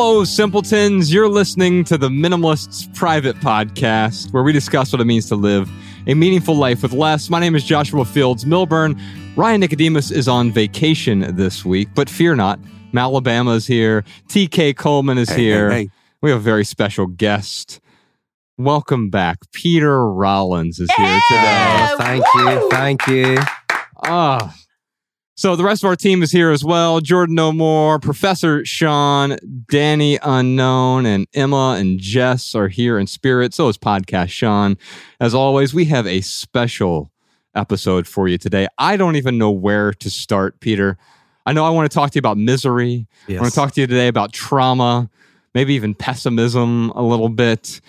Hello, simpletons. You're listening to the Minimalists Private Podcast, where we discuss what it means to live a meaningful life with less. My name is Joshua Fields Millburn. Ryan Nicodemus is on vacation this week, but fear not. Malabama is here. TK Coleman is Hey, here. hey, hey. We have a very special guest. Welcome back. Peter Rollins is here today. Oh, thank you. Thank you. Ah. So the rest of our team is here as well. Jordan No More, Professor Sean, Danny Unknown, and Emma and Jess are here in spirit. So is Podcast Sean. As always, we have a special episode for you today. I don't even know where to start, Peter. I know I want to talk to you about misery. I want to talk to you today about trauma, maybe even pessimism a little bit.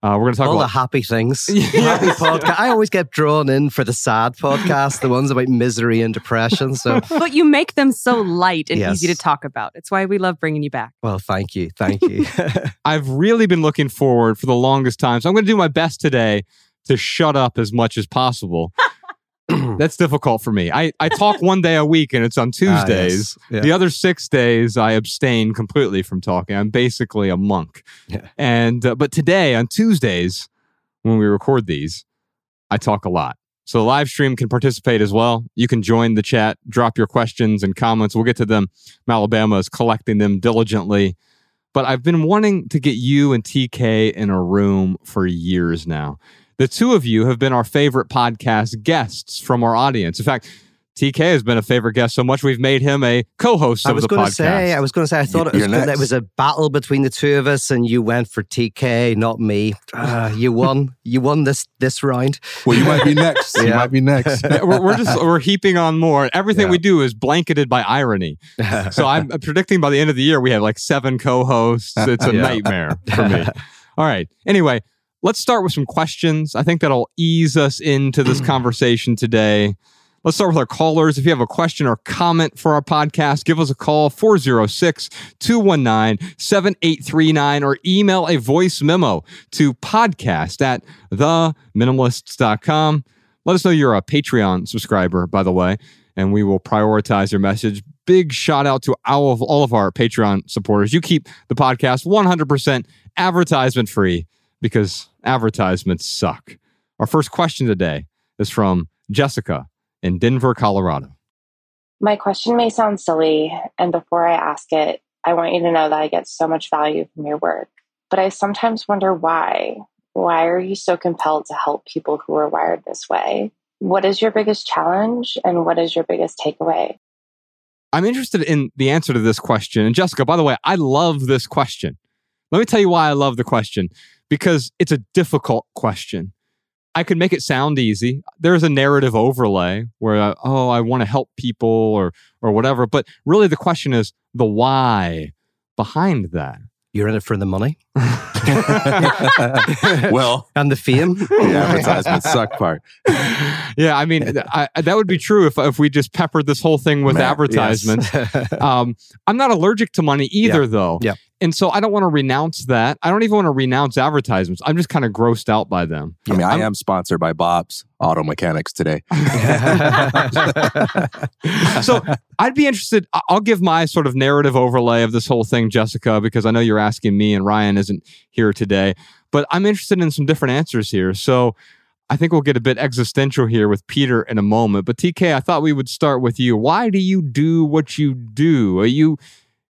Uh, we're going to talk All the happy things. Happy podcast. I always get drawn in for the sad podcasts, the ones about misery and depression. So, but you make them so light and easy to talk about. It's why we love bringing you back. well, thank you. Thank you. I've really been looking forward for the longest time. So I'm going to do my best today to shut up as much as possible. That's difficult for me. I, I talk one day a week and it's on Ah, Tuesdays. yes. Yeah. The other six days, I abstain completely from talking. I'm basically a monk. Yeah. And uh, but today on Tuesdays, when we record these, I talk a lot. So the live stream can participate as well. You can join the chat, drop your questions and comments. We'll get to them. Malabama is collecting them diligently. But I've been wanting to get you and TK in a room for years now. The two of you have been our favorite podcast guests from our audience. In fact, TK has been a favorite guest so much we've made him a co-host I of was the going podcast. to say, I was going to say, I thought it was You're gonna, it was a battle between the two of us, and you went for TK, not me. Ah, you won. You won this this round. Well, you might be next. You might be next. We're, we're just we're heaping on more. Everything Yeah. we do is blanketed by irony. So I'm predicting by the end of the year we have like seven co-hosts. It's a Yeah. nightmare for me. All right. Anyway, let's start with some questions. I think that'll ease us into this conversation today. Let's start with our callers. If you have a question or comment for our podcast, give us a call 406 219 7839 or email a voice memo to podcast at theminimalists.com. Let us know you're a Patreon subscriber, by the way, and we will prioritize your message. Big shout out to all of, all of our Patreon supporters. You keep the podcast 100% advertisement free because advertisements suck. Our first question today is from Jessica in Denver, Colorado. My question may sound silly, and before I ask it, I want you to know that I get so much value from your work. But I sometimes wonder why. Why are you so compelled to help people who are wired this way? What is your biggest challenge, and what is your biggest takeaway? I'm interested in the answer to this question. And Jessica, by the way, I love this question. Let me tell you why I love the question because it's a difficult question. I could make it sound easy. There's a narrative overlay where, uh, oh, I want to help people or or whatever. But really, the question is the why behind that. You're in it for the money well, and the fame. the advertisement suck part. yeah, I mean, I, that would be true if if we just peppered this whole thing with Man, yes. advertisements. Um, I'm not allergic to money either, though. Yeah. And so I don't want to renounce that. I don't even want to renounce advertisements. I'm just kind of grossed out by them. I mean, I I'm- am sponsored by Bob's Auto Mechanics today. so I'd be interested. I'll give my sort of narrative overlay of this whole thing, Jessica, because I know you're asking me and Ryan isn't here today. But I'm interested in some different answers here. So I think we'll get a bit existential here with Peter in a moment. But TK, I thought we would start with you. Why do you do what you do? Are you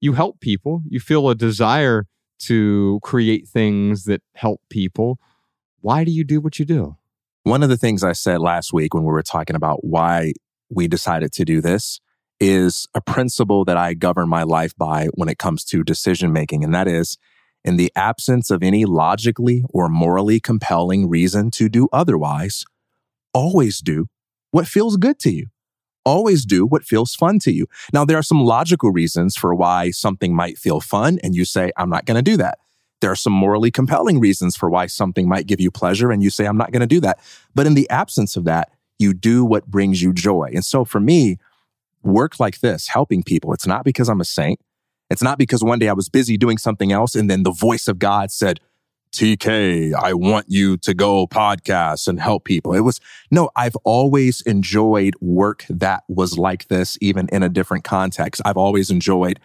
you help people? You feel a desire to create things that help people. Why do you do what you do? One of the things I said last week when we were talking about why we decided to do this is a principle that I govern my life by when it comes to decision making. And that is in the absence of any logically or morally compelling reason to do otherwise, always do what feels good to you. Always do what feels fun to you. Now, there are some logical reasons for why something might feel fun and you say, I'm not going to do that. There are some morally compelling reasons for why something might give you pleasure and you say, I'm not going to do that. But in the absence of that, you do what brings you joy. And so for me, work like this, helping people, it's not because I'm a saint. It's not because one day I was busy doing something else and then the voice of God said, TK, I want you to go podcast and help people. It was, no, I've always enjoyed work that was like this, even in a different context. I've always enjoyed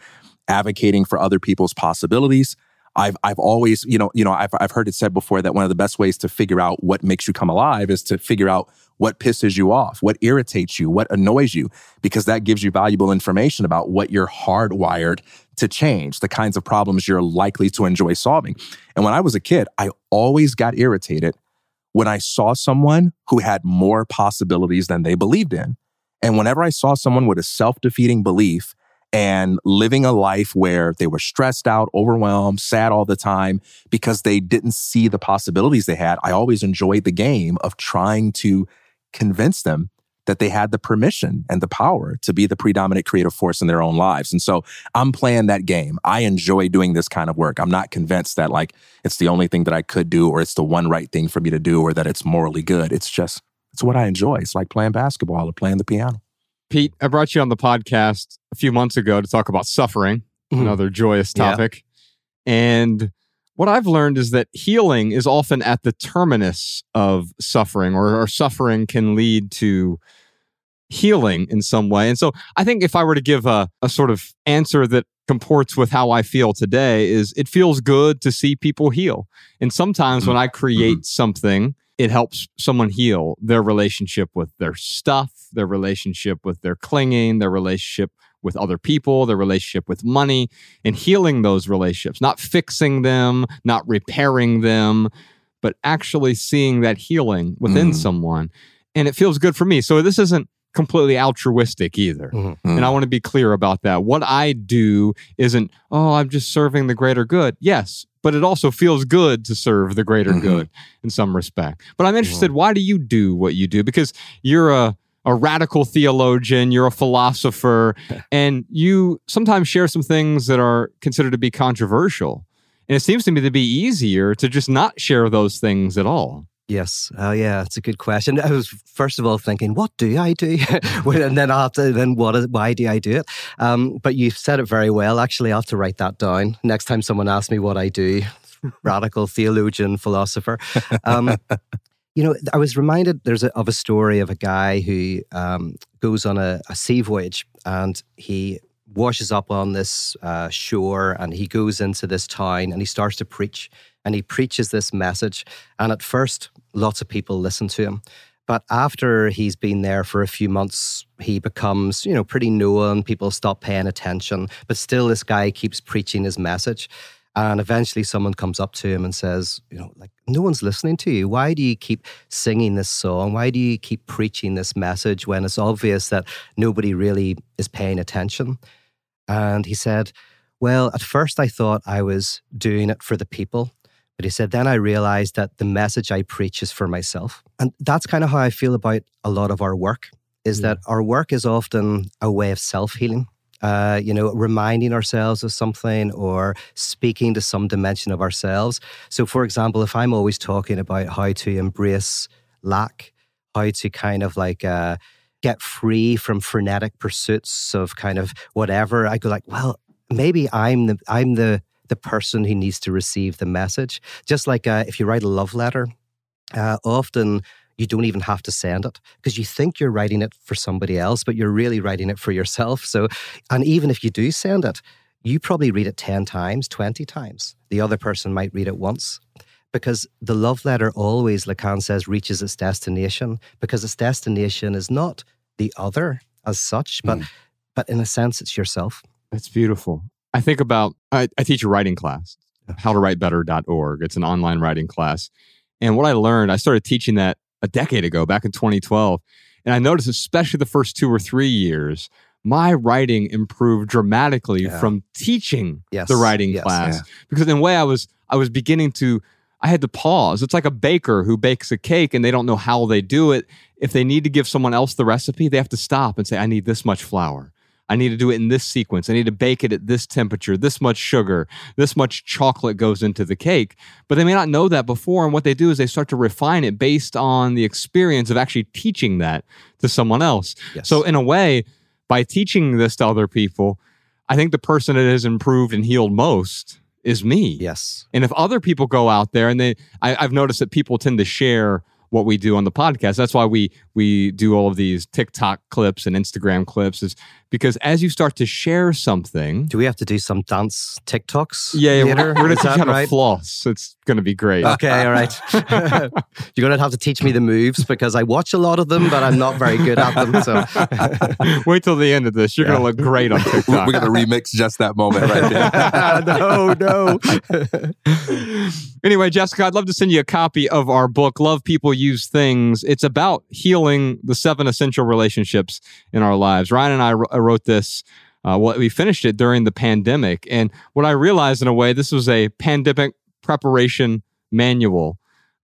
advocating for other people's possibilities. I've, I've always, you know, you know, I've, I've heard it said before that one of the best ways to figure out what makes you come alive is to figure out what pisses you off, what irritates you, what annoys you, because that gives you valuable information about what you're hardwired to change, the kinds of problems you're likely to enjoy solving. And when I was a kid, I always got irritated when I saw someone who had more possibilities than they believed in. And whenever I saw someone with a self defeating belief and living a life where they were stressed out, overwhelmed, sad all the time because they didn't see the possibilities they had, I always enjoyed the game of trying to convince them that they had the permission and the power to be the predominant creative force in their own lives. And so I'm playing that game. I enjoy doing this kind of work. I'm not convinced that like it's the only thing that I could do or it's the one right thing for me to do or that it's morally good. It's just, it's what I enjoy. It's like playing basketball or playing the piano. Pete, I brought you on the podcast a few months ago to talk about suffering, mm-hmm. another joyous topic. Yeah. And what I've learned is that healing is often at the terminus of suffering, or, or suffering can lead to healing in some way. And so I think if I were to give a, a sort of answer that comports with how I feel today is it feels good to see people heal. And sometimes mm-hmm. when I create mm-hmm. something, it helps someone heal their relationship with their stuff, their relationship with their clinging, their relationship with other people, their relationship with money, and healing those relationships, not fixing them, not repairing them, but actually seeing that healing within mm. someone. And it feels good for me. So this isn't completely altruistic either. Mm-hmm. And I want to be clear about that. What I do isn't, oh, I'm just serving the greater good. Yes, but it also feels good to serve the greater mm-hmm. good in some respect. But I'm interested, mm-hmm. why do you do what you do? Because you're a a radical theologian, you're a philosopher, and you sometimes share some things that are considered to be controversial. And it seems to me to be easier to just not share those things at all. Yes. Oh, yeah. It's a good question. I was first of all thinking, what do I do? and then after, then what? Is, why do I do it? Um, but you said it very well. Actually, I'll have to write that down next time someone asks me what I do. Radical theologian, philosopher. Um, you know, I was reminded there's a, of a story of a guy who um, goes on a, a sea voyage and he washes up on this uh, shore and he goes into this town and he starts to preach and he preaches this message. And at first, lots of people listen to him. But after he's been there for a few months, he becomes, you know, pretty known. People stop paying attention. But still, this guy keeps preaching his message. And eventually, someone comes up to him and says, you know, like, no one's listening to you. Why do you keep singing this song? Why do you keep preaching this message when it's obvious that nobody really is paying attention? And he said, well, at first I thought I was doing it for the people. But he said, then I realized that the message I preach is for myself. And that's kind of how I feel about a lot of our work is yeah. that our work is often a way of self healing. Uh, you know, reminding ourselves of something or speaking to some dimension of ourselves. So, for example, if I'm always talking about how to embrace lack, how to kind of like uh, get free from frenetic pursuits of kind of whatever, I go like, well, maybe I'm the I'm the the person who needs to receive the message. Just like uh, if you write a love letter, uh, often you don't even have to send it because you think you're writing it for somebody else, but you're really writing it for yourself. So, and even if you do send it, you probably read it 10 times, 20 times. The other person might read it once because the love letter always, Lacan says, reaches its destination because its destination is not the other as such, but, mm. but in a sense, it's yourself. That's beautiful. I think about, I, I teach a writing class, howtowritebetter.org. It's an online writing class. And what I learned, I started teaching that a decade ago, back in 2012. And I noticed, especially the first two or three years, my writing improved dramatically yeah. from teaching yes. the writing yes. class. Yeah. Because in a way, I was I was beginning to I had to pause. It's like a baker who bakes a cake and they don't know how they do it. If they need to give someone else the recipe, they have to stop and say, I need this much flour. I need to do it in this sequence. I need to bake it at this temperature, this much sugar, this much chocolate goes into the cake. But they may not know that before. And what they do is they start to refine it based on the experience of actually teaching that to someone else. Yes. So, in a way, by teaching this to other people, I think the person that has improved and healed most is me. Yes. And if other people go out there and they, I, I've noticed that people tend to share what we do on the podcast. That's why we we do all of these TikTok clips and Instagram clips is because as you start to share something, do we have to do some dance TikToks? Yeah, yeah we're, we're going to teach how to floss. It's going to be great. Okay, all right. You're going to have to teach me the moves because I watch a lot of them, but I'm not very good at them. So wait till the end of this. You're yeah. going to look great on TikTok. We're going to remix just that moment right there. no, no. anyway, Jessica, I'd love to send you a copy of our book, Love People Use Things. It's about healing the seven essential relationships in our lives. Ryan and I I wrote this. Uh, well, we finished it during the pandemic, and what I realized in a way, this was a pandemic preparation manual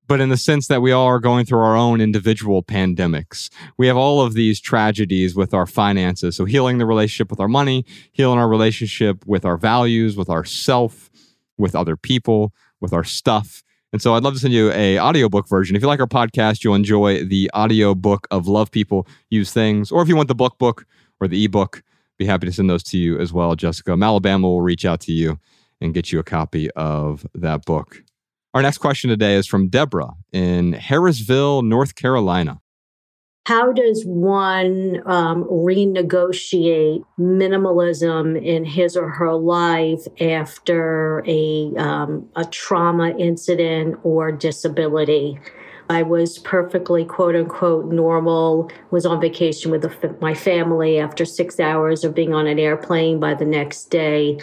but in the sense that we all are going through our own individual pandemics. We have all of these tragedies with our finances. So healing the relationship with our money, healing our relationship with our values, with our self, with other people, with our stuff. And so I'd love to send you a audiobook version. If you like our podcast, you'll enjoy the audiobook of Love People Use Things. Or if you want the book book, or the ebook. Be happy to send those to you as well, Jessica. Malabama will reach out to you and get you a copy of that book. Our next question today is from Deborah in Harrisville, North Carolina. How does one um, renegotiate minimalism in his or her life after a um, a trauma incident or disability? I was perfectly quote unquote normal, was on vacation with the, my family after six hours of being on an airplane by the next day.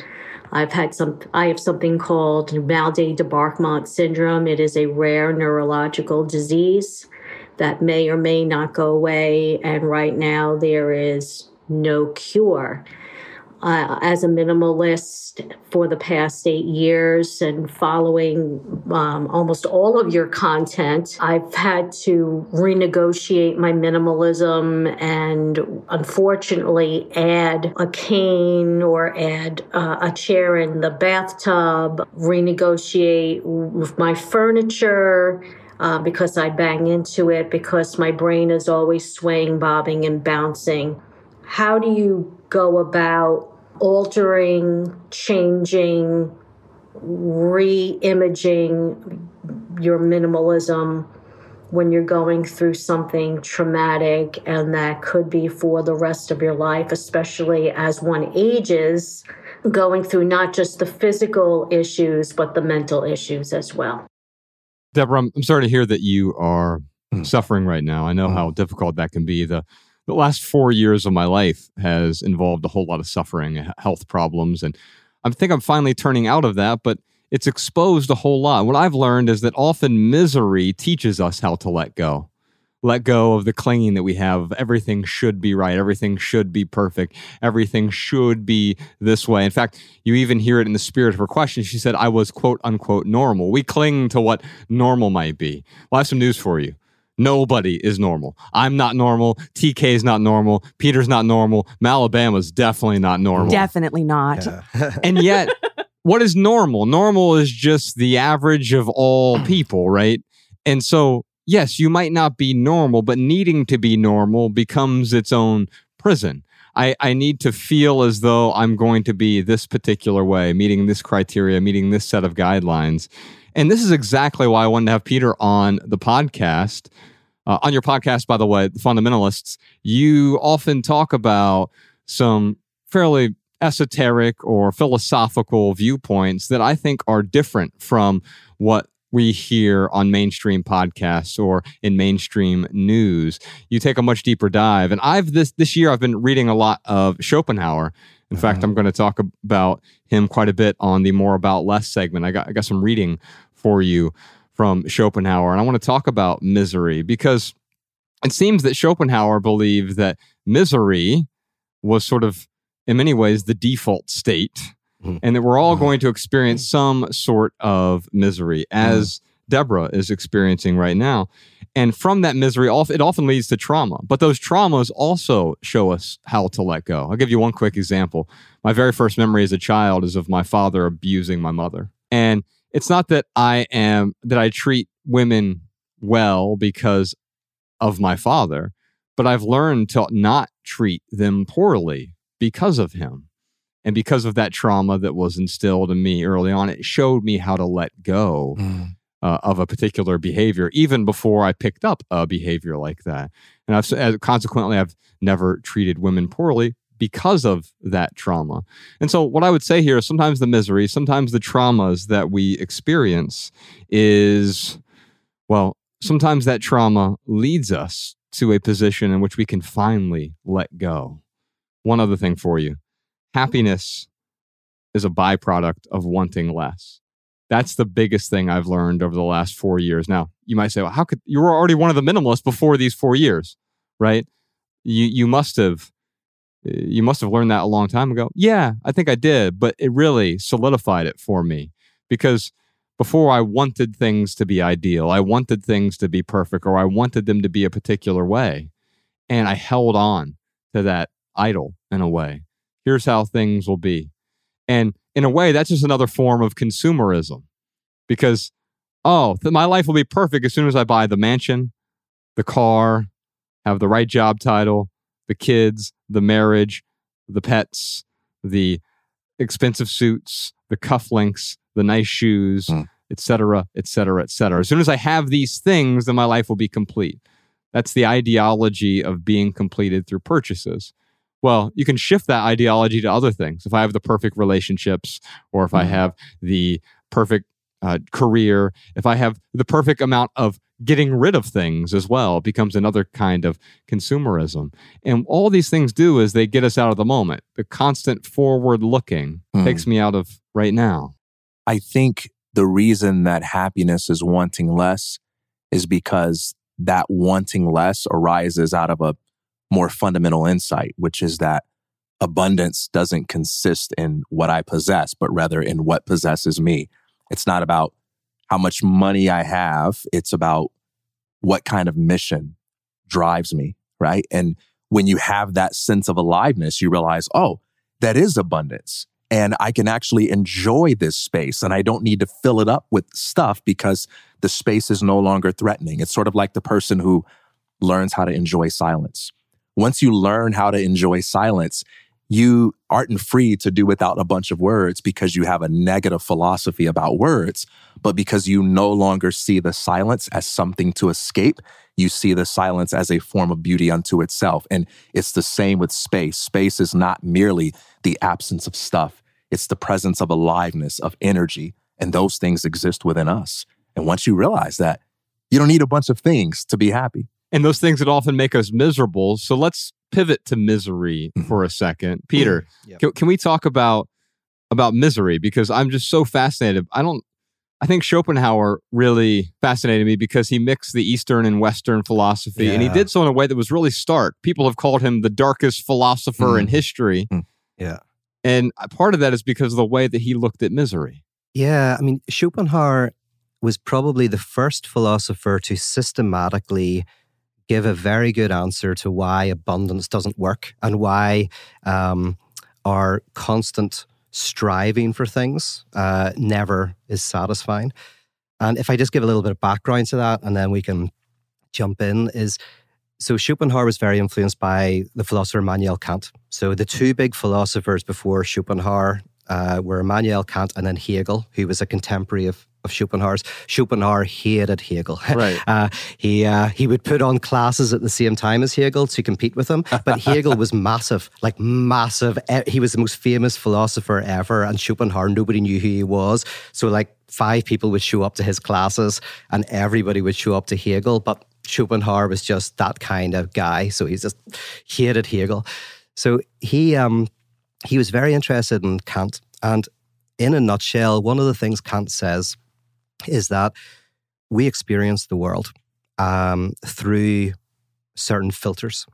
I've had some, I have something called Mal de Débarquement syndrome. It is a rare neurological disease that may or may not go away. And right now there is no cure uh, as a minimalist for the past eight years and following um, almost all of your content, I've had to renegotiate my minimalism and unfortunately add a cane or add uh, a chair in the bathtub, renegotiate my furniture. Uh, because I bang into it, because my brain is always swaying, bobbing, and bouncing. How do you go about altering, changing, re imaging your minimalism when you're going through something traumatic, and that could be for the rest of your life, especially as one ages, going through not just the physical issues, but the mental issues as well. Deborah, I'm, I'm sorry to hear that you are mm. suffering right now. I know mm. how difficult that can be. The the last four years of my life has involved a whole lot of suffering, health problems, and I think I'm finally turning out of that, but it's exposed a whole lot. What I've learned is that often misery teaches us how to let go. Let go of the clinging that we have. Everything should be right. Everything should be perfect. Everything should be this way. In fact, you even hear it in the spirit of her question. She said, I was quote unquote normal. We cling to what normal might be. Well, I have some news for you. Nobody is normal. I'm not normal. TK is not normal. Peter's not normal. Malabama's definitely not normal. Definitely not. Yeah. and yet, what is normal? Normal is just the average of all people, right? And so, yes, you might not be normal, but needing to be normal becomes its own prison. I, I need to feel as though I'm going to be this particular way, meeting this criteria, meeting this set of guidelines. And this is exactly why I wanted to have Peter on the podcast. Uh, on your podcast, by the way, the Fundamentalists, you often talk about some fairly esoteric or philosophical viewpoints that I think are different from what we hear on mainstream podcasts or in mainstream news. You take a much deeper dive. And I've this this year I've been reading a lot of Schopenhauer in fact, uh-huh. I'm going to talk about him quite a bit on the more about less segment. I got I got some reading for you from Schopenhauer, and I want to talk about misery because it seems that Schopenhauer believed that misery was sort of, in many ways, the default state, mm-hmm. and that we're all mm-hmm. going to experience some sort of misery as mm-hmm. Deborah is experiencing right now. And from that misery, it often leads to trauma. But those traumas also show us how to let go. I'll give you one quick example. My very first memory as a child is of my father abusing my mother. And it's not that I am, that I treat women well because of my father, but I've learned to not treat them poorly because of him. And because of that trauma that was instilled in me early on, it showed me how to let go. Mm uh, of a particular behavior, even before I picked up a behavior like that. And I've consequently, I've never treated women poorly because of that trauma. And so, what I would say here is sometimes the misery, sometimes the traumas that we experience is, well, sometimes that trauma leads us to a position in which we can finally let go. One other thing for you happiness is a byproduct of wanting less. That's the biggest thing I've learned over the last four years. Now, you might say, well, how could you were already one of the minimalists before these four years, right? You you must have eh, you must have learned that a long time ago. Yeah, I think I did, but it really solidified it for me because before I wanted things to be ideal, I wanted things to be perfect, or I wanted them to be a particular way. And I held on to that idol in a way. Here's how things will be. And in a way, that's just another form of consumerism because, oh, th- my life will be perfect as soon as I buy the mansion, the car, have the right job title, the kids, the marriage, the pets, the expensive suits, the cufflinks, the nice shoes, etc., etc., etc. As soon as I have these things, then my life will be complete. That's the ideology of being completed through purchases. Well, you can shift that ideology to other things. If I have the perfect relationships, or if mm-hmm. I have the perfect uh, career, if I have the perfect amount of getting rid of things as well, becomes another kind of consumerism. And all these things do is they get us out of the moment. The constant forward looking mm. takes me out of right now. I think the reason that happiness is wanting less is because that wanting less arises out of a more fundamental insight, which is that abundance doesn't consist in what I possess, but rather in what possesses me. It's not about how much money I have, it's about what kind of mission drives me, right? And when you have that sense of aliveness, you realize, oh, that is abundance. And I can actually enjoy this space and I don't need to fill it up with stuff because the space is no longer threatening. It's sort of like the person who learns how to enjoy silence once you learn how to enjoy silence, you aren't free to do without a bunch of words because you have a negative philosophy about words, but because you no longer see the silence as something to escape, you see the silence as a form of beauty unto itself. And it's the same with space. Space is not merely the absence of stuff, it's the presence of aliveness, of energy, and those things exist within us. And once you realize that, you don't need a bunch of things to be happy and those things that often make us miserable. So let's pivot to misery mm-hmm. for a second. Peter, yep. can, can we talk about about misery because I'm just so fascinated. I don't I think Schopenhauer really fascinated me because he mixed the Eastern and Western philosophy, yeah. and he did so in a way that was really stark. People have called him the darkest philosopher mm. in history. Mm. Yeah. And part of that is because of the way that he looked at misery. Yeah. I mean, Schopenhauer was probably the first philosopher to systematically give a very good answer to why abundance doesn't work and why um, our constant striving for things uh, never is satisfying. And if I just give a little bit of background to that and then we can jump in, is so Schopenhauer was very influenced by the philosopher Immanuel Kant. So the two big philosophers before Schopenhauer uh, were Immanuel Kant and then Hegel, who was a contemporary of of Schopenhauer's. Schopenhauer hated Hegel. Right. Uh, he uh, he would put on classes at the same time as Hegel to compete with him. But Hegel was massive, like massive. He was the most famous philosopher ever, and Schopenhauer nobody knew who he was. So like five people would show up to his classes, and everybody would show up to Hegel. But Schopenhauer was just that kind of guy. So he just hated Hegel. So he um he was very interested in Kant and in a nutshell, one of the things Kant says is that we experience the world um, through certain filters.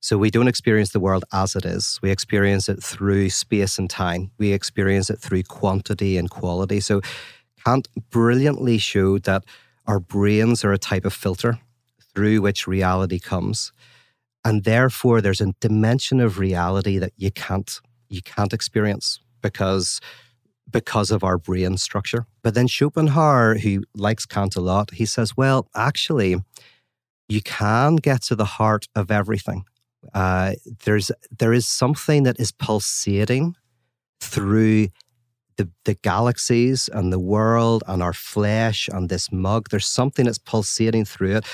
So we don't experience the world as it is. We experience it through space and time. We experience it through quantity and quality. So Kant brilliantly showed that our brains are a type of filter through which reality comes. And therefore, there's a dimension of reality that you can't you can't experience because because of our brain structure. But then Schopenhauer, who likes Kant a lot, he says, well, actually, you can get to the heart of everything. Uh, there's there is something that is pulsating through the, the galaxies and the world and our flesh and this mug. There's something that's pulsating through it,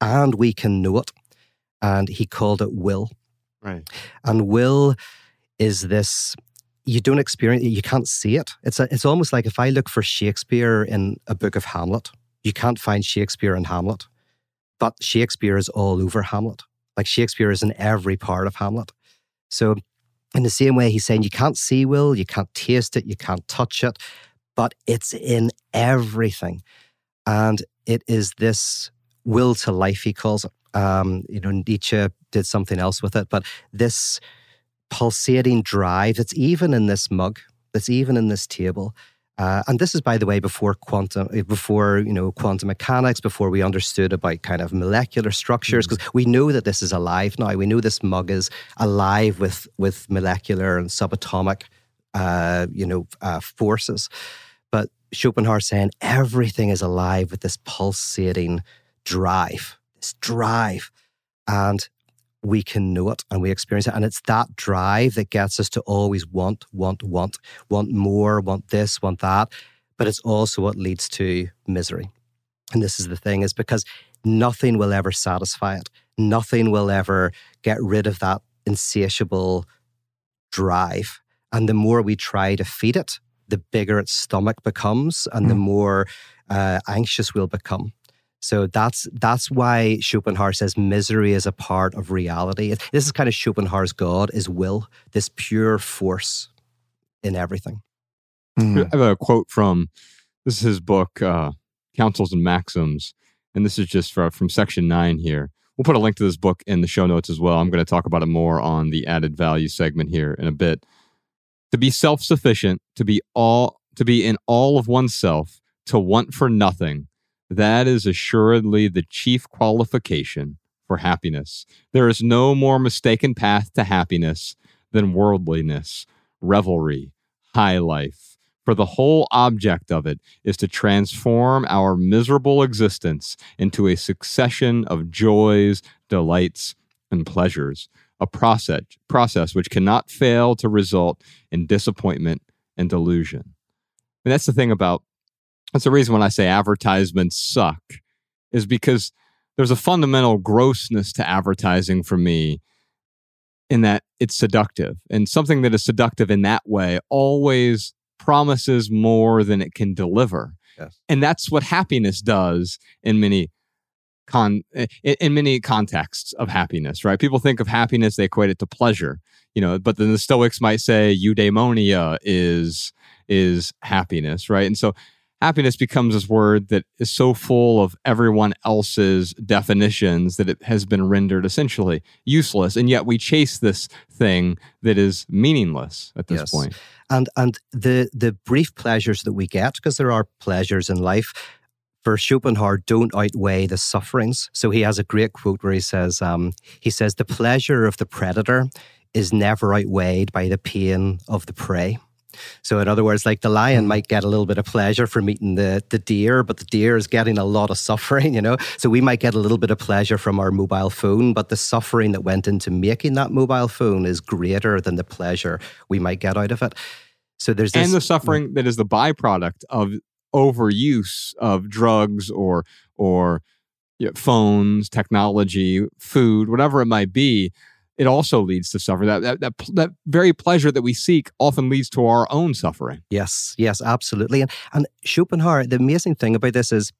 and we can know it. And he called it will. Right. And will is this you don't experience it, you can't see it. It's a, it's almost like if I look for Shakespeare in a book of Hamlet, you can't find Shakespeare in Hamlet. But Shakespeare is all over Hamlet. Like Shakespeare is in every part of Hamlet. So in the same way, he's saying you can't see will, you can't taste it, you can't touch it, but it's in everything. And it is this will to life, he calls it. Um, you know, Nietzsche did something else with it, but this pulsating drive that's even in this mug, that's even in this table. Uh, and this is, by the way, before quantum, eh, before you know quantum mechanics, before we understood about kind of molecular structures, because mm. we know that this is alive now. We know this mug is alive with with molecular and subatomic, uh, you know, uh, forces. But Schopenhauer saying everything is alive with this pulsating drive, this drive, and we can know it and we experience it. And it's that drive that gets us to always want, want, want, want more, want this, want that. But it's also what leads to misery. And this is the thing, is because nothing will ever satisfy it. Nothing will ever get rid of that insatiable drive. And the more we try to feed it, the bigger its stomach becomes and mm. the more uh, anxious we'll become. So that's that's why Schopenhauer says misery is a part of reality. This is kind of Schopenhauer's God is will, this pure force in everything. Mm. I have a quote from this is his book, uh, Counsels and Maxims, and this is just from, from section nine here. We'll put a link to this book in the show notes as well. I'm going to talk about it more on the added value segment here in a bit. To be self-sufficient, to be all to be in all of oneself, to want for nothing, that is assuredly the chief qualification for happiness. There is no more mistaken path to happiness than worldliness, revelry, high life. For the whole object of it is to transform our miserable existence into a succession of joys, delights, and pleasures, a process, process which cannot fail to result in disappointment and delusion. And that's the thing about that's the reason when I say advertisements suck, is because there's a fundamental grossness to advertising for me in that it's seductive. And something that is seductive in that way always promises more than it can deliver. Yes. And that's what happiness does in many con in, in many contexts of happiness, right? People think of happiness, they equate it to pleasure, you know, but then the Stoics might say eudaimonia is is happiness, right? And so happiness becomes this word that is so full of everyone else's definitions that it has been rendered essentially useless and yet we chase this thing that is meaningless at this yes. point and and the the brief pleasures that we get because there are pleasures in life for Schopenhauer don't outweigh the sufferings. So he has a great quote where he says, um, he says, the pleasure of the predator is never outweighed by the pain of the prey. So, in other words, like the lion mm. might get a little bit of pleasure from eating the, the deer, but the deer is getting a lot of suffering, you know? So, we might get a little bit of pleasure from our mobile phone, but the suffering that went into making that mobile phone is greater than the pleasure we might get out of it. So, there's this, and the suffering that is the byproduct of overuse of drugs or, or, you know, phones, technology, food, whatever it might be, it also leads to suffering. That, that, that, that very pleasure that we seek often leads to our own suffering. Yes, yes, absolutely. And, and Schopenhauer, the amazing thing about this is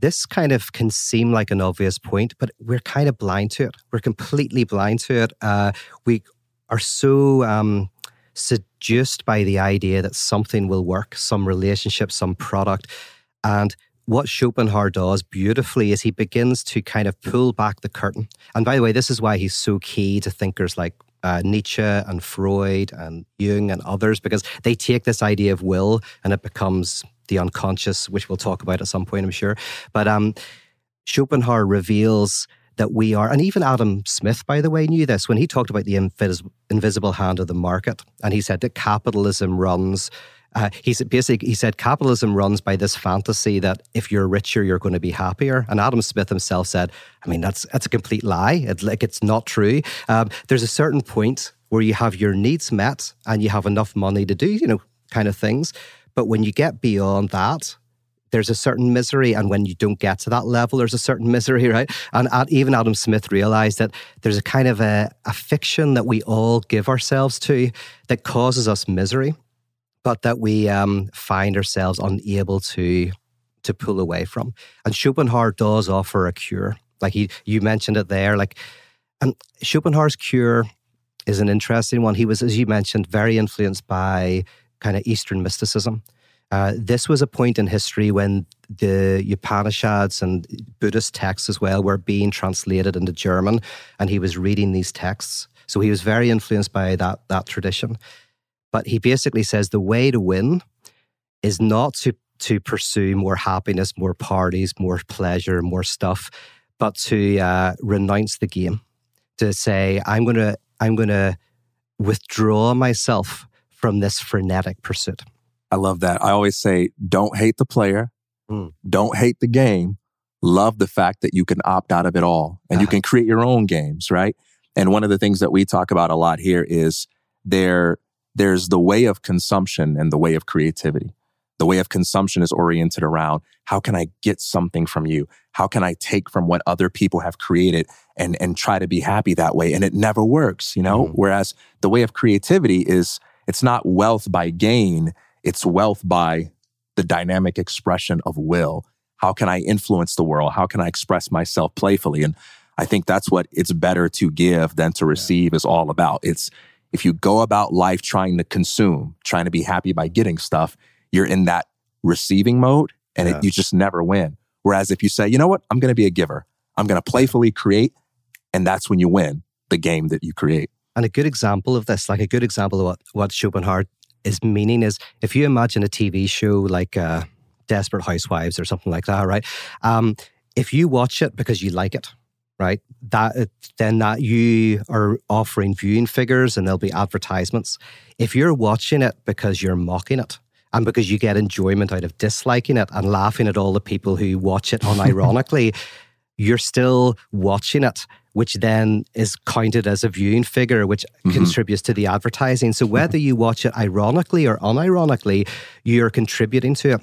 this kind of can seem like an obvious point, but we're kind of blind to it. We're completely blind to it. Uh, we are so um, seduced by the idea that something will work, some relationship, some product. And what Schopenhauer does beautifully is he begins to kind of pull back the curtain. And by the way, this is why he's so key to thinkers like uh, Nietzsche and Freud and Jung and others, because they take this idea of will and it becomes the unconscious, which we'll talk about at some point, I'm sure. But um, Schopenhauer reveals that we are, and even Adam Smith, by the way, knew this when he talked about the invis- invisible hand of the market. And he said that capitalism runs. Uh, he said basically he said capitalism runs by this fantasy that if you're richer you're going to be happier. And adam smith himself said i mean that's that's a complete lie. It, like it's not true. Um, there's a certain point where you have your needs met and you have enough money to do you know kind of things. But when you get beyond that there's a certain misery. And when you don't get to that level, there's a certain misery, right? And even Adam Smith realized that there's a kind of a, a fiction that we all give ourselves to that causes us misery, but that we um, find ourselves unable to to pull away from. And Schopenhauer does offer a cure. Like he, you mentioned it there. Like, and Schopenhauer's cure is an interesting one. He was, as you mentioned, very influenced by kind of Eastern mysticism. Uh, this was a point in history when the Upanishads and Buddhist texts as well were being translated into German, and he was reading these texts. So he was very influenced by that, that tradition. But he basically says the way to win is not to, to pursue more happiness, more parties, more pleasure, more stuff, but to uh, renounce the game, to say, I'm going to I'm going to withdraw myself from this frenetic pursuit. I love that. I always say, don't hate the player, mm. don't hate the game. Love the fact that you can opt out of it all and uh-huh. you can create your own games, right? And one of the things that we talk about a lot here is there, there's the way of consumption and the way of creativity. The way of consumption is oriented around how can I get something from you? How can I take from what other people have created and, and try to be happy that way? And it never works, you know? Mm. Whereas the way of creativity is, it's not wealth by gain it's wealth by the dynamic expression of will. How can I influence the world? How can I express myself playfully? And I think that's what it's better to give than to receive is all about. It's if you go about life trying to consume, trying to be happy by getting stuff, you're in that receiving mode and yeah. it, you just never win. Whereas if you say, you know what, I'm going to be a giver, I'm going to playfully create, and that's when you win the game that you create. And a good example of this, like a good example of what, what Schopenhauer is meaning is if you imagine a TV show like uh, Desperate Housewives or something like that, right? Um, if you watch it because you like it, right? That uh, then that you are offering viewing figures and there'll be advertisements. If you're watching it because you're mocking it and because you get enjoyment out of disliking it and laughing at all the people who watch it unironically, you're still watching it which then is counted as a viewing figure, which mm-hmm. contributes to the advertising. So whether you watch it ironically or unironically, you're contributing to it.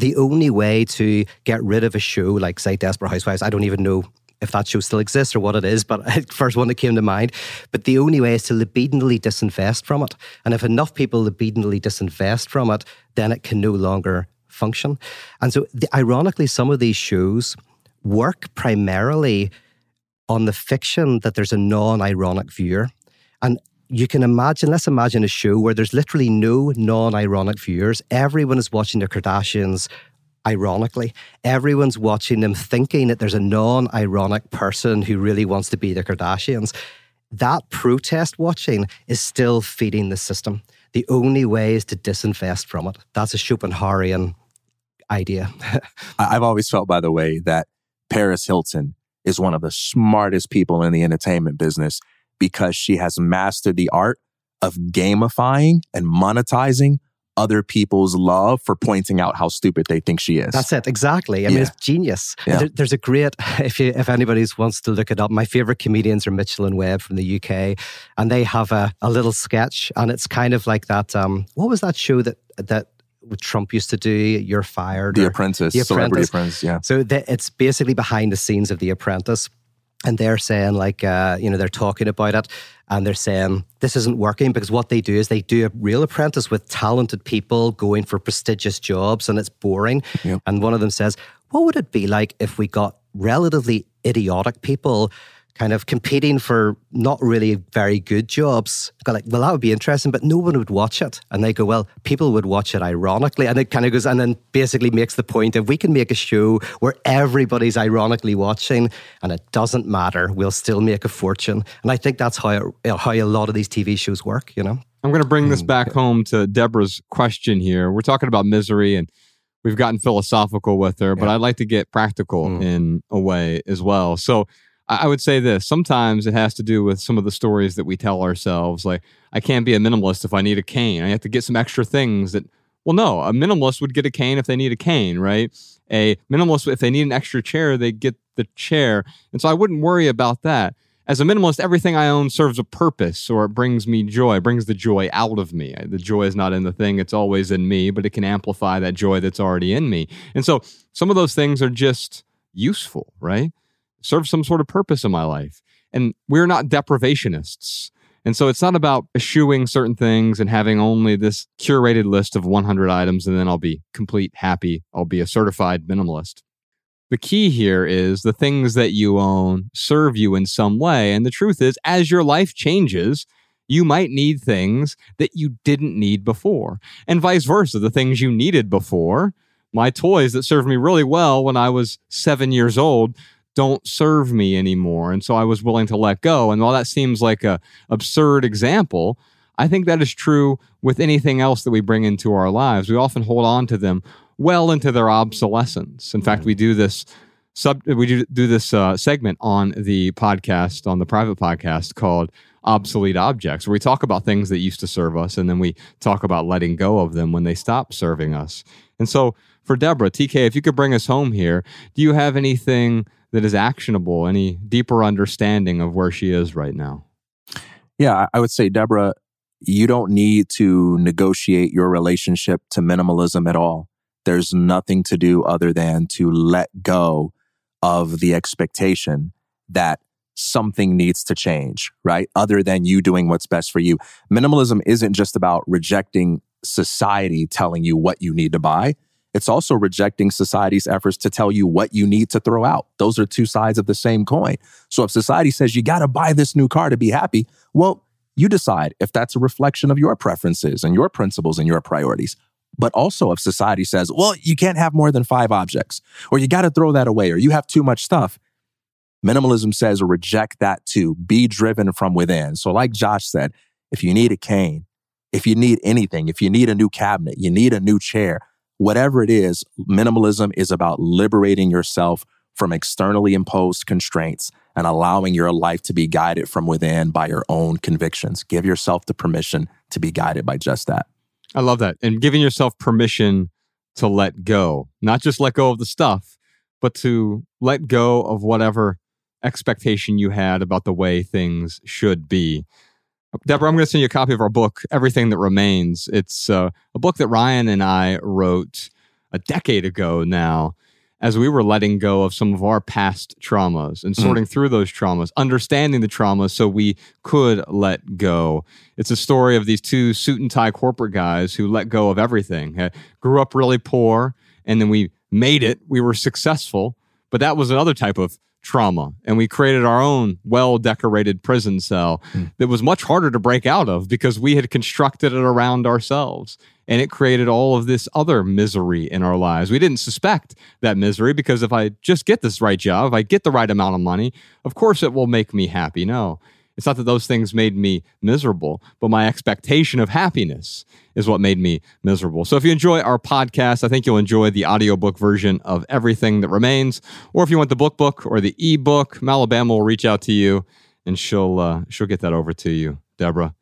The only way to get rid of a show like, say, Desperate Housewives, I don't even know if that show still exists or what it is, but first one that came to mind. But the only way is to libidinally disinvest from it. And if enough people libidinally disinvest from it, then it can no longer function. And so, the, ironically, some of these shows work primarily on the fiction that there's a non ironic viewer. And you can imagine, let's imagine a show where there's literally no non ironic viewers. Everyone is watching the Kardashians ironically. Everyone's watching them thinking that there's a non ironic person who really wants to be the Kardashians. That protest watching is still feeding the system. The only way is to disinvest from it. That's a Schopenhauerian idea. I've always felt, by the way, that Paris Hilton is one of the smartest people in the entertainment business because she has mastered the art of gamifying and monetizing other people's love for pointing out how stupid they think she is. That's it, exactly. I yeah. mean, it's genius. Yeah. There, there's a great, if you, if anybody wants to look it up, my favorite comedians are Mitchell and Webb from the UK, and they have a, a little sketch, and it's kind of like that. Um, what was that show that that Trump used to do, You're Fired. The Apprentice, the Apprentice. Celebrity Apprentice, yeah. So the, it's basically behind the scenes of The Apprentice. And they're saying, like, uh, you know, they're talking about it and they're saying this isn't working because what they do is they do a real apprentice with talented people going for prestigious jobs and it's boring. Yep. And one of them says, What would it be like if we got relatively idiotic people kind of competing for not really very good jobs. I go like, well, that would be interesting, but no one would watch it. And they go, well, people would watch it ironically. And it kind of goes, and then basically makes the point if we can make a show where everybody's ironically watching and it doesn't matter, we'll still make a fortune. And I think that's how, it, how a lot of these TV shows work, you know? I'm going to bring this hmm. back home to Deborah's question here. We're talking about misery and we've gotten philosophical with her, but I'd like to get practical mm. in a way as well. So I would say this sometimes it has to do with some of the stories that we tell ourselves. Like, I can't be a minimalist if I need a cane. I have to get some extra things that, well, no, a minimalist would get a cane if they need a cane, right? A minimalist, if they need an extra chair, they get the chair. And so I wouldn't worry about that. As a minimalist, everything I own serves a purpose or it brings me joy, it brings the joy out of me. The joy is not in the thing, it's always in me, but it can amplify that joy that's already in me. And so some of those things are just useful, right? Serve some sort of purpose in my life. And we're not deprivationists. And so it's not about eschewing certain things and having only this curated list of 100 items and then I'll be complete happy. I'll be a certified minimalist. The key here is the things that you own serve you in some way. And the truth is, as your life changes, you might need things that you didn't need before, and vice versa. The things you needed before, my toys that served me really well when I was seven years old, don't serve me anymore. And so I was willing to let go. And while that seems like a absurd example, I think that is true with anything else that we bring into our lives. We often hold on to them well into their obsolescence. In fact, we do this sub we do, do this uh, segment on the podcast on the private podcast called obsolete objects where we talk about things that used to serve us and then we talk about letting go of them when they stop serving us and so for deborah tk if you could bring us home here do you have anything that is actionable any deeper understanding of where she is right now yeah i would say deborah you don't need to negotiate your relationship to minimalism at all there's nothing to do other than to let go of the expectation that something needs to change, right? Other than you doing what's best for you. Minimalism isn't just about rejecting society telling you what you need to buy. It's also rejecting society's efforts to tell you what you need to throw out. Those are two sides of the same coin. So if society says you got to buy this new car to be happy, well, you decide if that's a reflection of your preferences and your principles and your priorities but also if society says, well, you can't have more than five objects, or you got to throw that away, or you have too much stuff. Minimalism says reject that too. Be driven from within. So, like Josh said, if you need a cane, if you need anything, if you need a new cabinet, you need a new chair, whatever it is, minimalism is about liberating yourself from externally imposed constraints and allowing your life to be guided from within by your own convictions. Give yourself the permission to be guided by just that. I love that. And giving yourself permission to let go, not just let go of the stuff, but to let go of whatever expectation you had about the way things should be. Deborah, I'm going to send you a copy of our book, Everything That Remains. It's uh, a book that Ryan and I wrote a decade ago now as we were letting go of some of our past traumas and mm. sorting mm. through those traumas, understanding the traumas so we could let go. It's a story of these two suit and tie corporate guys who let go of everything, uh, grew up really poor, and then we made it. We were successful, but that was another type of trauma. And we created our own well decorated prison cell mm. that was much harder to break out of because we had constructed it around ourselves and it created all of this other misery in our lives. We didn't suspect that misery because if I just get this right job, if I get the right amount of money, of course it will make me happy. No, it's not that those things made me miserable, but my expectation of happiness is what made me miserable. So if you enjoy our podcast, I think you'll enjoy the audiobook version of Everything That Remains. Or if you want the book book or the ebook, Malabama will reach out to you and she'll uh, she'll get that over to you, Deborah.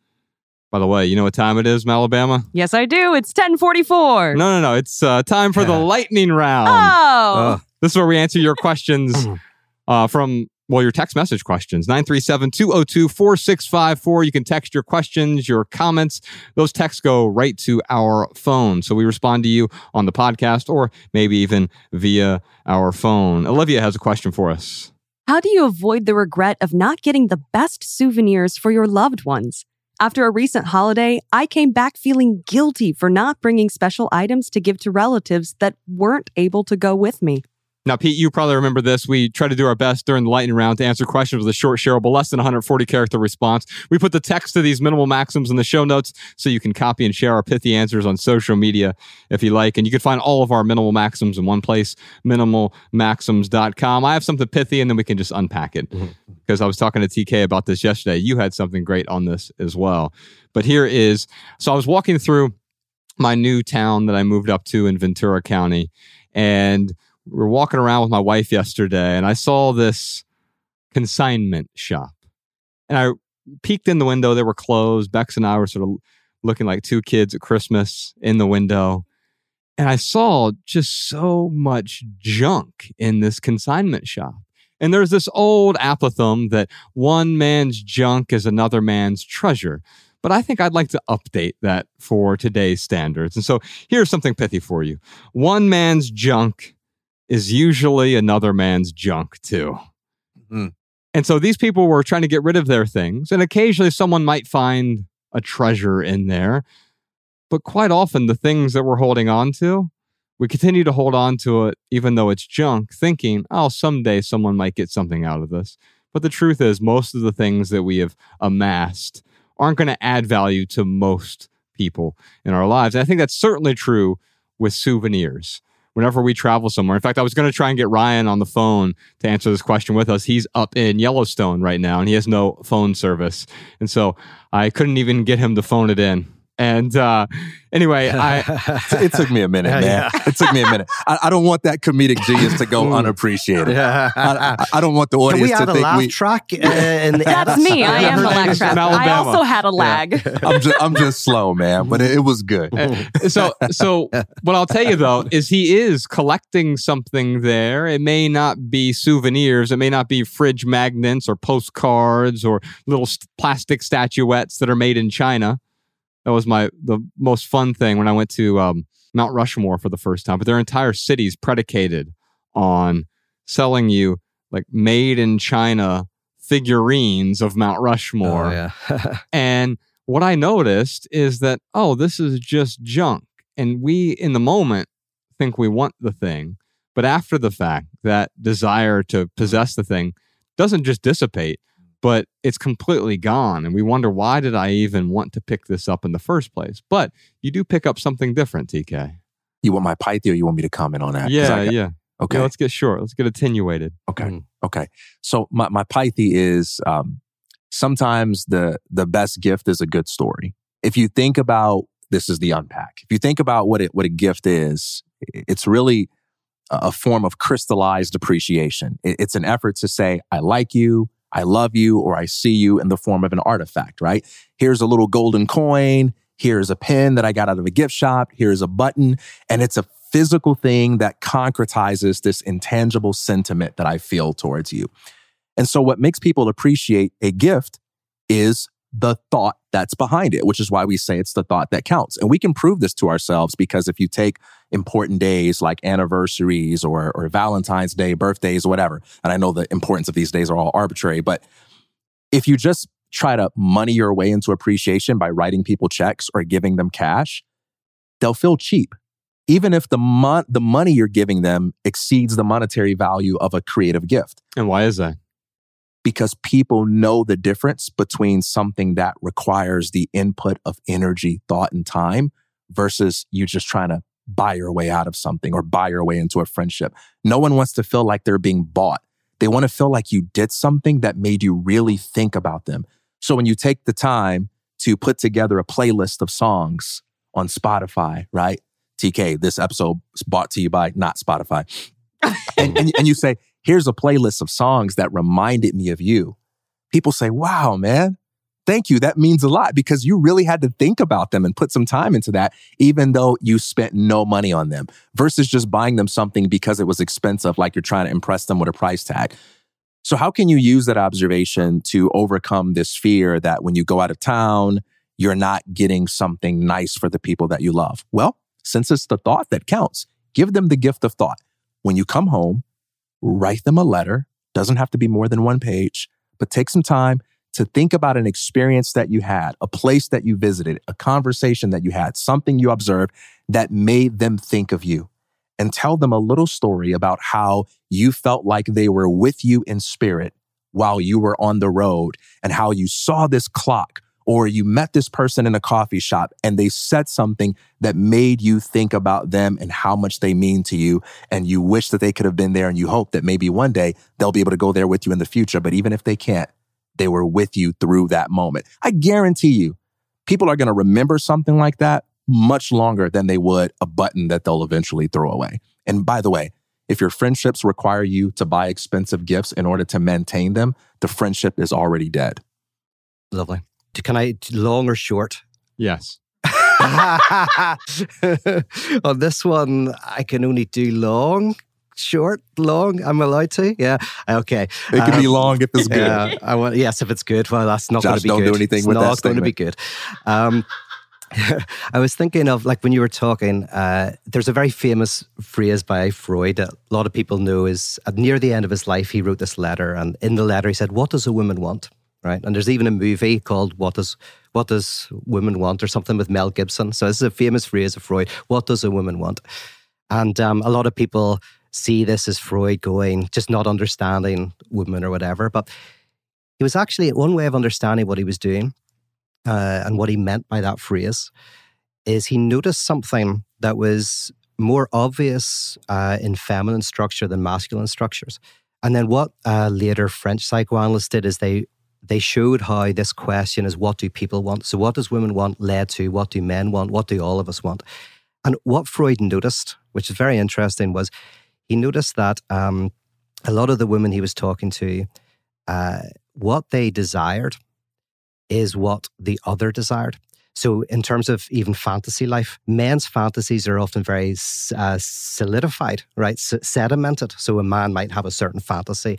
By the way, you know what time it is, Alabama? Yes, I do. It's 1044. No, no, no. It's uh, time for the lightning round. Oh. this is where we answer your questions uh, from, well, your text message questions. 937 202 4654. You can text your questions, your comments. Those texts go right to our phone. So we respond to you on the podcast or maybe even via our phone. Olivia has a question for us. How do you avoid the regret of not getting the best souvenirs for your loved ones? After a recent holiday, I came back feeling guilty for not bringing special items to give to relatives that weren't able to go with me. Now, Pete, you probably remember this. We try to do our best during the lightning round to answer questions with a short, shareable, less than 140 character response. We put the text to these minimal maxims in the show notes so you can copy and share our pithy answers on social media if you like. And you can find all of our minimal maxims in one place, minimalmaxims.com. I have something pithy and then we can just unpack it. Because mm-hmm. I was talking to TK about this yesterday. You had something great on this as well. But here is so I was walking through my new town that I moved up to in Ventura County. And we were walking around with my wife yesterday, and I saw this consignment shop. And I peeked in the window, they were closed. Bex and I were sort of looking like two kids at Christmas in the window. And I saw just so much junk in this consignment shop. And there's this old apothegm that one man's junk is another man's treasure. But I think I'd like to update that for today's standards. And so here's something pithy for you one man's junk is usually another man's junk, too. Mm. And so these people were trying to get rid of their things. And occasionally someone might find a treasure in there. But quite often, the things that we're holding on to, we continue to hold on to it, even though it's junk, thinking, oh, someday someone might get something out of this. But the truth is, most of the things that we have amassed aren't going to add value to most people in our lives. And I think that's certainly true with souvenirs. Whenever we travel somewhere, in fact, I was going to try and get Ryan on the phone to answer this question with us. He's up in Yellowstone right now and he has no phone service. And so I couldn't even get him to phone it in. And uh, anyway, I it took me a minute, man. Yeah. It took me a minute. I, I, don't want that comedic genius to go unappreciated. Yeah. I, I, don't want the audience to think we track. Uh, the That's me. I am the lag track. I also had a lag. Yeah. I'm just I'm just slow, man, but it, it was good. so so what I'll tell you though is he is collecting something there. It may not be souvenirs. It may not be fridge magnets or postcards or little st- plastic statuettes that are made in China that was my the most fun thing when I went to um, Mount Rushmore for the first time. But their entire city's predicated on selling you like made in China figurines of Mount Rushmore. Oh, yeah. and what I noticed is that oh, this is just junk, and we in the moment think we want the thing, but after the fact, that desire to possess the thing doesn't just dissipate but it's completely gone. And we wonder, why did I even want to pick this up in the first place? But you do pick up something different, TK. You want my Pythia or you want me to comment on that? Yeah, got, yeah. Okay. Yeah, let's get short. Let's get attenuated. Okay. Mm. Okay. So my, my Pythia is um, sometimes the the best gift is a good story. If you think about this is the unpack. If you think about what it what a gift is, it's really a form of crystallized appreciation. It's an effort to say, I like you, I love you or I see you in the form of an artifact, right? Here's a little golden coin. Here's a pen that I got out of a gift shop. Here's a button. And it's a physical thing that concretizes this intangible sentiment that I feel towards you. And so what makes people appreciate a gift is the thought that's behind it, which is why we say it's the thought that counts. And we can prove this to ourselves because if you take important days like anniversaries or, or Valentine's Day, birthdays, whatever, and I know the importance of these days are all arbitrary, but if you just try to money your way into appreciation by writing people checks or giving them cash, they'll feel cheap. Even if the, mon- the money you're giving them exceeds the monetary value of a creative gift. And why is that? Because people know the difference between something that requires the input of energy, thought, and time versus you just trying to buy your way out of something or buy your way into a friendship. No one wants to feel like they're being bought. They want to feel like you did something that made you really think about them. So when you take the time to put together a playlist of songs on Spotify, right? TK, this episode is brought to you by not Spotify. and, and, and you say, here's a playlist of songs that reminded me of you. People say, wow, man, thank you. That means a lot because you really had to think about them and put some time into that, even though you spent no money on them versus just buying them something because it was expensive, like you're trying to impress them with a price tag. So, how can you use that observation to overcome this fear that when you go out of town, you're not getting something nice for the people that you love? Well, since it's the thought that counts, give them the gift of thought. When you come home, write them a letter. Doesn't have to be more than one page, but take some time to think about an experience that you had, a place that you visited, a conversation that you had, something you observed that made them think of you. And tell them a little story about how you felt like they were with you in spirit while you were on the road and how you saw this clock or you met this person in a coffee shop and they said something that made you think about them and how much they mean to you. And you wish that they could have been there and you hope that maybe one day they'll be able to go there with you in the future. But even if they can't, they were with you through that moment. I guarantee you, people are going to remember something like that much longer than they would a button that they'll eventually throw away. And by the way, if your friendships require you to buy expensive gifts in order to maintain them, the friendship is already dead. Lovely. Can I long or short? Yes. On this one, I can only do long, short, long. I'm allowed to. Yeah. Okay. It can um, be long if it's good. Yeah. I want. Yes, if it's good. Well, that's not going to be don't good. do anything it's with not that going to be good. Um, I was thinking of like when you were talking. Uh, there's a very famous phrase by Freud that a lot of people know is near the end of his life he wrote this letter, and in the letter he said, "What does a woman want?" Right, and there's even a movie called "What Does What Does Women Want" or something with Mel Gibson. So this is a famous phrase of Freud. What does a woman want? And um, a lot of people see this as Freud going just not understanding women or whatever, but he was actually one way of understanding what he was doing uh, and what he meant by that phrase is he noticed something that was more obvious uh, in feminine structure than masculine structures. And then what uh, later French psychoanalysts did is they they showed how this question is what do people want? So what does women want led to what do men want? What do all of us want? And what Freud noticed, which is very interesting, was he noticed that um, a lot of the women he was talking to, uh, what they desired is what the other desired. So, in terms of even fantasy life, men's fantasies are often very uh, solidified, right? S- sedimented. So, a man might have a certain fantasy,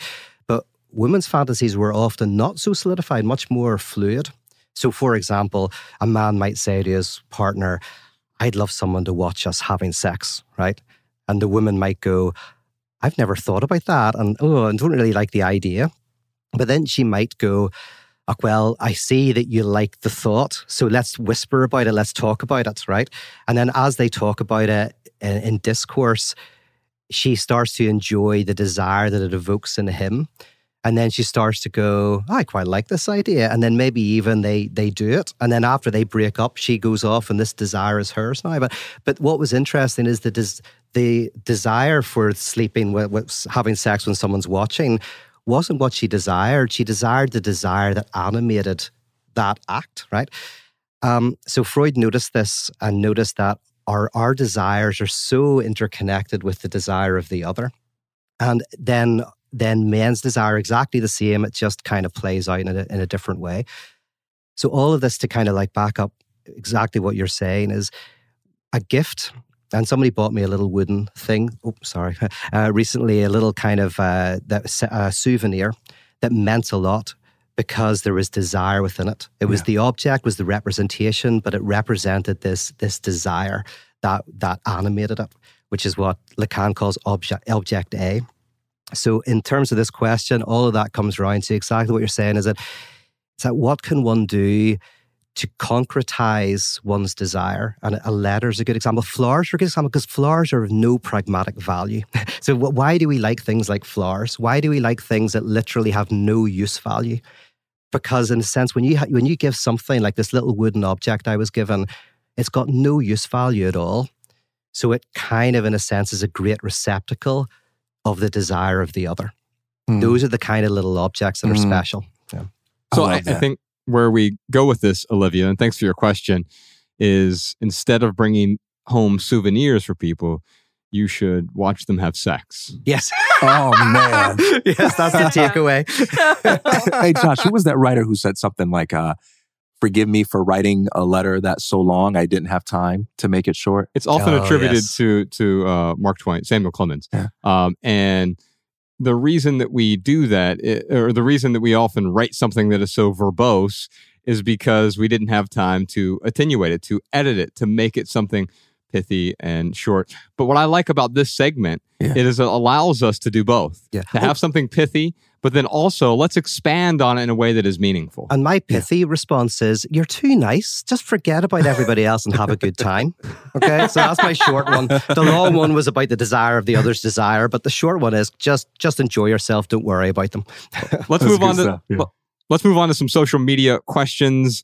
women's fantasies were often not so solidified, much more fluid. So, for example, a man might say to his partner, I'd love someone to watch us having sex, right? And the woman might go, I've never thought about that. And oh, I don't really like the idea. But then she might go, oh, well, I see that you like the thought. So let's whisper about it. Let's talk about it, right? And then as they talk about it in, in discourse, she starts to enjoy the desire that it evokes in him. And then she starts to go, I quite like this idea. And then maybe even they they do it. And then after they break up, she goes off and this desire is hers now. But but what was interesting is the des- the desire for sleeping with, with having sex when someone's watching wasn't what she desired. She desired the desire that animated that act, right? Um, so Freud noticed this and noticed that our, our desires are so interconnected with the desire of the other. And then, then men's desire exactly the same. It just kind of plays out in a, in a different way. So all of this to kind of like back up exactly what you're saying is a gift and somebody bought me a little wooden thing. Oh, sorry. Uh, recently, a little kind of uh, that uh, souvenir that meant a lot because there was desire within it. It was yeah. the object, was the representation, but it represented this this desire that that animated it, which is what Lacan calls object object A. So, in terms of this question, all of that comes around to exactly what you're saying. Is that is that what can one do to concretize one's desire. And a letter is a good example. Flowers are a good example because flowers are of no pragmatic value. so, why do we like things like flowers? Why do we like things that literally have no use value? Because, in a sense, when you, ha- when you give something like this little wooden object I was given, it's got no use value at all. So, it kind of, in a sense, is a great receptacle of the desire of the other. Mm. Those are the kind of little objects that mm. are hmm. special. Yeah. So I, I, think where we go with this, Olivia, and thanks for your question, is instead of bringing home souvenirs for people, you should watch them have sex. Yes. oh man. yes, that's the takeaway. hey Josh, who was that writer who said something like uh forgive me for writing a letter that's so long I didn't have time to make it short? It's often oh, attributed yes. to to uh, Mark Twain, Samuel Clemens. Yeah. Um, and the reason that we do that, or the reason that we often write something that is so verbose, is because we didn't have time to attenuate it, to edit it, to make it something pithy and short. But what I like about this segment yeah. it is it allows us to do both. Yeah. To have something pithy, but then also let's expand on it in a way that is meaningful. And my pithy yeah. response is you're too nice. Just forget about everybody else and have a good time. Okay? So that's my short one. The long one was about the desire of the other's desire, but the short one is just just enjoy yourself, don't worry about them. let's move on to yeah. let's move on to some social media questions.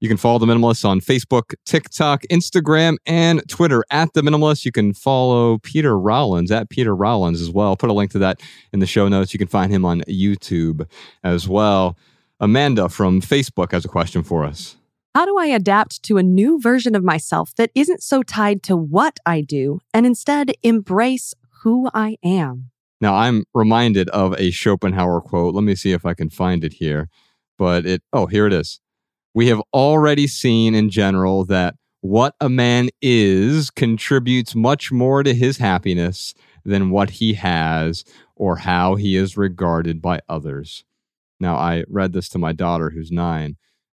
You can follow The Minimalists on Facebook, TikTok, Instagram, and Twitter at The Minimalist. You can follow Peter Rollins at Peter Rollins as well. I'll put a link to that in the show notes. You can find him on YouTube as well. Amanda from Facebook has a question for us. How do I adapt to a new version of myself that isn't so tied to what I do and instead embrace who I am? Now, I'm reminded of a Schopenhauer quote. Let me see if I can find it here. But it, oh, here it is. We have already seen in general that what a man is contributes much more to his happiness than what he has or how he is regarded by others. Now, I read this to my daughter who's nine.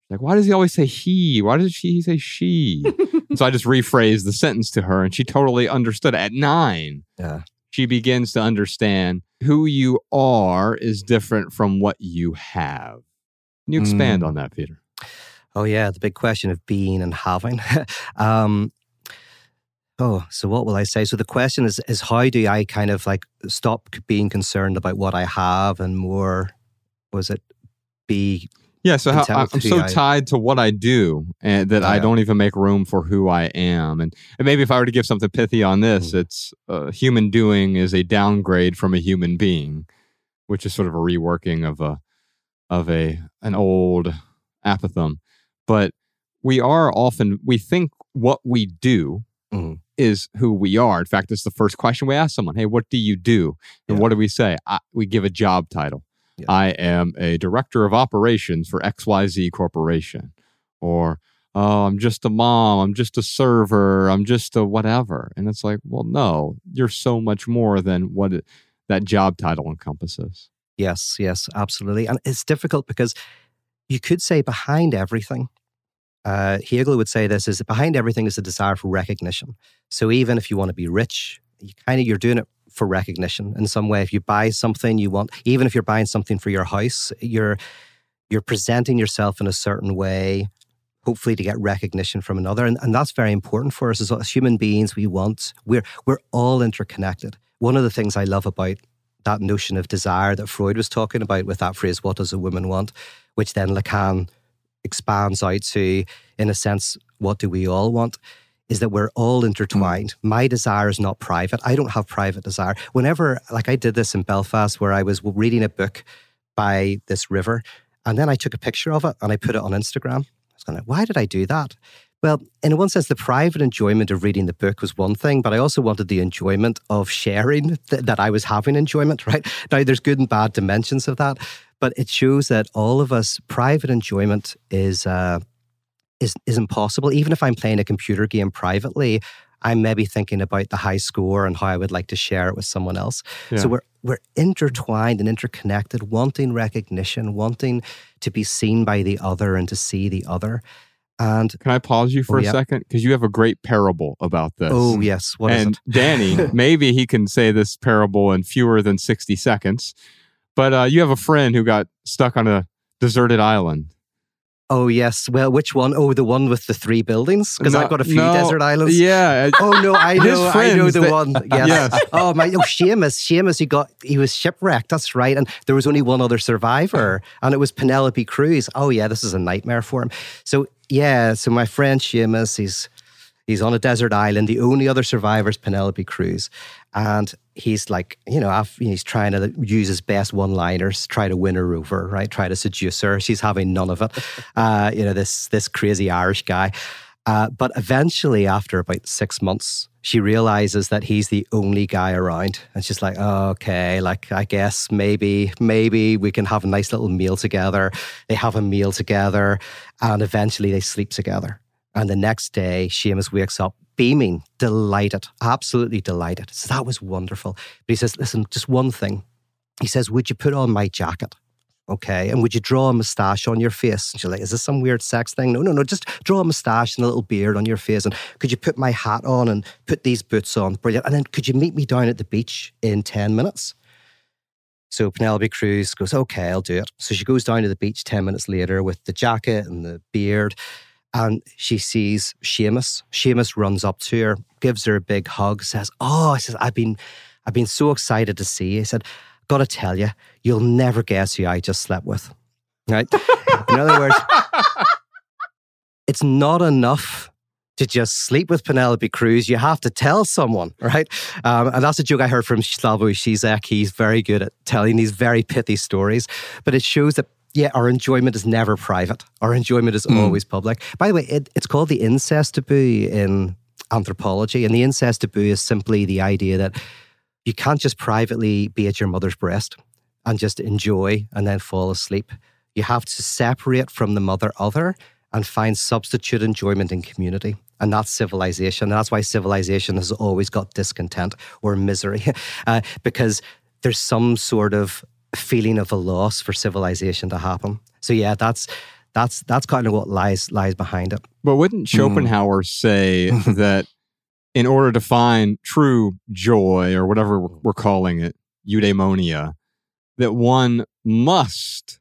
Like, why does he always say he? Why does she say she? so I just rephrased the sentence to her and she totally understood at nine. Yeah. She begins to understand who you are is different from what you have. Can you expand Mm. on that, Peter? Oh yeah, the big question of being and having. um, oh, so what will I say? So the question is is how do I kind of like stop being concerned about what I have and more was it be Yeah, so how, I'm so I- tied to what I do and that I don't even make room for who I am. And, and maybe if I were to give something pithy on this, Mm. it's uh, human doing is a downgrade from a human being, which is sort of a reworking of a of a an old apothegm. But we are often we think what we do Mhm. is who we are. In fact, it's the first question we ask someone. Hey, what do you do? And Yeah. what do we say? I, we give a job title. Yeah. I am a director of operations for XYZ Corporation. Or, oh, I'm just a mom. I'm just a server. I'm just a whatever. And it's like, well, no, you're so much more than what it, that job title encompasses. Yes, yes, absolutely. And it's difficult because you could say behind everything, uh, Hegel would say this is behind everything is a desire for recognition. So even if you want to be rich, you kind of you're doing it for recognition in some way. If you buy something you want, even if you're buying something for your house, you're you're presenting yourself in a certain way, hopefully to get recognition from another. And, and that's very important for us as, as human beings. We want we're we're all interconnected. One of the things I love about that notion of desire that Freud was talking about with that phrase, what does a woman want? Which then Lacan expands out to, in a sense, what do we all want? Is that we're all intertwined. Mm. My desire is not private. I don't have private desire. Whenever, like I did this in Belfast, where I was reading a book by this river, and then I took a picture of it and I put it on Instagram. I was going, why did I do that? Well, in one sense, the private enjoyment of reading the book was one thing, but I also wanted the enjoyment of sharing th- that I was having enjoyment, right? Now, there's good and bad dimensions of that, but it shows that all of us, private enjoyment is, uh, is, is impossible. Even if I'm playing a computer game privately, I'm maybe thinking about the high score and how I would like to share it with someone else. Yeah. So we're we're intertwined and interconnected, wanting recognition, wanting to be seen by the other and to see the other. And Can I pause you for Oh, a yeah. second? Because you have a great parable about this. oh yes, what is and? Danny, maybe he can say this parable in fewer than 60 seconds. But uh, you have a friend who got stuck on a deserted island. Oh yes. Well, which one? Oh, the one with the three buildings? Because No- I've got a few no, desert islands. Yeah. Oh no, I know, I know the that- one. Yes. Yes. Oh my, oh Seamus, Seamus, he got he was shipwrecked. That's right, and there was only one other survivor, and it was Penelope Cruz. Oh yeah, this is a nightmare for him. So yeah, so my friend Seamus, he's he's on a desert island. The only other survivor is Penelope Cruz, and he's like, you know, he's trying to use his best one-liners, try to win her over, right? Try to seduce her. She's having none of it. Uh, you know, this this crazy Irish guy. Uh, but eventually, after about six months, she realizes that he's the only guy around, and she's like, oh, "Okay, like I guess maybe, maybe we can have a nice little meal together." They have a meal together, and eventually they sleep together. And the next day, Seamus wakes up beaming, delighted, absolutely delighted. So that was wonderful. But he says, "Listen, just one thing." He says, "Would you put on my jacket?" Okay. And would you draw a mustache on your face? And she's like, Is this some weird sex thing? No, no, no. Just draw a mustache and a little beard on your face. And could you put my hat on and put these boots on? Brilliant. And then could you meet me down at the beach in 10 minutes? So Penelope Cruz goes, Okay, I'll do it. So she goes down to the beach 10 minutes later with the jacket and the beard. And she sees Seamus. Seamus runs up to her, gives her a big hug, says, Oh, I says, I've been I've been so excited to see you. He said, Gotta tell you, you'll never guess who I just slept with. Right? In other words, it's not enough to just sleep with Penelope Cruz. You have to tell someone, right? Um, and that's a joke I heard from Slavoj Zizek. He's very good at telling these very pithy stories, but it shows that Yeah, our enjoyment is never private. Our enjoyment is Mm. always public. By the way, it, it's called the incest taboo in anthropology. And the incest taboo is simply the idea that you can't just privately be at your mother's breast and just enjoy and then fall asleep. You have to separate from the mother other and find substitute enjoyment in community. And that's civilization. And that's why civilization has always got discontent or misery, uh, because there's some sort of feeling of a loss for civilization to happen. So yeah, that's that's that's kind of what lies lies behind it. But wouldn't Schopenhauer say that in order to find true joy or whatever we're calling it, eudaimonia, that one must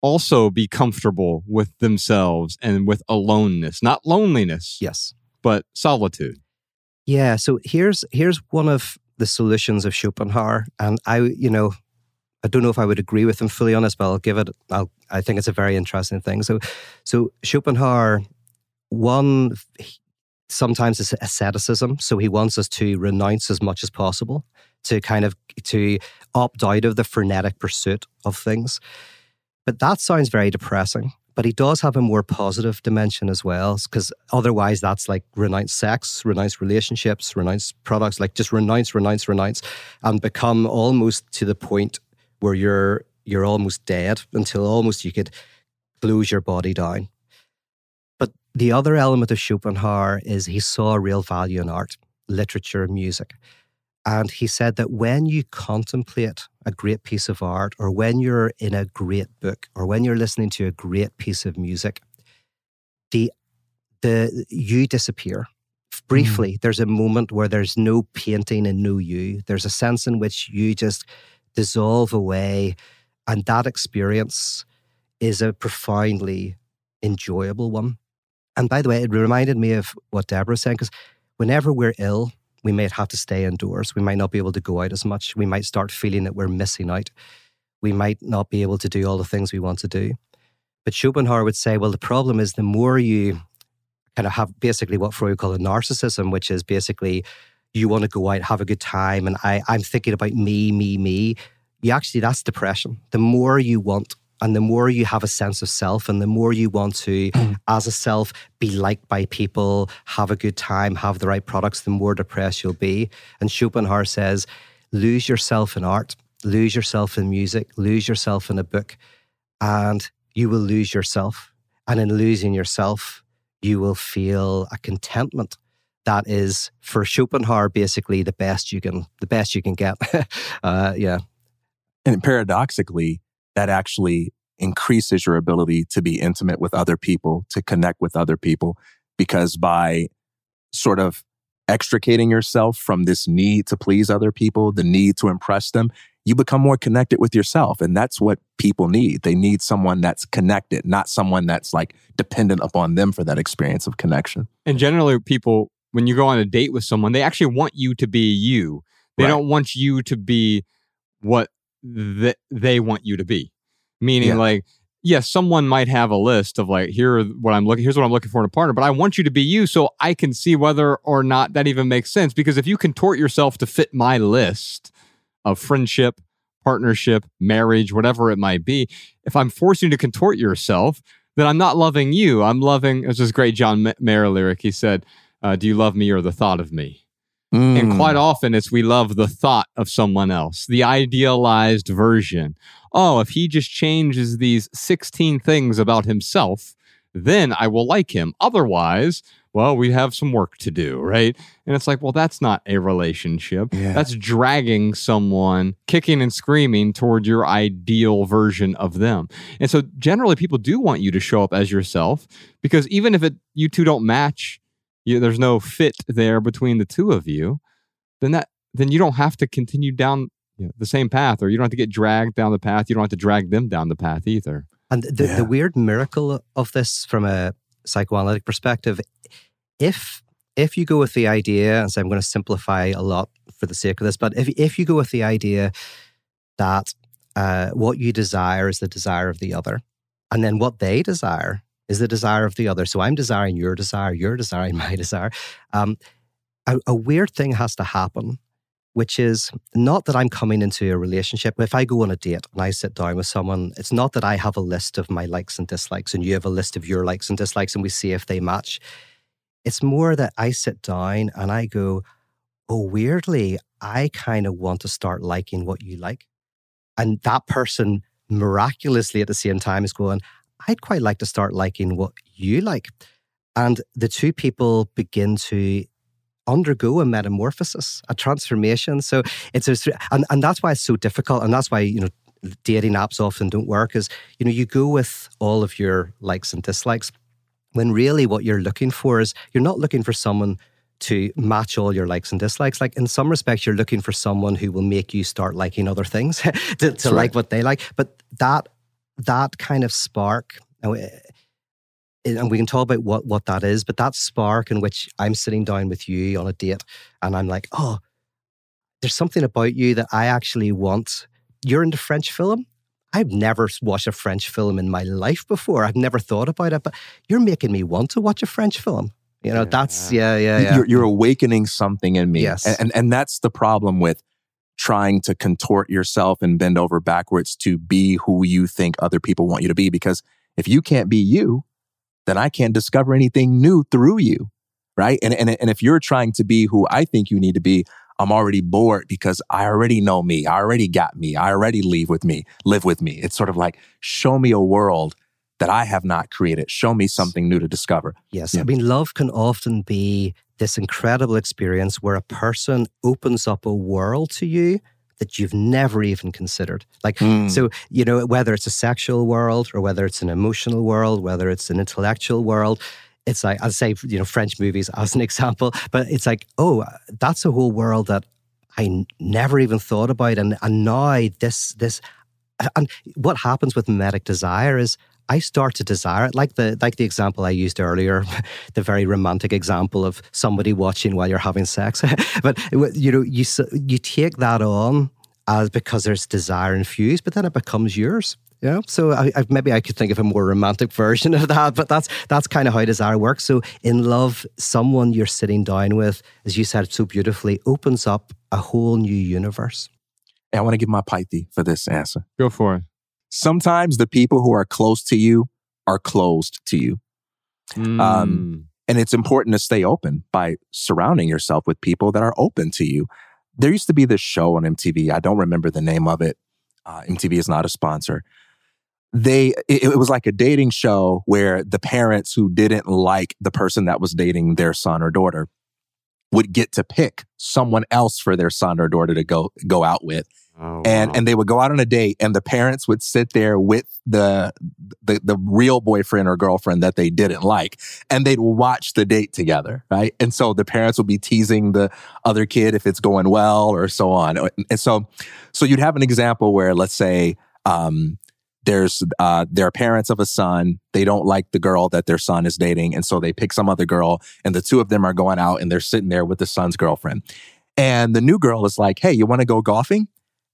also be comfortable with themselves and with aloneness, not loneliness, Yes. but solitude. Yeah. So here's here's one of the solutions of Schopenhauer, and I, you know, I don't know if I would agree with him fully on this, but I'll give it. I'll, I think it's a very interesting thing. So, so Schopenhauer, one sometimes it's asceticism. So he wants us to renounce as much as possible, to kind of to opt out of the frenetic pursuit of things. But that sounds very depressing. But he does have a more positive dimension as well, because otherwise that's like renounce sex, renounce relationships, renounce products, like just renounce, renounce, renounce, and become almost to the point where you're you're almost dead until almost you could close your body down. The other element of Schopenhauer is he saw real value in art, literature, and music. And he said that when you contemplate a great piece of art, or when you're in a great book, or when you're listening to a great piece of music, the the you disappear. Hmm. Briefly, there's a moment where there's no painting and no you. There's a sense in which you just dissolve away, and that experience is a profoundly enjoyable one. And by the way, it reminded me of what Deborah was saying, because whenever we're ill, we might have to stay indoors. We might not be able to go out as much. We might start feeling that we're missing out. We might not be able to do all the things we want to do. But Schopenhauer would say, well, the problem is the more you kind of have basically what Freud called a narcissism, which is basically you want to go out, have a good time, and I, I'm thinking about me, me, me. You actually, that's depression. The more you want and the more you have a sense of self, and the more you want to, as a self, be liked by people, have a good time, have the right products, the more depressed you'll be. And Schopenhauer says, lose yourself in art, lose yourself in music, lose yourself in a book, and you will lose yourself. And in losing yourself, you will feel a contentment that is for Schopenhauer basically the best you can the best you can get. uh, yeah. And paradoxically, that actually increases your ability to be intimate with other people, to connect with other people, because by sort of extricating yourself from this need to please other people, the need to impress them, you become more connected with yourself. And that's what people need. They need someone that's connected, not someone that's like dependent upon them for that experience of connection. And generally, people, when you go on a date with someone, they actually want you to be you. They Right. don't want you to be what th- they want you to be. Meaning, Yeah. like, yes, someone might have a list of like, here are what I'm looking. Here's what I'm looking for in a partner. But I want you to be you, so I can see whether or not that even makes sense. Because if you contort yourself to fit my list of friendship, partnership, marriage, whatever it might be, if I'm forcing you to contort yourself, then I'm not loving you. I'm loving. It was this great John Mayer lyric. He said, uh, "Do you love me or the thought of me?" And Mm. quite often it's we love the thought of someone else, the idealized version. Oh, if he just changes these 16 things about himself, then I will like him. Otherwise, well, we have some work to do, right? And it's like, well, that's not a relationship. Yeah. That's dragging someone kicking and screaming toward your ideal version of them. And so generally people do want you to show up as yourself because even if it you two don't match, you, there's no fit there between the two of you, then that then you don't have to continue down you know, the same path, or you don't have to get dragged down the path. You don't have to drag them down the path either. And the, Yeah. the weird miracle of this from a psychoanalytic perspective, if if you go with the idea, and so I'm going to simplify a lot for the sake of this, but if if you go with the idea that uh, what you desire is the desire of the other, and then what they desire is the desire of the other. So I'm desiring your desire, you're desiring my desire. Um, a, a weird thing has to happen which is not that I'm coming into a relationship. If I go on a date and I sit down with someone, it's not that I have a list of my likes and dislikes and you have a list of your likes and dislikes and we see if they match. It's more that I sit down and I go, oh, weirdly, I kind of want to start liking what you like. And that person miraculously at the same time is going, I'd quite like to start liking what you like. And the two people begin to undergo a metamorphosis, a transformation. So it's a, and, and that's why it's so difficult. And that's why, you know, dating apps often don't work is, you know, you go with all of your likes and dislikes when really what you're looking for is you're not looking for someone to match all your likes and dislikes. Like in some respects, you're looking for someone who will make you start liking other things to, to like what they like. But that that kind of spark, eh, eh, and we can talk about what what that is, but that spark in which I'm sitting down with you on a date and I'm like, oh, there's something about you that I actually want. You're into French film. I've never watched a French film in my life before. I've never thought about it, but you're making me want to watch a French film. You know, yeah. that's yeah, yeah, yeah. You're, you're, awakening something in me. Yes, and, and and that's the problem with trying to contort yourself and bend over backwards to be who you think other people want you to be. Because if you can't be you, then I can't discover anything new through you. Right. And, and, and if you're trying to be who I think you need to be, I'm already bored because I already know me. I already got me. I already live with me, live with me. It's sort of like, show me a world that I have not created. Show me something new to discover. Yes. Yeah. I mean, love can often be this incredible experience where a person opens up a world to you that you've never even considered. Like, mm. so, you know, whether it's a sexual world or whether it's an emotional world, whether it's an intellectual world, it's like, I'll say, you know, French movies as an example, but it's like, oh, that's a whole world that I never even thought about. And, and now this, this, and what happens with mimetic desire is I start to desire it, like the like the example I used earlier, the very romantic example of somebody watching while you're having sex. but uh, you know, you you take that on as because there's desire infused, but then it becomes yours. Yeah, so I, I, maybe I could think of a more romantic version of that, but that's that's kind of how desire works. So in love, someone you're sitting down with, as you said so beautifully, opens up a whole new universe. I want to give my Pythie for this answer. Go for it sometimes the people who are close to you are closed to you. Mm. Um, and it's important to stay open by surrounding yourself with people that are open to you. There used to be this show on MTV. I don't remember the name of it. Uh, MTV is not a sponsor. They, it, it was like a dating show where the parents who didn't like the person that was dating their son or daughter would get to pick someone else for their son or daughter to go go out with Oh, and wow. and they would go out on a date and the parents would sit there with the, the the real boyfriend or girlfriend that they didn't like and they'd watch the date together right? And so the parents would be teasing the other kid if it's going well or so on. And so so you'd have an example where let's say um, there's uh, there are parents of a son they don't like the girl that their son is dating and so they pick some other girl and the two of them are going out and they're sitting there with the son's girlfriend. And the new girl is like hey you want to go golfing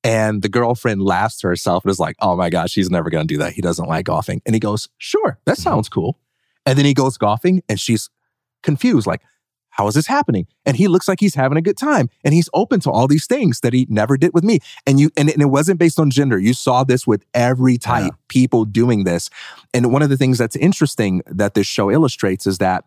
and the girlfriend laughs to herself and is like, oh my gosh, he's never going to do that. He doesn't like golfing. And he goes, sure, that mm-hmm. sounds cool. And then he goes golfing and she's confused, like, how is this happening? And he looks like he's having a good time and he's open to all these things that he never did with me. And you, and, and it wasn't based on gender. You saw this with every type, yeah. people doing this. And one of the things that's interesting that this show illustrates is that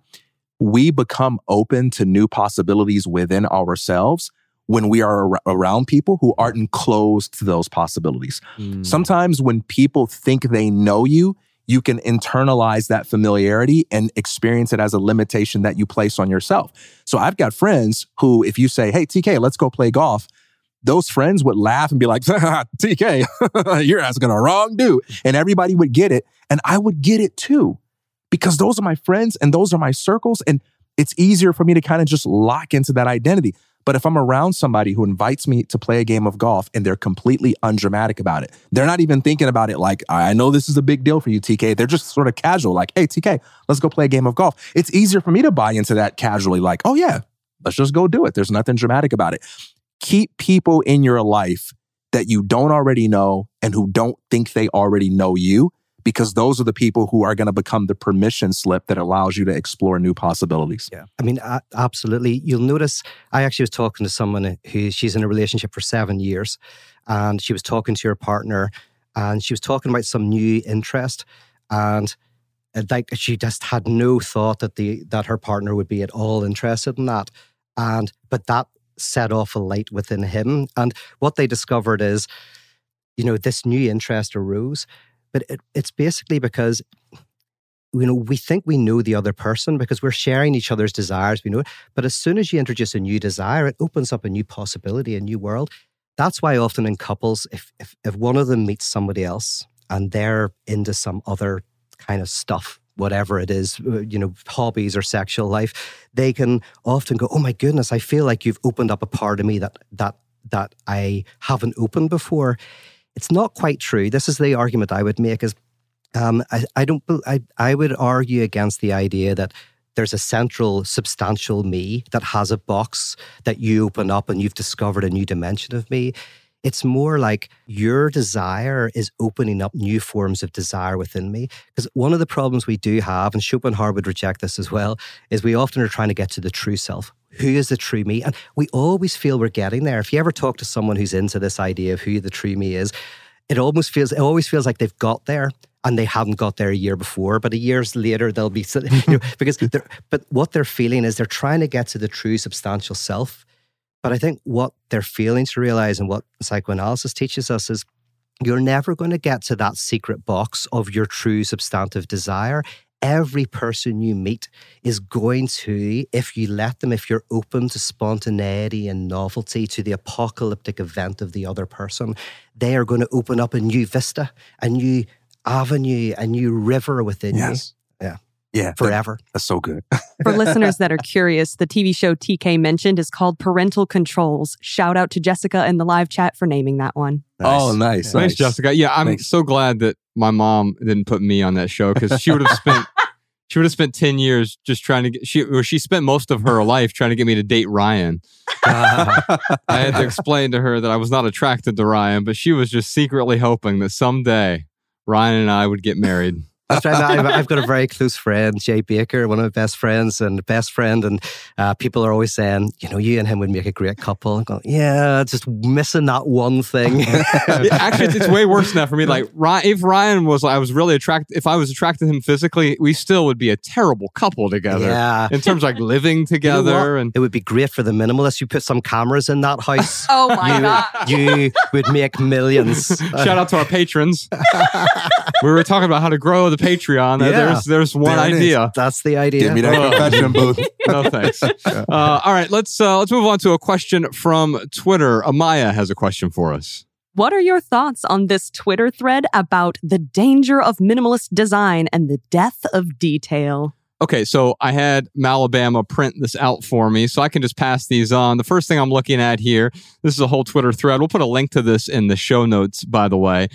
we become open to new possibilities within ourselves when we are ar- around people who aren't closed to those possibilities. Mm. Sometimes when people think they know you, you can internalize that familiarity and experience it as a limitation that you place on yourself. So I've got friends who, if you say, Hey, TK, let's go play golf, those friends would laugh and be like, TK, you're asking a wrong dude. And everybody would get it. And I would get it too, because those are my friends and those are my circles. And it's easier for me to kind of just lock into that identity. But if I'm around somebody who invites me to play a game of golf and they're completely undramatic about it, they're not even thinking about it like, I know this is a big deal for you, TK. They're just sort of casual, like, hey, TK, let's go play a game of golf. It's easier for me to buy into that casually, like, oh, yeah, let's just go do it. There's nothing dramatic about it. Keep people in your life that you don't already know and who don't think they already know you because those are the people who are going to become the permission slip that allows you to explore new possibilities. Yeah. I mean, absolutely. You'll notice I actually was talking to someone who she's in a relationship for seven years and she was talking to her partner and she was talking about some new interest and uh, like she just had no thought that the that her partner would be at all interested in that and but that set off a light within him and what they discovered is you know this new interest arose but it, it's basically because you know we think we know the other person because we're sharing each other's desires we know it but as soon as you introduce a new desire it opens up a new possibility a new world that's why often in couples if if, if one of them meets somebody else and they're into some other kind of stuff whatever it is, uh, you know, hobbies or sexual life, they can often go, "Oh my goodness, I feel like you've opened up a part of me that that that I haven't opened before." It's not quite true. This is the argument I would make: is um, I, I don't. I I would argue against the idea that there's a central substantial me that has a box that you open up and you've discovered a new dimension of me. It's more like your desire is opening up new forms of desire within me. Because one of the problems we do have, and Schopenhauer would reject this as well, is we often are trying to get to the true self. Who is the true me? And we always feel we're getting there. If you ever talk to someone who's into this idea of who the true me is, it almost feels it always feels like they've got there and they haven't got there a year before, but a years later they'll be you know, because they're, but what they're feeling is they're trying to get to the true substantial self but I think what they're failing to realize and what psychoanalysis teaches us is you're never going to get to that secret box of your true substantive desire. Every person you meet is going to, if you let them, if you're open to spontaneity and novelty, to the apocalyptic event of the other person, they are going to open up a new vista, a new avenue, a new river within yes. You. Yeah. Yeah. Forever. That, that's so good. For listeners that are curious, the TV show TK mentioned is called Parental Controls. Shout out to Jessica in the live chat for naming that one. Nice. Oh, nice. Thanks, nice. Jessica. Yeah, I'm Thanks. so glad that my mom didn't put me on that show because she would have spent she would have spent 10 years just trying to get she or she spent most of her life trying to get me to date Ryan. Uh, I had to explain to her that I was not attracted to Ryan, but she was just secretly hoping that someday Ryan and I would get married. I've, I've, got a very close friend, Jay Baker, one of my best friends and best friend. And uh, people are always saying, you know, you and him would make a great couple. Going, yeah, just missing that one thing. Actually, it's, it's, way worse than that for me. Like, if Ryan was, I was really attracted, if I was attracted to him physically, we still would be a terrible couple together. Yeah. In terms of like living together. You know and It would be great for the minimalists. You put some cameras in that house. oh my you, God. You would make millions. Shout out to our patrons. we were talking about how to grow the Patreon. Yeah. There's there's one there idea. That's the idea. Give me that confession booth. no thanks. Uh, all right, let's uh, let's move on to a question from Twitter. Amaya has a question for us. What are your thoughts on this Twitter thread about the danger of minimalist design and the death of detail? Okay, so I had Malabama print this out for me, so I can just pass these on. The first thing I'm looking at here, this is a whole Twitter thread. We'll put a link to this in the show notes, by the way.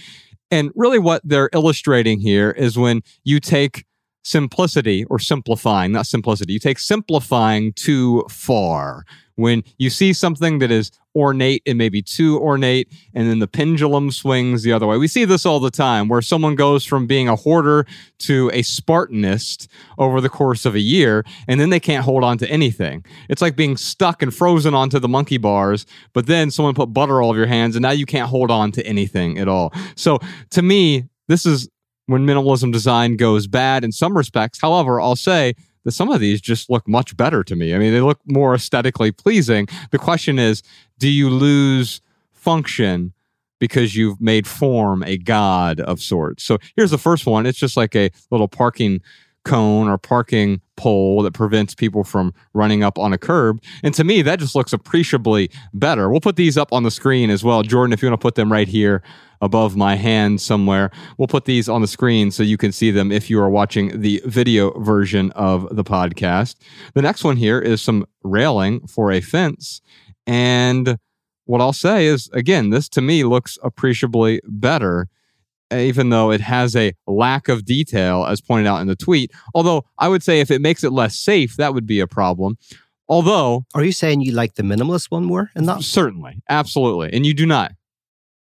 And really, what they're illustrating here is when you take simplicity or simplifying, not simplicity, you take simplifying too far. When you see something that is ornate and maybe too ornate, and then the pendulum swings the other way. We see this all the time where someone goes from being a hoarder to a Spartanist over the course of a year, and then they can't hold on to anything. It's like being stuck and frozen onto the monkey bars, but then someone put butter all over your hands, and now you can't hold on to anything at all. So to me, this is when minimalism design goes bad in some respects. However, I'll say that some of these just look much better to me. I mean, they look more aesthetically pleasing. The question is, do you lose function because you've made form a god of sorts? So here's the first one. It's just like a little parking cone or parking pole that prevents people from running up on a curb. And to me, that just looks appreciably better. We'll put these up on the screen as well. Jordan, if you want to put them right here above my hand somewhere, we'll put these on the screen so you can see them if you are watching the video version of the podcast. The next one here is some railing for a fence. And what I'll say is, again, this to me looks appreciably better even though it has a lack of detail, as pointed out in the tweet. Although I would say if it makes it less safe, that would be a problem. Although, are you saying you like the minimalist one more? And that certainly, absolutely, and you do not.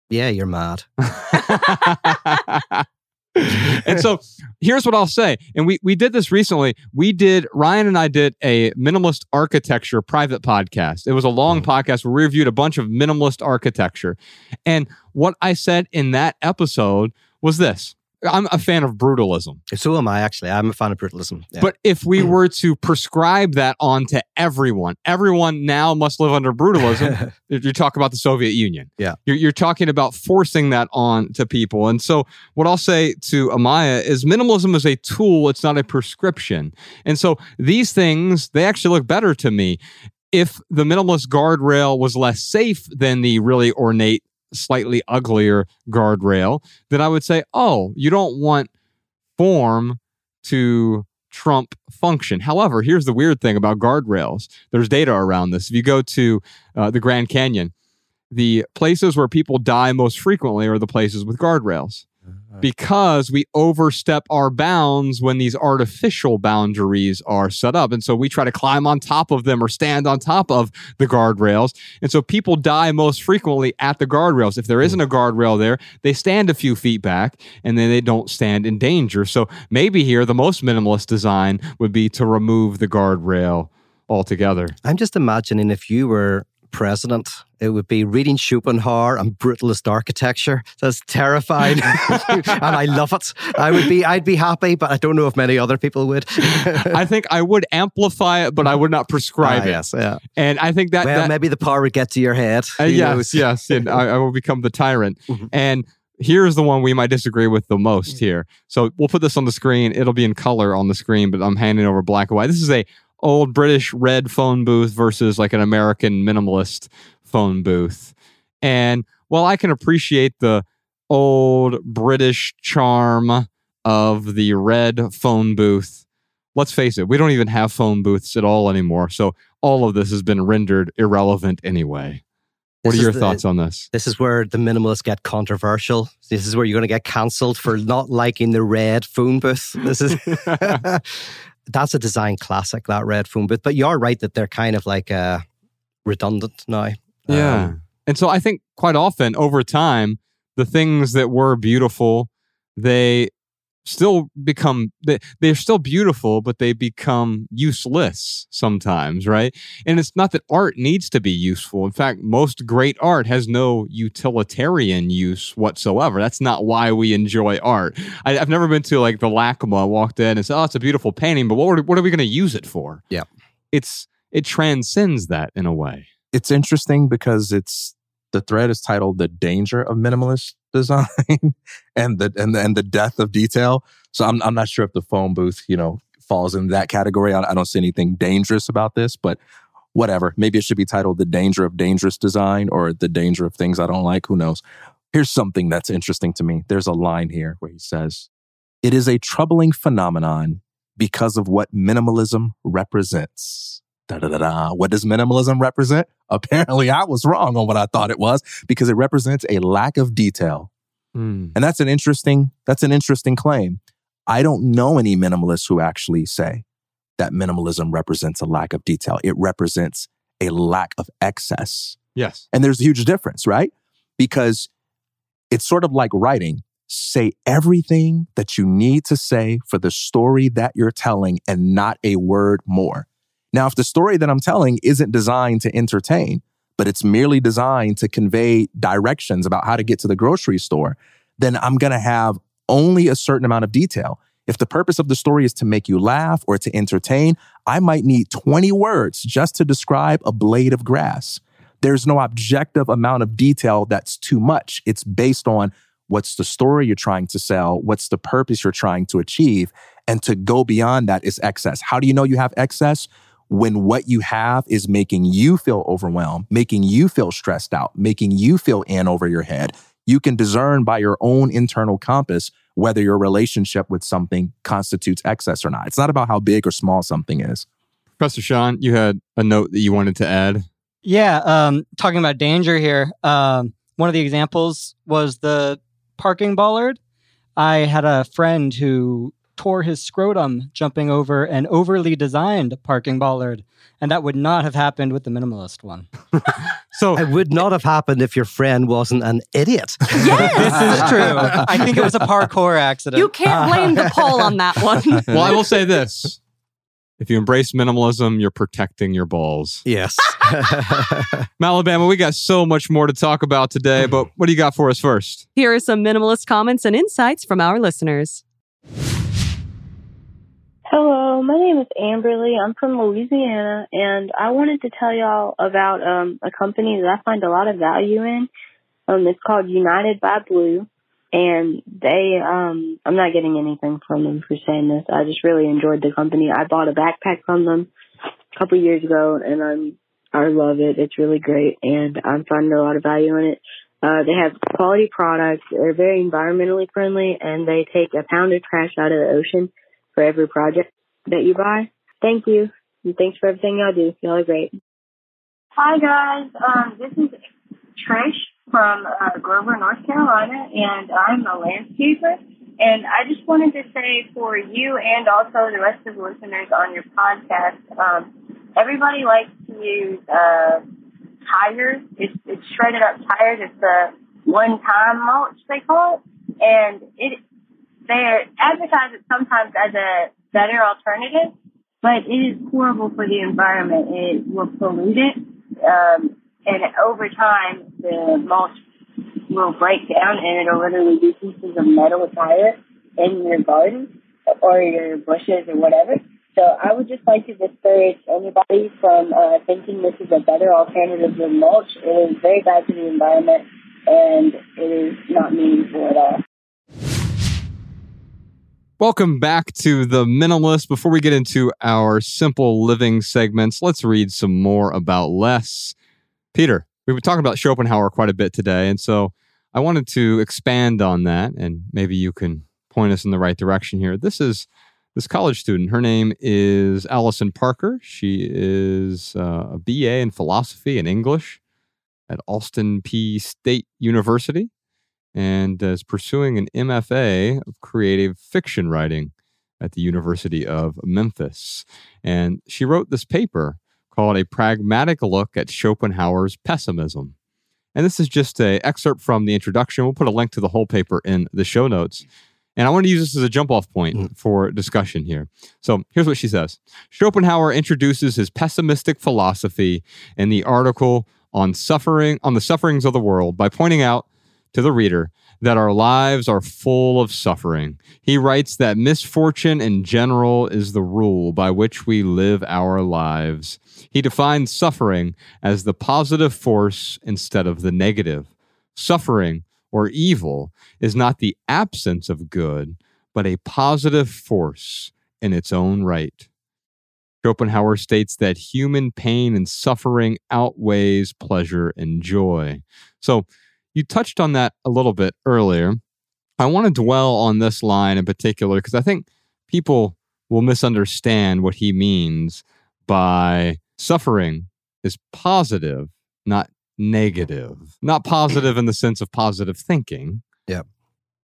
Yeah, you're mad. and so here's what I'll say. And we we did this recently. We did Ryan and I did a minimalist architecture private podcast. It was a long hmm. podcast where we reviewed a bunch of minimalist architecture. And what I said in that episode was this. I'm a fan of brutalism. So am I, actually. I'm a fan of brutalism. Yeah. But if we were to prescribe that onto everyone, everyone now must live under brutalism. you talk about the Soviet Union. Yeah. You're, you're talking about forcing that on to people. And so, what I'll say to Amaya is minimalism is a tool, it's not a prescription. And so, these things, they actually look better to me. If the minimalist guardrail was less safe than the really ornate slightly uglier guardrail, then I would say, oh, you don't want form to trump function. However, here's the weird thing about guardrails there's data around this. If you go to uh, the Grand Canyon, the places where people die most frequently are the places with guardrails because we overstep our bounds when these artificial boundaries are set up. And so we try to climb on top of them or stand on top of the guardrails. And so people die most frequently at the guardrails. If there hmm. isn't a guardrail there, they stand a few feet back and then they don't stand in danger. So maybe here the most minimalist design would be to remove the guardrail altogether. I'm just imagining if you were president, it would be reading Schopenhauer and brutalist architecture. That's terrifying, and I love it. I would be, I'd be happy, but I don't know if many other people would. I think I would amplify it, but I would not prescribe Ah, it. yes, yeah. And I think that, Well, that maybe the power would get to your head. Uh, yes, knows? yes, and I, I will become the tyrant. Mhm. And here's the one we might disagree with the most here. So we'll put this on the screen. It'll be in color on the screen, but I'm handing over black and white. This is a old British red phone booth versus like an American minimalist phone booth. And while I can appreciate the old British charm of the red phone booth, let's face it, we don't even have phone booths at all anymore. So all of this has been rendered irrelevant anyway. What This are your the- thoughts on this? This is where the minimalists get controversial. This is where you're going to get cancelled for not liking the red phone booth. This is that's a design classic, that red phone booth. But you're right that they're kind of like uh, redundant now. Yeah. Um, and so I think quite often over time, the things that were beautiful, they still become they, they're still beautiful but they become useless sometimes right? And it's not that art needs to be useful. In fact most great art has no utilitarian use whatsoever. That's not why we enjoy art. I, have never been to like the LACMA walked in and said oh it's a beautiful painting but what, are- what are we going to use it for? Yeah. it's it transcends that in a way. It's interesting because it's the thread is titled "The Danger of Minimalist Design" and the and the, and the death of detail. So I'm I'm not sure if the phone booth you know falls in that category. I, I don't see anything dangerous about this, but whatever. Maybe it should be titled "The Danger of Dangerous Design" or "The Danger of Things I Don't Like." Who knows? Here's something that's interesting to me. There's a line here where he says, "It is a troubling phenomenon because of what minimalism represents." Da, da, da, da. What does minimalism represent? Apparently, I was wrong on what I thought it was because it represents a lack of detail. Hmm. And that's an interesting, that's an interesting claim. I don't know any minimalists who actually say that minimalism represents a lack of detail. It represents a lack of excess. yes And there's a huge difference, right? Because it's sort of like writing. Say everything that you need to say for the story that you're telling and not a word more. Now, if the story that I'm telling isn't designed to entertain, but it's merely designed to convey directions about how to get to the grocery store, then I'm going to have only a certain amount of detail. If the purpose of the story is to make you laugh or to entertain, I might need 20 words just to describe a blade of grass. There's no objective amount of detail that's too much. It's based on what's the story you're trying to sell, what's the purpose you're trying to achieve. And to go beyond that is excess. How do you know you have excess? When what you have is making you feel overwhelmed, making you feel stressed out, making you feel in over your head. You can discern by your own internal compass whether your relationship with something constitutes excess or not. It's not about how big or small something is. Professor Sean, you had a note that you wanted to add. Yeah, um, talking about danger here. Um, one of the examples was the parking bollard. I had a friend who tore his scrotum jumping over an overly designed parking bollard. And that would not have happened with the minimalist one. So It would not have happened if your friend wasn't an idiot. Yes, this is true. I think it was a parkour accident. You can't blame the pole on that one. well, I will say this. If you embrace minimalism, you're protecting your balls. yes. Malabama, we got so much more to talk about today, but what do you got for us first? Here are some minimalist comments and insights from our listeners. Hello, my name is Amberly. I'm from Louisiana, and I wanted to tell y'all about um, a company that I find a lot of value in. Um, it's called United by Blue, and they. Um, I'm not getting anything from them for saying this. I just really enjoyed the company. I bought a backpack from them a couple years ago, and I'm I love it. It's really great, and I'm finding a lot of value in it. Uh, they have quality products. They're very environmentally friendly, and they take a pound of trash out of the ocean for every project that you buy. Thank you. And thanks for everything y'all do. Y'all are great. Hi guys. Um, this is Trish from uh, Grover, North Carolina, and I'm a landscaper. And I just wanted to say for you and also the rest of the listeners on your podcast, um, everybody likes to use uh, tires. It's, it's shredded up tires. It's the one-time mulch they call it, and it they advertise it sometimes as a better alternative, but it is horrible for the environment. It will pollute it, um, and over time, the mulch will break down and it'll literally be pieces of metal tire in your garden or your bushes or whatever. So I would just like to discourage anybody from uh, thinking this is a better alternative than mulch. It is very bad for the environment and it is not meaningful at all. Welcome back to The Minimalist. Before we get into our simple living segments, let's read some more about less. Peter, we've been talking about Schopenhauer quite a bit today, and so I wanted to expand on that, and maybe you can point us in the right direction here. This is this college student. Her name is Allison Parker. She is uh, a BA in philosophy and English at Austin Peay State University and uh, is pursuing an MFA of creative fiction writing at the University of Memphis. And she wrote this paper called A Pragmatic Look at Schopenhauer's Pessimism. And this is just an excerpt from the introduction. We'll put a link to the whole paper in the show notes. And I want to use this as a jump off point mm. for discussion here. So here's what she says Schopenhauer introduces his pessimistic philosophy in the article on suffering on the sufferings of the world by pointing out to the reader that our lives are full of suffering. He writes that misfortune in general is the rule by which we live our lives. He defines suffering as the positive force instead of the negative. Suffering or evil is not the absence of good, but a positive force in its own right. Schopenhauer states that human pain and suffering outweighs pleasure and joy. So, you touched on that a little bit earlier. I want to dwell on this line in particular because I think people will misunderstand what he means by suffering is positive, not negative. Not positive in the sense of positive thinking. Yep.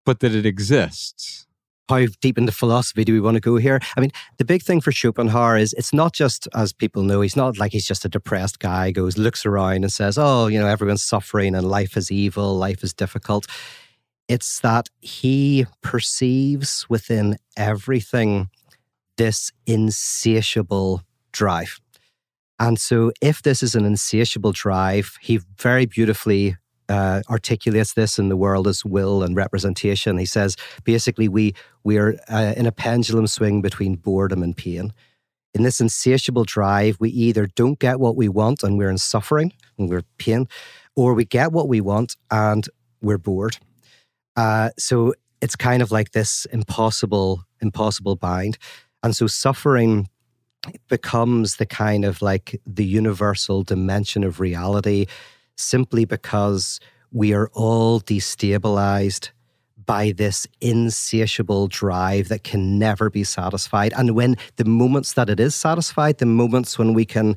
But that it exists. How deep into philosophy do we want to go here? I mean, the big thing for Schopenhauer is it's not just, as people know, he's not like he's just a depressed guy, goes, looks around and says, oh, you know, everyone's suffering and life is evil, life is difficult. It's that he perceives within everything this insatiable drive. And so, if this is an insatiable drive, he very beautifully uh, articulates this in the world as will and representation. He says basically we we are uh, in a pendulum swing between boredom and pain. In this insatiable drive, we either don't get what we want and we're in suffering and we're pain, or we get what we want and we're bored. Uh, so it's kind of like this impossible, impossible bind. And so suffering becomes the kind of like the universal dimension of reality simply because we are all destabilized by this insatiable drive that can never be satisfied. And when the moments that it is satisfied, the moments when we can,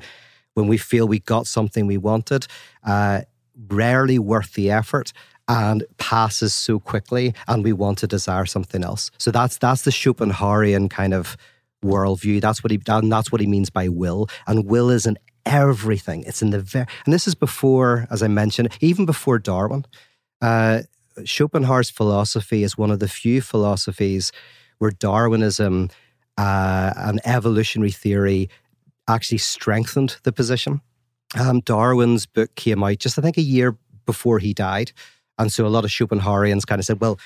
when we feel we got something we wanted, uh, rarely worth the effort. and passes so quickly, and we want to desire something else. So that's that's the Schopenhauerian kind of worldview. That's what he and that's what he means by will. And will is in everything. It's in the very and this is before, as I mentioned, even before Darwin. Uh, Schopenhauer's philosophy is one of the few philosophies where Darwinism uh, and evolutionary theory actually strengthened the position. Um, Darwin's book came out just, I think, a year before he died. And so a lot of Schopenhauerians kind of said, well,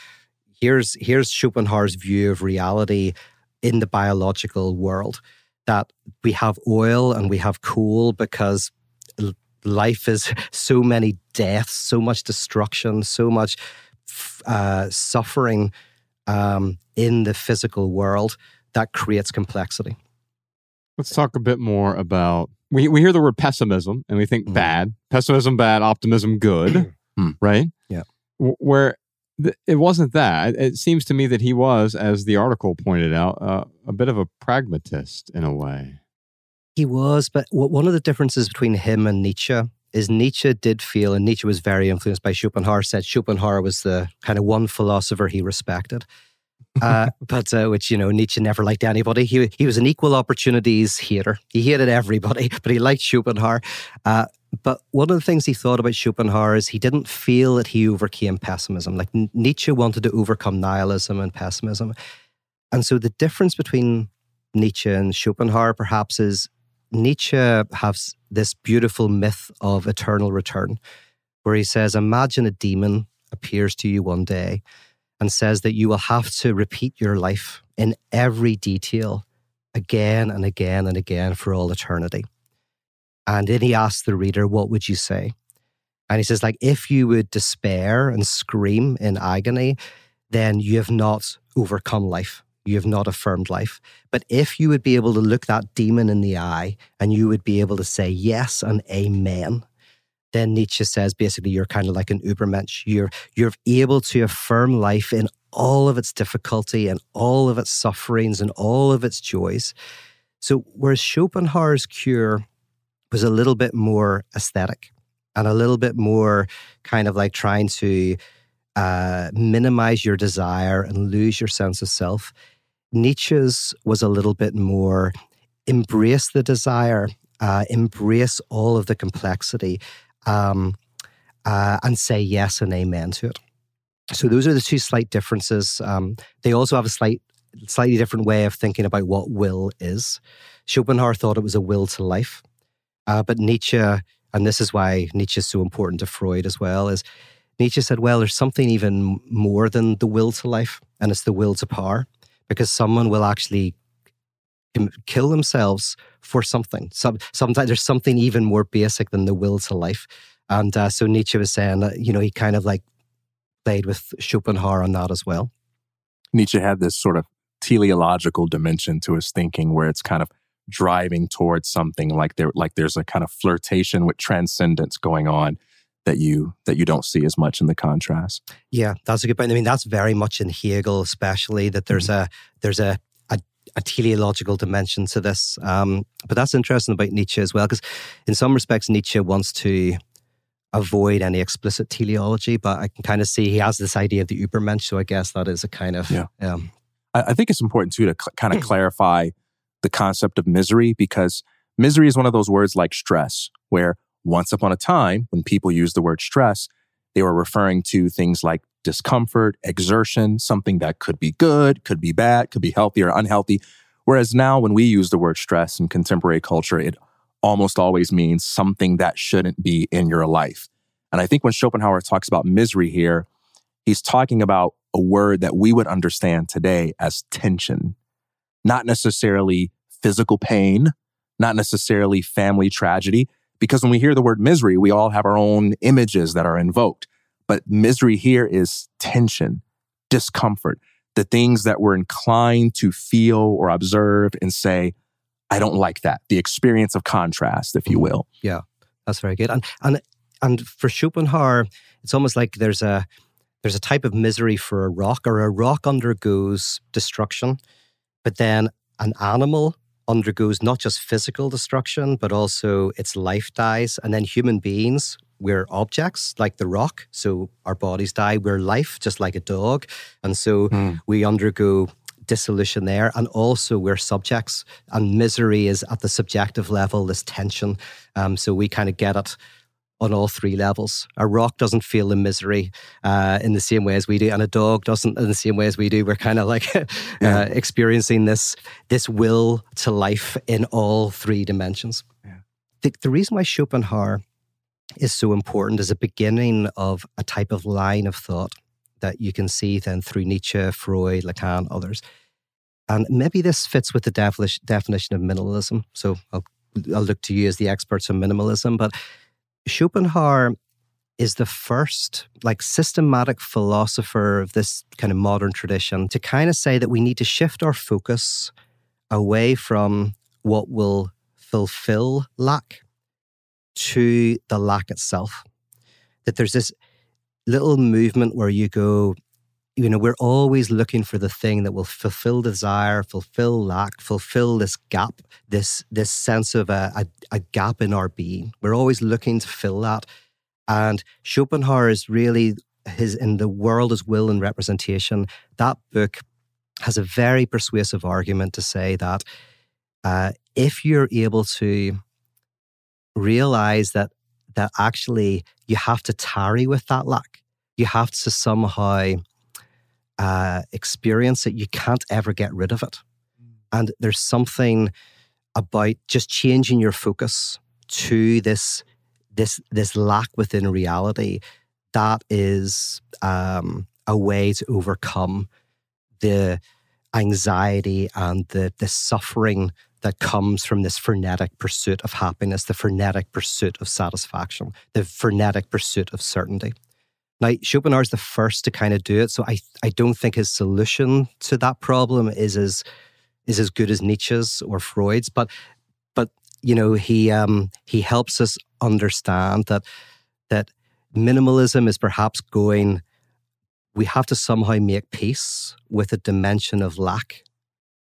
here's, here's Schopenhauer's view of reality in the biological world that we have oil and we have coal because life is so many deaths, so much destruction, so much uh, suffering um, in the physical world that creates complexity. Let's talk a bit more about. We, we hear the word pessimism and we think mm. bad. Pessimism bad, optimism good, right? Yeah. Where it wasn't that. It seems to me that he was, as the article pointed out, uh, a bit of a pragmatist in a way. He was, but one of the differences between him and Nietzsche is Nietzsche did feel, and Nietzsche was very influenced by Schopenhauer, said Schopenhauer was the kind of one philosopher he respected. uh, but uh, which you know Nietzsche never liked anybody. He he was an equal opportunities hater. He hated everybody, but he liked Schopenhauer. Uh, but one of the things he thought about Schopenhauer is he didn't feel that he overcame pessimism. Like Nietzsche wanted to overcome nihilism and pessimism, and so the difference between Nietzsche and Schopenhauer perhaps is Nietzsche has this beautiful myth of eternal return, where he says, Imagine a demon appears to you one day and says that you will have to repeat your life in every detail again and again and again for all eternity. And then he asks the reader, What would you say? And he says, like, if you would despair and scream in agony, then you have not overcome life you have not affirmed life. But if you would be able to look that demon in the eye and you would be able to say yes and amen, then Nietzsche says basically you're kind of like an Ubermensch. You're you're able to affirm life in all of its difficulty and all of its sufferings and all of its joys. So whereas Schopenhauer's cure was a little bit more aesthetic and a little bit more kind of like trying to uh, minimize your desire and lose your sense of self. Nietzsche's was a little bit more embrace the desire, uh, embrace all of the complexity, um, uh, and say yes and amen to it. So those are the two slight differences. Um, they also have a slight, slightly different way of thinking about what will is. Schopenhauer thought it was a will to life, uh, but Nietzsche, and this is why Nietzsche is so important to Freud as well, is Nietzsche said, well, there's something even more than the will to life, and it's the will to power because someone will actually kill themselves for something. Some, sometimes there's something even more basic than the will to life. And uh, so Nietzsche was saying that, you know, he kind of like played with Schopenhauer on that as well. Nietzsche had this sort of teleological dimension to his thinking where it's kind of driving towards something like there like there's a kind of flirtation with transcendence going on that you that you don't see as much in the contrast. Yeah, that's a good point. I mean, that's very much in Hegel, especially that there's mm-hmm. a there's a, a, a teleological dimension to this. Um, but that's interesting about Nietzsche as well, because in some respects, Nietzsche wants to avoid any explicit teleology, but I can kind of see he has this idea of the Übermensch. So I guess that is a kind of yeah. Um, I, I think it's important too to cl- kind of clarify the concept of misery because misery is one of those words like stress, where once upon a time, when people used the word stress, they were referring to things like discomfort, exertion, something that could be good, could be bad, could be healthy or unhealthy. Whereas now, when we use the word stress in contemporary culture, it almost always means something that shouldn't be in your life. And I think when Schopenhauer talks about misery here, he's talking about a word that we would understand today as tension, not necessarily physical pain, not necessarily family tragedy, because when we hear the word misery, we all have our own images that are invoked. But misery here is tension, discomfort, the things that we're inclined to feel or observe and say, I don't like that. The experience of contrast, if you mm-hmm. will. Yeah, that's very good. And and and for Schopenhauer, it's almost like there's a there's a type of misery for a rock, or a rock undergoes destruction, but then an animal undergoes not just physical destruction, but also its life dies. And then human beings, we're objects like the rock. So our bodies die. We're life, just like a dog. And so Mm. we undergo dissolution there. And also we're subjects. And misery is at the subjective level, this tension. Um, so we kind of get it on all three levels. A rock doesn't feel the misery uh, in the same way as we do, and a dog doesn't in the same way as we do. We're kind of like Yeah. uh, experiencing this this will to life in all three dimensions. Yeah. The, the reason why Schopenhauer is so important is a beginning of a type of line of thought that you can see then through Nietzsche, Freud, Lacan, others. And maybe this fits with the definition definition of minimalism. So I'll, I'll look to you as the experts on minimalism, but Schopenhauer is the first like systematic philosopher of this kind of modern tradition to kind of say that we need to shift our focus away from what will fulfill lack to the lack itself. That there's this little movement where you go, you know, we're always looking for the thing that will fulfill desire, fulfill lack, fulfill this gap, this this sense of a, a, a gap in our being. We're always looking to fill that. And Schopenhauer is really his in the world as will and representation. That book has a very persuasive argument to say that uh, if you're able to realize that that actually you have to tarry with that lack, you have to somehow uh, experience it. You can't ever get rid of it. And there's something about just changing your focus to this this this lack within reality that is um, a way to overcome the anxiety and the the suffering that comes from this frenetic pursuit of happiness, the frenetic pursuit of satisfaction, the frenetic pursuit of certainty. Now, Schopenhauer is the first to kind of do it, so I I don't think his solution to that problem is as is as good as Nietzsche's or Freud's, but but you know he um, he helps us understand that that minimalism is perhaps going. We have to somehow make peace with a dimension of lack,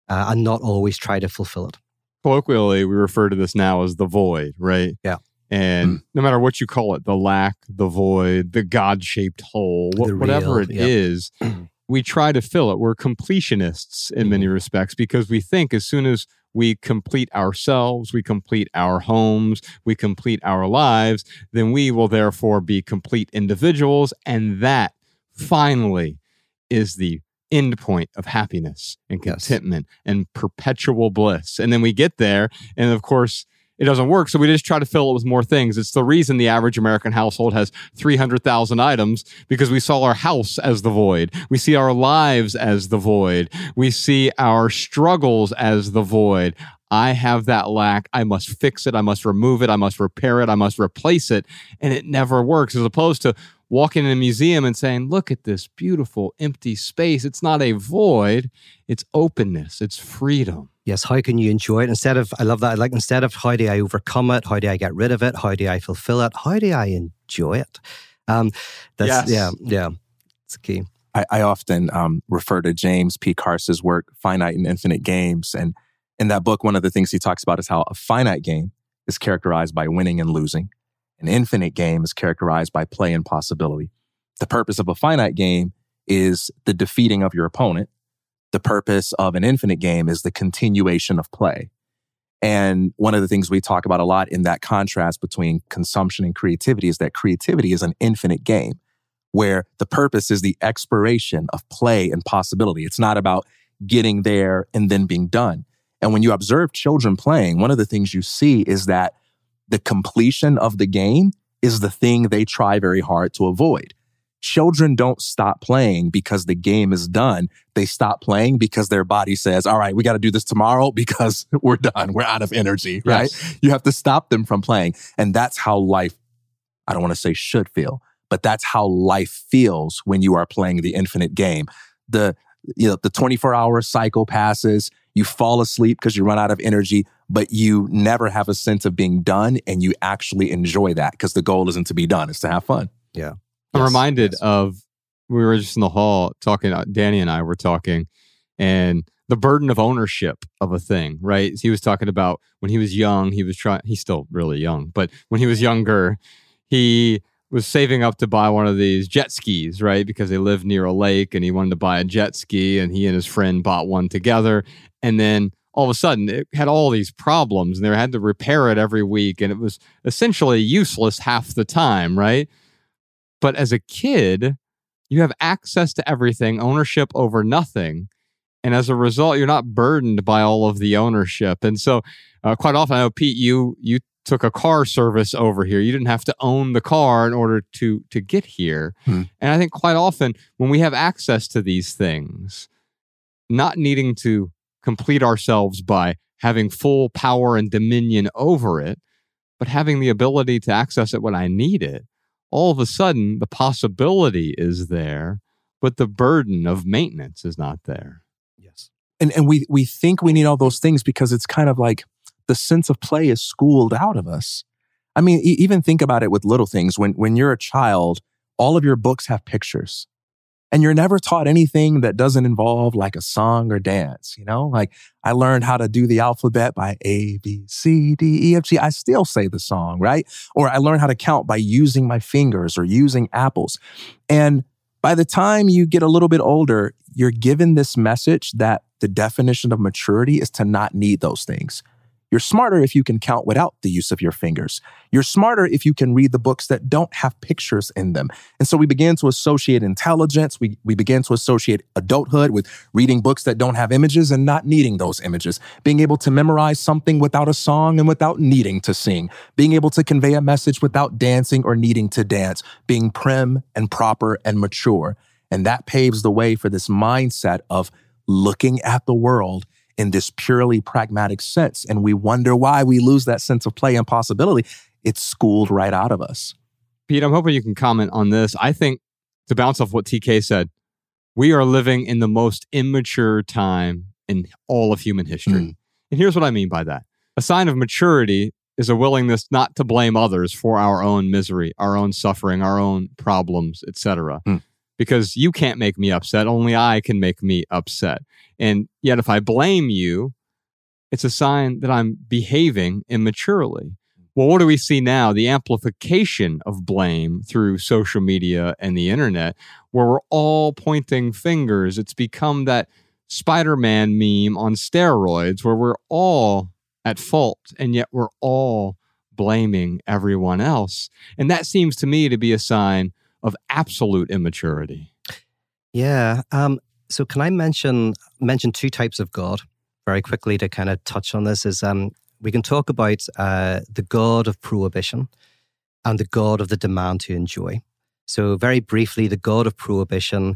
uh, and not always try to fulfill it. Colloquially, we refer to this now as the void, right? Yeah. And mm. no matter what you call it, the lack, the void, the God shaped hole, wh- whatever it yep. is, we try to fill it. We're completionists in many mm-hmm. respects because we think as soon as we complete ourselves, we complete our homes, we complete our lives, then we will therefore be complete individuals. And that finally is the end point of happiness and Yes. contentment and perpetual bliss. And then we get there, and of course, it doesn't work. So we just try to fill it with more things. It's the reason the average American household has 300,000 items because we saw our house as the void. We see our lives as the void. We see our struggles as the void. I have that lack. I must fix it. I must remove it. I must repair it. I must replace it. And it never works as opposed to walking in a museum and saying, look at this beautiful empty space. It's not a void. It's openness. It's freedom. Yes, how can you enjoy it instead of? I love that. Like instead of how do I overcome it? How do I get rid of it? How do I fulfill it? How do I enjoy it? Um, that's Yes. yeah, yeah. It's key. I, I often um, refer to James P. Carse's work, Finite and Infinite Games. And in that book, one of the things he talks about is how a finite game is characterized by winning and losing. An infinite game is characterized by play and possibility. The purpose of a finite game is the defeating of your opponent. The purpose of an infinite game is the continuation of play. And one of the things we talk about a lot in that contrast between consumption and creativity is that creativity is an infinite game where the purpose is the expiration of play and possibility. It's not about getting there and then being done. And when you observe children playing, one of the things you see is that the completion of the game is the thing they try very hard to avoid. Children don't stop playing because the game is done. They stop playing because their body says, all right, we got to do this tomorrow because we're done. We're out of energy, right? You have to stop them from playing. And that's how life, I don't want to say should feel, but that's how life feels when you are playing the infinite game. The, you know, the 24 hour cycle passes, you fall asleep because you run out of energy, but you never have a sense of being done and you actually enjoy that because the goal isn't to be done, it's to have fun. Yeah. I'm Yes, reminded yes. of we were just in the hall talking. uh, Danny and I were talking, and the burden of ownership of a thing. Right? He was talking about when he was young. He was trying. He's still really young, but when he was younger, he was saving up to buy one of these jet skis, right? Because they live near a lake and he wanted to buy a jet ski and he and his friend bought one together. And then all of a sudden it had all these problems and they had to repair it every week and it was essentially useless half the time, right? But as a kid, you have access to everything, ownership over nothing. And as a result, you're not burdened by all of the ownership. And so, uh, quite often, I know Pete, you you took a car service over here. You didn't have to own the car in order to to get here. Hmm. And I think quite often when we have access to these things, not needing to complete ourselves by having full power and dominion over it, but having the ability to access it when I need it, all of a sudden the possibility is there, but the burden of maintenance is not there. Yes. And and we we think we need all those things because it's kind of like the sense of play is schooled out of us. I mean, e- even think about it with little things. When when you're a child, all of your books have pictures. And you're never taught anything that doesn't involve like a song or dance, you know? Like I learned how to do the alphabet by A, B, C, D, E, F, G. I still say the song, right? Or I learned how to count by using my fingers or using apples. And by the time you get a little bit older, you're given this message that the definition of maturity is to not need those things. You're smarter if you can count without the use of your fingers. You're smarter if you can read the books that don't have pictures in them. And so we begin to associate intelligence. We, we begin to associate adulthood with reading books that don't have images and not needing those images. Being able to memorize something without a song and without needing to sing. Being able to convey a message without dancing or needing to dance. Being prim and proper and mature. And that paves the way for this mindset of looking at the world in this purely pragmatic sense. And we wonder why we lose that sense of play and possibility. It's schooled right out of us. Pete, I'm hoping you can comment on this. I think to bounce off what TK said, we are living in the most immature time in all of human history. Mm. And here's what I mean by that a sign of maturity is a willingness not to blame others for our own misery, our own suffering, our own problems, etc. Mm. Because you can't make me upset, only I can make me upset. And yet if I blame you, it's a sign that I'm behaving immaturely. Well, what do we see now? The amplification of blame through social media and the internet, where we're all pointing fingers. It's become that Spider Man meme on steroids, where we're all at fault, and yet we're all blaming everyone else. And that seems to me to be a sign of absolute immaturity. Yeah. Um, so can I mention mention two types of God very quickly to kind of touch on this? Is um, we can talk about uh, the God of prohibition and the God of the demand to enjoy. So very briefly, the God of prohibition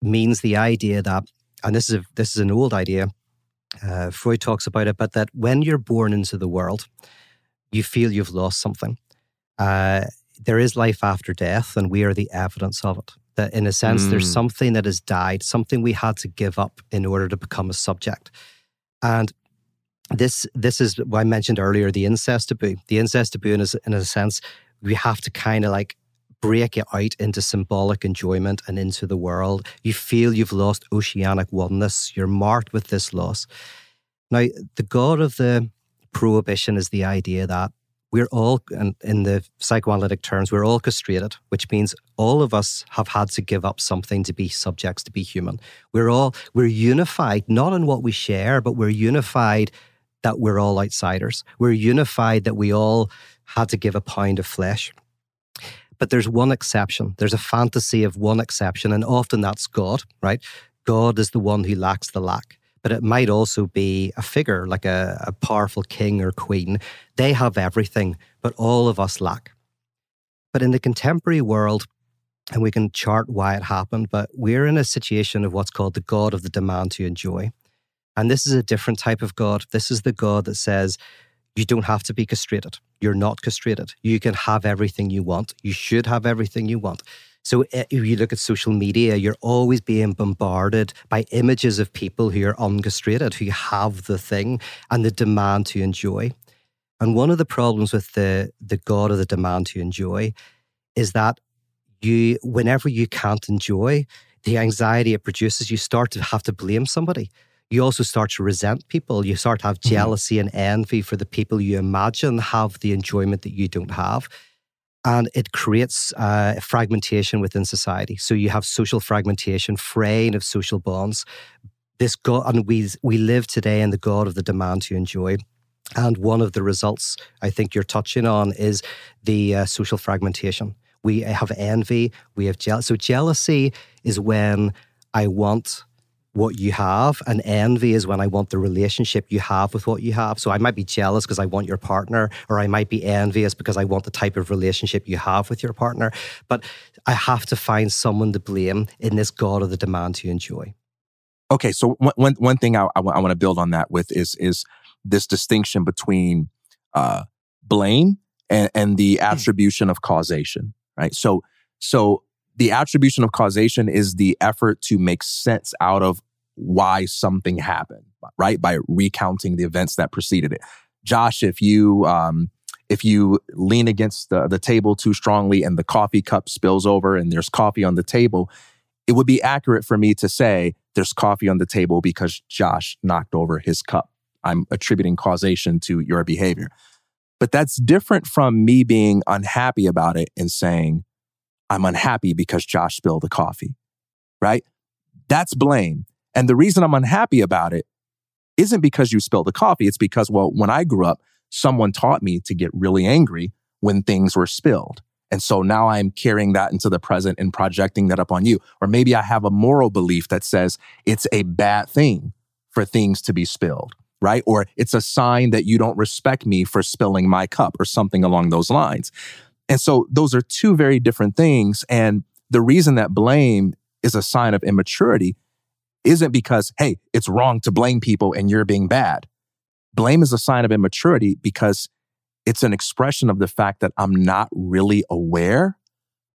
means the idea that, and this is a, this is an old idea. Uh, Freud talks about it, but that when you're born into the world, you feel you've lost something. Uh, there is life after death, and we are the evidence of it. That in a sense, mm. there's something that has died, something we had to give up in order to become a subject. And this this is what I mentioned earlier, the incest taboo. The incest taboo, in a, in a sense, we have to kind of like break it out into symbolic enjoyment and into the world. You feel you've lost oceanic oneness. You're marked with this loss. Now, the God of the prohibition is the idea that we're all, and in the psychoanalytic terms, we're all castrated, which means all of us have had to give up something to be subjects, to be human. We're all, we're unified, not in what we share, but we're unified that we're all outsiders. We're unified that we all had to give a pound of flesh. But there's one exception. There's a fantasy of one exception, and often that's God, right? God is the one who lacks the lack but it might also be a figure like a, a, powerful king or queen. They have everything, but all of us lack. But in the contemporary world, and we can chart why it happened, but we're in a situation of what's called the God of the demand to enjoy. And this is a different type of God. This is the God that says, you don't have to be castrated. You're not castrated. You can have everything you want. You should have everything you want. So eh, if you look at social media, you're always being bombarded by images of people who are uncastrated, who have the thing and the demand to enjoy. And one of the problems with the the God of the demand to enjoy is that you, whenever you can't enjoy, the anxiety it produces, you start to have to blame somebody. You also start to resent people. You start to have mm-hmm. jealousy and envy for the people you imagine have the enjoyment that you don't have. And it creates uh, fragmentation within society. So you have social fragmentation, fraying of social bonds. This God, and we we live today in the God of the demand to enjoy. And one of the results I think you're touching on is the uh, social fragmentation. We have envy, we have jealousy. So jealousy is when I want what you have, and envy is when I want the relationship you have with what you have. So I might be jealous because I want your partner, or I might be envious because I want the type of relationship you have with your partner. But I have to find someone to blame in this God of the demand to enjoy. Okay, so one, one, one thing I, I, want to build on that with is is this distinction between uh, blame and, and the hmm. attribution of causation, right? So so the attribution of causation is the effort to make sense out of why something happened, right? By recounting the events that preceded it. Josh, if you um, if you lean against the, the table too strongly and the coffee cup spills over and there's coffee on the table, it would be accurate for me to say there's coffee on the table because Josh knocked over his cup. I'm attributing causation to your behavior. But that's different from me being unhappy about it and saying, I'm unhappy because Josh spilled the coffee, right? That's blame. And the reason I'm unhappy about it isn't because you spilled the coffee. It's because, well, when I grew up, someone taught me to get really angry when things were spilled. And so now I'm carrying that into the present and projecting that up on you. Or maybe I have a moral belief that says it's a bad thing for things to be spilled, right? Or it's a sign that you don't respect me for spilling my cup or something along those lines. And so those are two very different things. And the reason that blame is a sign of immaturity isn't because, hey, it's wrong to blame people and you're being bad. Blame is a sign of immaturity because it's an expression of the fact that I'm not really aware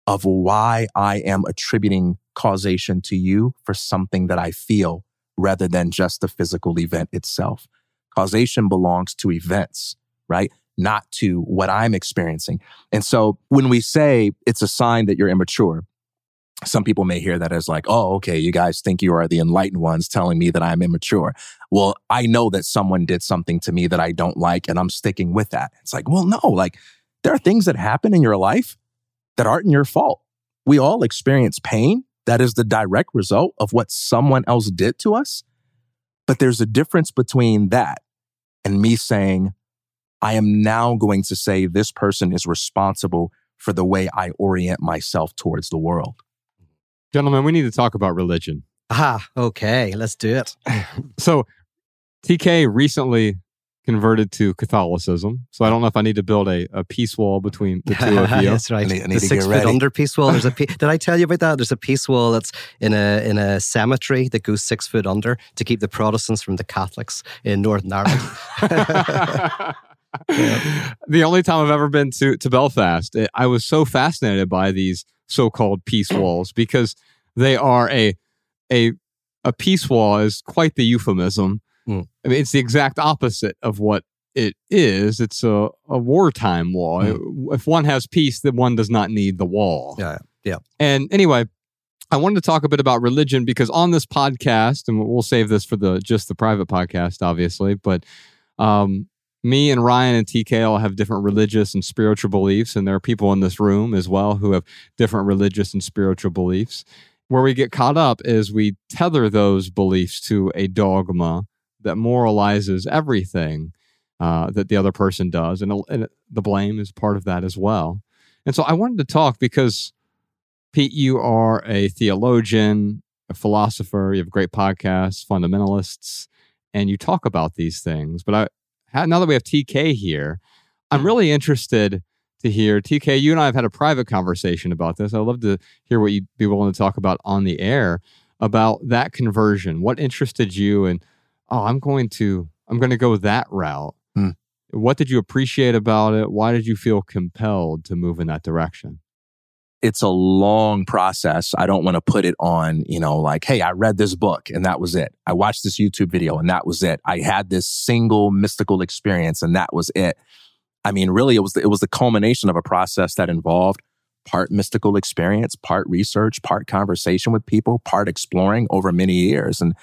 of why I am attributing causation to you for something that I feel rather than just the physical event itself. Causation belongs to events, right? Not to what I'm experiencing. And so when we say it's a sign that you're immature, some people may hear that as like, oh, okay, you guys think you are the enlightened ones telling me that I'm immature. Well, I know that someone did something to me that I don't like and I'm sticking with that. It's like, well, no, like there are things that happen in your life that aren't your fault. We all experience pain. That is the direct result of what someone else did to us. But there's a difference between that and me saying, I am now going to say this person is responsible for the way I orient myself towards the world. Gentlemen, we need to talk about religion. Ah, okay, let's do it. so, TK recently converted to Catholicism. So I don't know if I need to build a, a peace wall between the two of you. that's right. I need, I need the six foot under peace wall. There's a pe- did I tell you about that? There's a peace wall that's in a in a cemetery that goes six foot under to keep the Protestants from the Catholics in Northern Ireland. The only time I've ever been to, to Belfast, it, I was so fascinated by these so-called peace walls because they are a a a peace wall is quite the euphemism. Mm. I mean, it's the exact opposite of what it is. It's a, a wartime wall. Mm. If one has peace, then one does not need the wall. Yeah, yeah. And anyway, I wanted to talk a bit about religion because on this podcast, and we'll save this for the just the private podcast, obviously, but um, me and Ryan and TK all have different religious and spiritual beliefs, and there are people in this room as well who have different religious and spiritual beliefs. Where we get caught up is we tether those beliefs to a dogma that moralizes everything uh, that the other person does, and, and the blame is part of that as well. And so I wanted to talk because, Pete, you are a theologian, a philosopher, you have great podcasts, fundamentalists, and you talk about these things. But I, now that we have TK here, I'm really interested to hear. TK, you and I have had a private conversation about this. I'd love to hear what you'd be willing to talk about on the air about that conversion. What interested you? And oh, I'm going to I'm going to go that route. Hmm. What did you appreciate about it? Why did you feel compelled to move in that direction? It's a long process. I don't want to put it on, you know, like, hey, I read this book and that was it. I watched this YouTube video and that was it. I had this single mystical experience and that was it. I mean, really, it was the, it was the culmination of a process that involved part mystical experience, part research, part conversation with people, part exploring over many years. And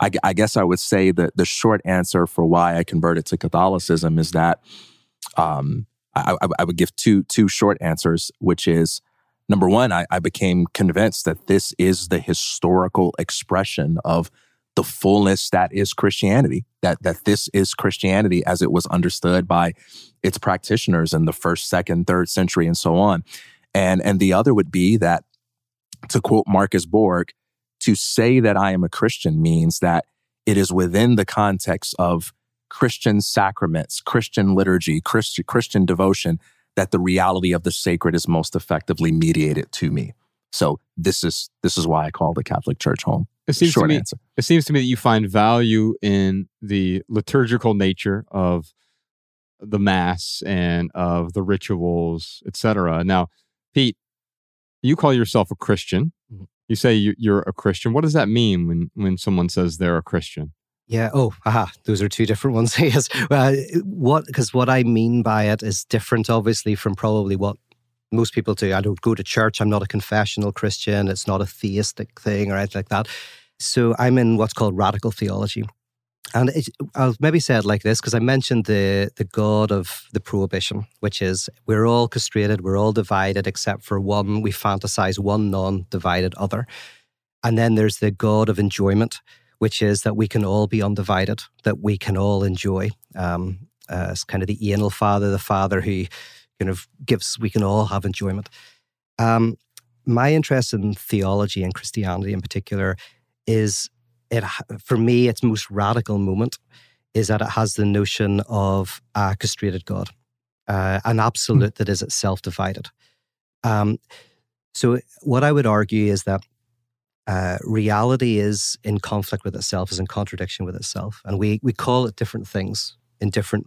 I, I guess I would say that the short answer for why I converted to Catholicism is that um, I, I, I would give two two short answers, which is number one, I, I became convinced that this is the historical expression of the fullness that is Christianity. That that this is Christianity as it was understood by its practitioners in the first, second, third century, and so on. And and the other would be that, to quote Marcus Borg, to say that I am a Christian means that it is within the context of Christian sacraments, Christian liturgy, Christian, Christian devotion, that the reality of the sacred is most effectively mediated to me. So this is this is why I call the Catholic Church home. It seems Short to me. answer. It seems to me that you find value in the liturgical nature of the mass and of the rituals, etc. Now, Pete, you call yourself a Christian. Mhm. You say you, you're a Christian. What does that mean when when someone says they're a Christian? Yeah. Oh, aha. Those are two different ones. yes. Uh, what? Because what I mean by it is different, obviously, from probably what most people do. I don't go to church. I'm not a confessional Christian. It's not a theistic thing or anything like that. So I'm in what's called radical theology. And it, I'll maybe say it like this because I mentioned the the God of the prohibition, which is we're all castrated, we're all divided except for one. We fantasize one non-divided other, and then there's the God of enjoyment, which is that we can all be undivided, that we can all enjoy. Um, uh, it's kind of the anal father, the father who kind of gives. We can all have enjoyment. Um, my interest in theology and Christianity in particular is it for me its most radical moment is that it has the notion of a castrated God, uh, an absolute that is itself divided. Um, so what I would argue is that uh, reality is in conflict with itself, is in contradiction with itself, and we we call it different things in different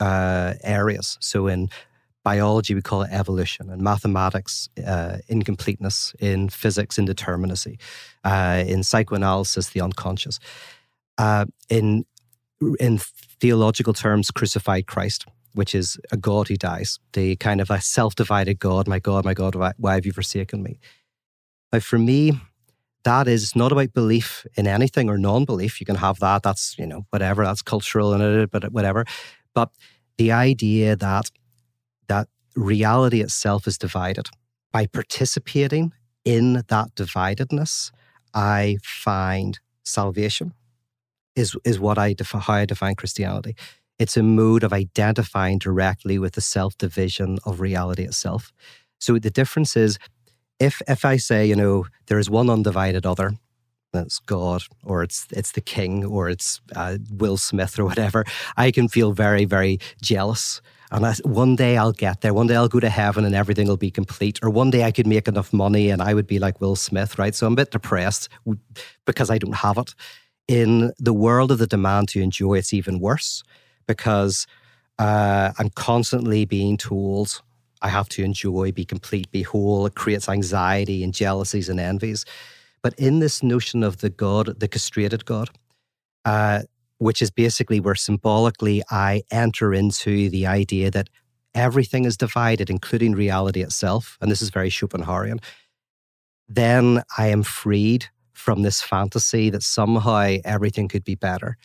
uh, areas. So in biology, we call it evolution, in mathematics, uh, incompleteness, in physics, indeterminacy, uh, in psychoanalysis, the unconscious, uh, in in theological terms, crucified Christ, which is a God who dies, the kind of a self-divided God. My God, my God, why, why have you forsaken me? Now, for me, that is not about belief in anything or non-belief. You can have that. That's you know whatever. That's cultural and but whatever. But the idea that that reality itself is divided by participating in that dividedness, I find salvation is is what I how I define Christianity. It's a mode of identifying directly with the self division of reality itself. So the difference is if if I say, you know, there is one undivided other, that's God, or it's it's the King, or it's uh, Will Smith, or whatever, I can feel very very jealous. And I, one day I'll get there. One day I'll go to heaven and everything will be complete. Or one day I could make enough money and I would be like Will Smith, right? So I'm a bit depressed because I don't have it. In the world of the demand to enjoy, it's even worse because uh, I'm constantly being told I have to enjoy, be complete, be whole. It creates anxiety and jealousies and envies. But in this notion of the God, the castrated God, uh, which is basically where symbolically I enter into the idea that everything is divided, including reality itself, and this is very Schopenhauerian, then I am freed from this fantasy that somehow everything could be better.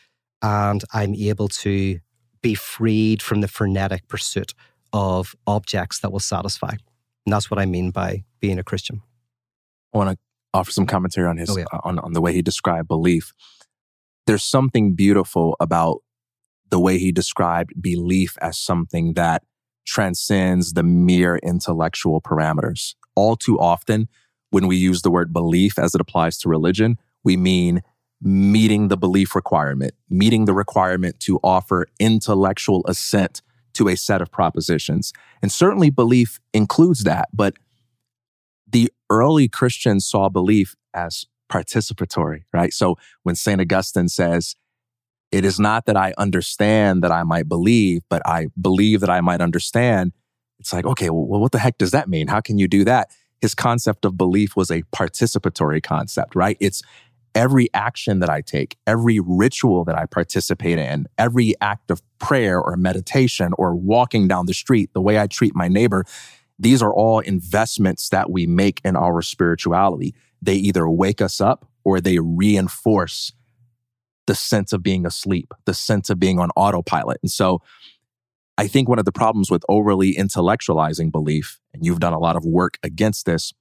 And I'm able to be freed from the frenetic pursuit of objects that will satisfy. And that's what I mean by being a Christian. I want to offer some commentary on his Oh, yeah. Uh, on, on the way he described belief. There's something beautiful about the way he described belief as something that transcends the mere intellectual parameters. All too often, when we use the word belief as it applies to religion, we mean meeting the belief requirement, meeting the requirement to offer intellectual assent to a set of propositions. And certainly belief includes that, but the early Christians saw belief as participatory, right? So when St. Augustine says, it is not that I understand that I might believe, but I believe that I might understand. It's like, okay, well, what the heck does that mean? How can you do that? His concept of belief was a participatory concept, right? It's every action that I take, every ritual that I participate in, every act of prayer or meditation or walking down the street, the way I treat my neighbor. These are all investments that we make in our spirituality. They either wake us up or they reinforce the sense of being asleep, the sense of being on autopilot. And so I think one of the problems with overly intellectualizing belief, and you've done a lot of work against this,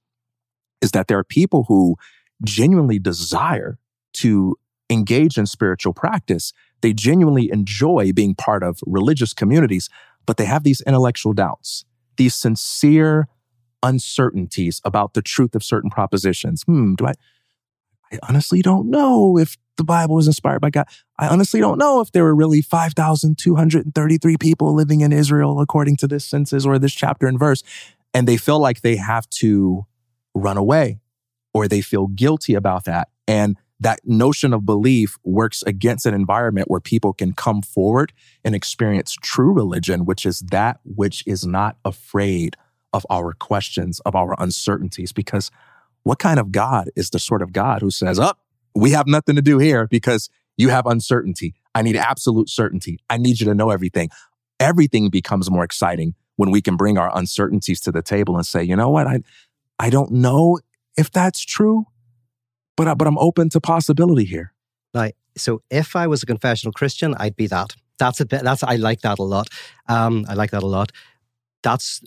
is that there are people who genuinely desire to engage in spiritual practice. They genuinely enjoy being part of religious communities, but they have these intellectual doubts, these sincere uncertainties about the truth of certain propositions. Hmm, do I? I honestly don't know if the Bible was inspired by God. I honestly don't know if there were really 5,233 people living in Israel according to this census or this chapter and verse. And they feel like they have to run away or they feel guilty about that. And that notion of belief works against an environment where people can come forward and experience true religion, which is that which is not afraid of our questions, of our uncertainties. Because what kind of God is the sort of God who says, Up, oh, we have nothing to do here because you have uncertainty. I need absolute certainty. I need you to know everything. Everything becomes more exciting when we can bring our uncertainties to the table and say, you know what? I, I don't know if that's true, but, I, but I'm open to possibility here. Right. So if I was a confessional Christian, I'd be that. That's a bit, that's, I like that a lot. Um, I like that a lot. That's,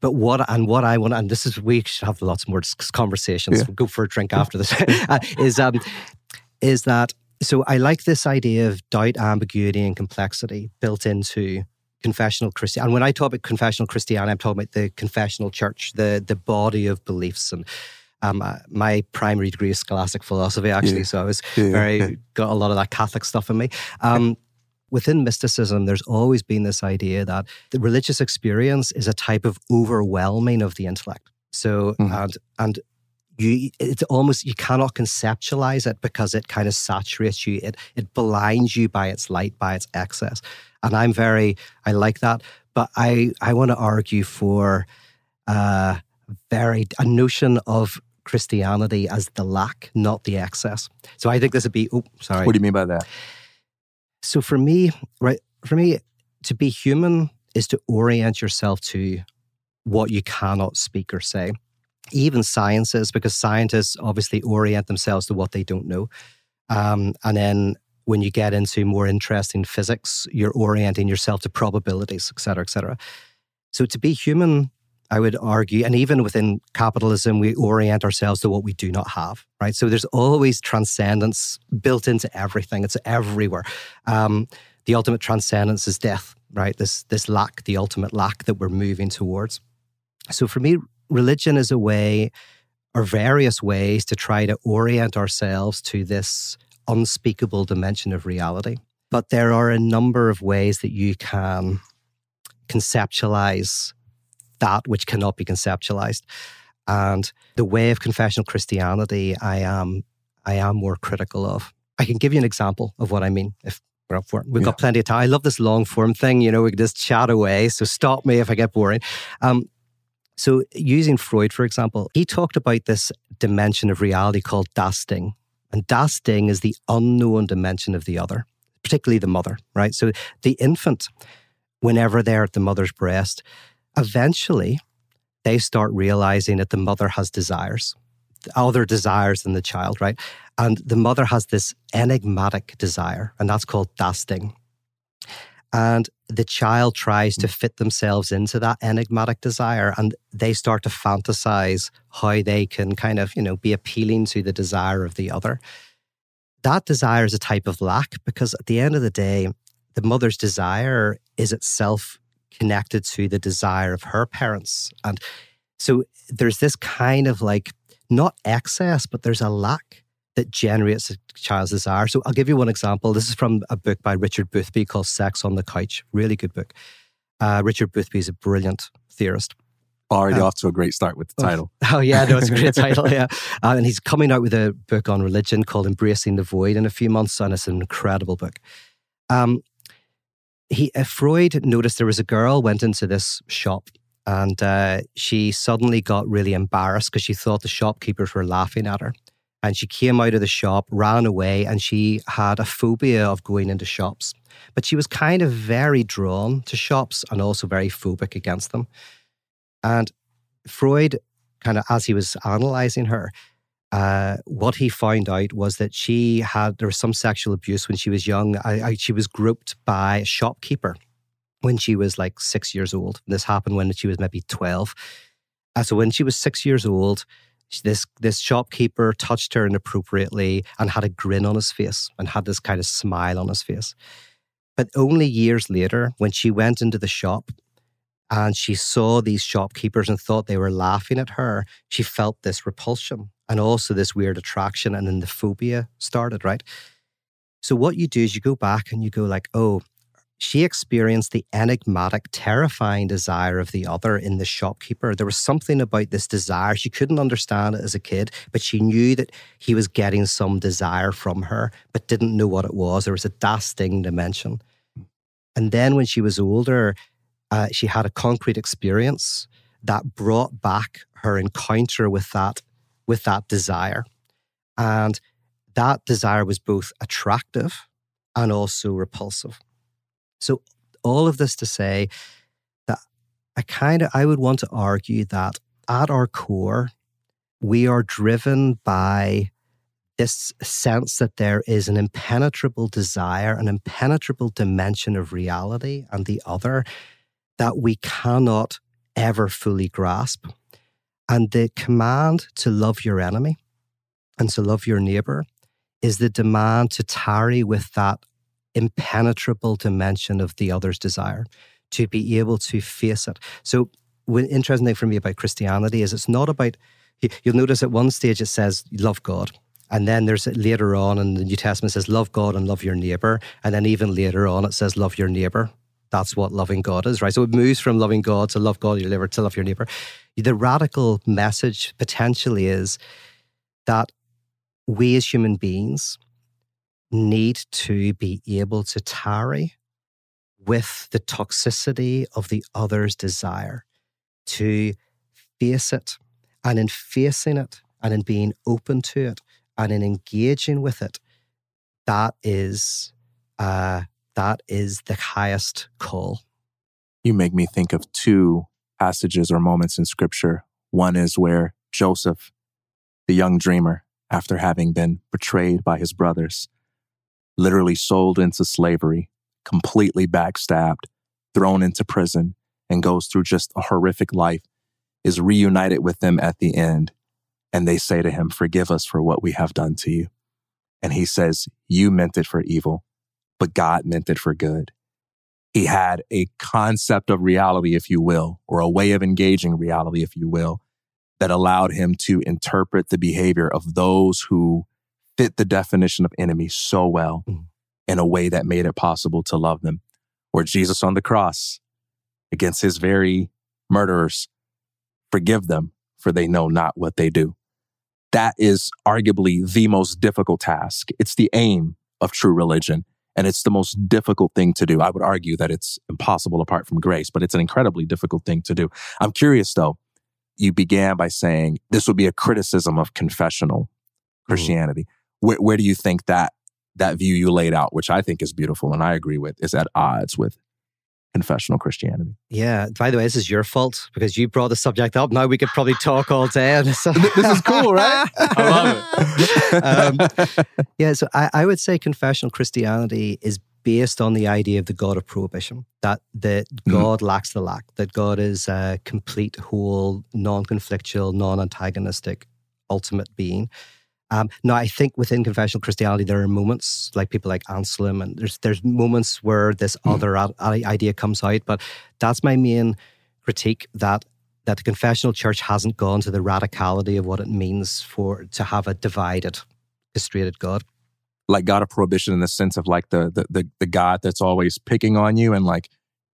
but what, and what I want, and this is, we should have lots more conversations. Yeah. We'll go for a drink after this, uh, is, um, is that, so I like this idea of doubt, ambiguity, and complexity built into confessional Christian. And when I talk about confessional Christianity, I'm talking about the confessional church, the the body of beliefs and um, uh, my primary degree is scholastic philosophy, actually. Yeah. So I was yeah, very got a lot of that Catholic stuff in me. Um, within mysticism, there's always been this idea that the religious experience is a type of overwhelming of the intellect. So mm. and and you it's almost you cannot conceptualize it because it kind of saturates you. It it blinds you by its light, by its excess. And I'm very I like that, but I I want to argue for uh very a notion of Christianity as the lack, not the excess. So I think this would be, oh, sorry. What do you mean by that? So for me, right, for me, to be human is to orient yourself to what you cannot speak or say. Even sciences, because scientists obviously orient themselves to what they don't know. Um, and then when you get into more interesting physics, you're orienting yourself to probabilities, et cetera, et cetera. So to be human I would argue, and even within capitalism, we orient ourselves to what we do not have, right? So there's always transcendence built into everything. It's everywhere. Um, the ultimate transcendence is death, right? This this lack, the ultimate lack that we're moving towards. So for me, religion is a way, or various ways, to try to orient ourselves to this unspeakable dimension of reality. But there are a number of ways that you can conceptualize that which cannot be conceptualized. And the way of confessional Christianity, I am, I am more critical of. I can give you an example of what I mean if we're up for it. We've yeah. got plenty of time. I love this long form thing. You know, we can just chat away. So stop me if I get boring. Um, so, using Freud, for example, he talked about this dimension of reality called das Ding. And das Ding is the unknown dimension of the other, particularly the mother, right? So, the infant, whenever they're at the mother's breast, eventually they start realizing that the mother has desires, other desires than the child, right? And the mother has this enigmatic desire, and that's called das Ding. And the child tries to fit themselves into that enigmatic desire, and they start to fantasize how they can kind of, you know, be appealing to the desire of the other. That desire is a type of lack because at the end of the day, the mother's desire is itself connected to the desire of her parents. And so there's this kind of like, not excess, but there's a lack that generates a child's desire. So I'll give you one example. This is from a book by Richard Boothby called Sex on the Couch. Really good book. Uh, Richard Boothby is a brilliant theorist. Already um, off to a great start with the oh, title. Oh, oh yeah, no, it's a great title. Yeah, uh, and he's coming out with a book on religion called "Embracing the Void" in a few months, and it's an incredible book. Um, he uh, Freud noticed there was a girl went into this shop and uh, she suddenly got really embarrassed because she thought the shopkeepers were laughing at her. And she came out of the shop, ran away, and she had a phobia of going into shops. But she was kind of very drawn to shops and also very phobic against them. And Freud, kind of as he was analyzing her, uh, what he found out was that she had there was some sexual abuse when she was young. I, I, she was groped by a shopkeeper, when she was like six years old. This happened when she was maybe 12. Uh, so when she was six years old, this this shopkeeper touched her inappropriately and had a grin on his face and had this kind of smile on his face. But only years later, when she went into the shop and she saw these shopkeepers and thought they were laughing at her, she felt this repulsion and also this weird attraction. And then the phobia started, right? So what you do is you go back and you go like, oh, she experienced the enigmatic, terrifying desire of the other in the shopkeeper. There was something about this desire. She couldn't understand it as a kid, but she knew that he was getting some desire from her, but didn't know what it was. There was a das Ding dimension. And then when she was older, uh, she had a concrete experience that brought back her encounter with that, with that desire. And that desire was both attractive and also repulsive. So, all of this to say that I kind of I would want to argue that at our core, we are driven by this sense that there is an impenetrable desire, an impenetrable dimension of reality and the other that we cannot ever fully grasp. And the command to love your enemy and to love your neighbor is the demand to tarry with that impenetrable dimension of the other's desire, to be able to face it. So, one interesting thing for me about Christianity is it's not about, you'll notice at one stage it says, love God. And then there's later on in the New Testament says, love God and love your neighbor. And then even later on it says, love your neighbor. That's what loving God is, right? So it moves from loving God to love God, your neighbor, to love your neighbor. The radical message potentially is that we as human beings need to be able to tarry with the toxicity of the other's desire, to face it. And in facing it and in being open to it and in engaging with it, that is uh, that is the highest call. You make me think of two passages or moments in scripture. One is where Joseph, the young dreamer, after having been betrayed by his brothers, literally sold into slavery, completely backstabbed, thrown into prison, and goes through just a horrific life, is reunited with them at the end. And they say to him, Forgive us for what we have done to you. And he says, You meant it for evil, but God meant it for good. He had a concept of reality, if you will, or a way of engaging reality, if you will, that allowed him to interpret the behavior of those who fit the definition of enemy so well mm. in a way that made it possible to love them. Where Jesus on the cross against his very murderers, forgive them for they know not what they do. That is arguably the most difficult task. It's the aim of true religion. And it's the most difficult thing to do. I would argue that it's impossible apart from grace, but it's an incredibly difficult thing to do. I'm curious though, you began by saying this would be a criticism of confessional mm-hmm. Christianity. Mm where, where do you think that that view you laid out, which I think is beautiful and I agree with, is at odds with confessional Christianity. Yeah. By the way, this is your fault because you brought the subject up. Now we could probably talk all day. this is cool, right? I love it. um, yeah. So I, I, would say confessional Christianity is based on the idea of the God of prohibition, that, that mm. God lacks the lack, that God is a complete, whole, non conflictual, non antagonistic, ultimate being. Um, now, I think within confessional Christianity, there are moments like people like Anselm, and there's there's moments where this mm. other idea comes out. But that's my main critique that that the confessional church hasn't gone to the radicality of what it means for to have a divided, castrated God. Like God of prohibition in the sense of like the the the, the God that's always picking on you and like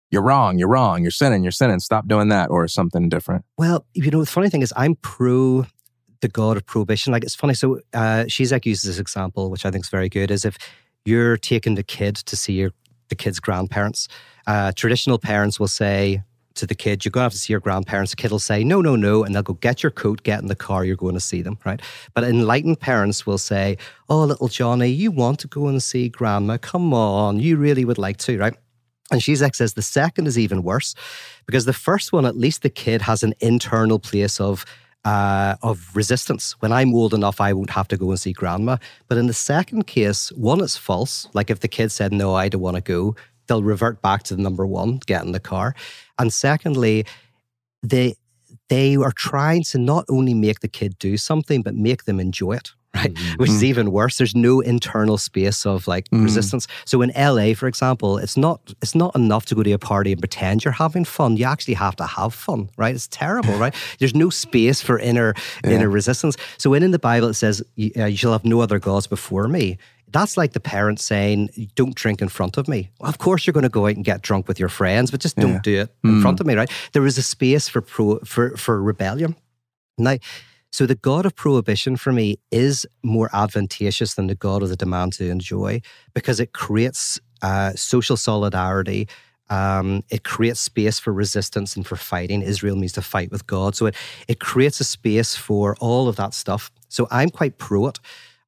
you're wrong, you're wrong, you're sinning, you're sinning, stop doing that, or something different. Well, you know, the funny thing is, I'm pro the god of prohibition. Like it's funny. So uh, Zizek uses this example, which I think is very good, is if you're taking the kid to see your the kid's grandparents. Uh, traditional parents will say to the kid, "You're going to have to see your grandparents." The kid will say, "No, no, no," and they'll go, "Get your coat, get in the car. You're going to see them." Right? But enlightened parents will say, "Oh, little Johnny, you want to go and see grandma? Come on, you really would like to, right?" And Zizek says the second is even worse because the first one, at least the kid has an internal place of uh, of resistance. When I'm old enough, I won't have to go and see grandma. But in the second case, one, it's false. Like if the kid said, no, I don't want to go, they'll revert back to the number one, get in the car. And secondly, they they are trying to not only make the kid do something, but make them enjoy it right? Mm-hmm. Which is even worse. There's no internal space of like mm-hmm. resistance. So in LA, for example, it's not it's not enough to go to a party and pretend you're having fun. You actually have to have fun, right? It's terrible, right? There's no space for inner yeah. inner resistance. So when in the Bible it says, uh, "You shall have no other gods before me," That's like the parent saying, don't drink in front of me. Well, of course, you're going to go out and get drunk with your friends, but just don't do it in mm. front of me, right? There is a space for, pro, for, for rebellion. Now, so the God of prohibition for me is more advantageous than the God of the demand to enjoy because it creates uh, social solidarity. Um, it creates space for resistance and for fighting. Israel means to fight with God. So it, it creates a space for all of that stuff. So I'm quite pro it.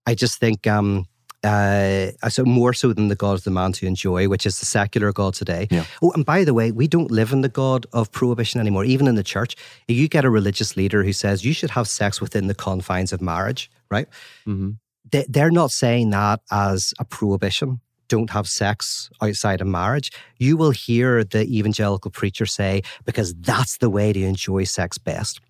I just think um, uh, so more so than the God of the man to enjoy, which is the secular God today. Yeah. Oh, and by the way, we don't live in the God of prohibition anymore. Even in the church, if you get a religious leader who says you should have sex within the confines of marriage, right? Mm-hmm. They, they're not saying that as a prohibition. Don't have sex outside of marriage. You will hear the evangelical preacher say, because that's the way to enjoy sex best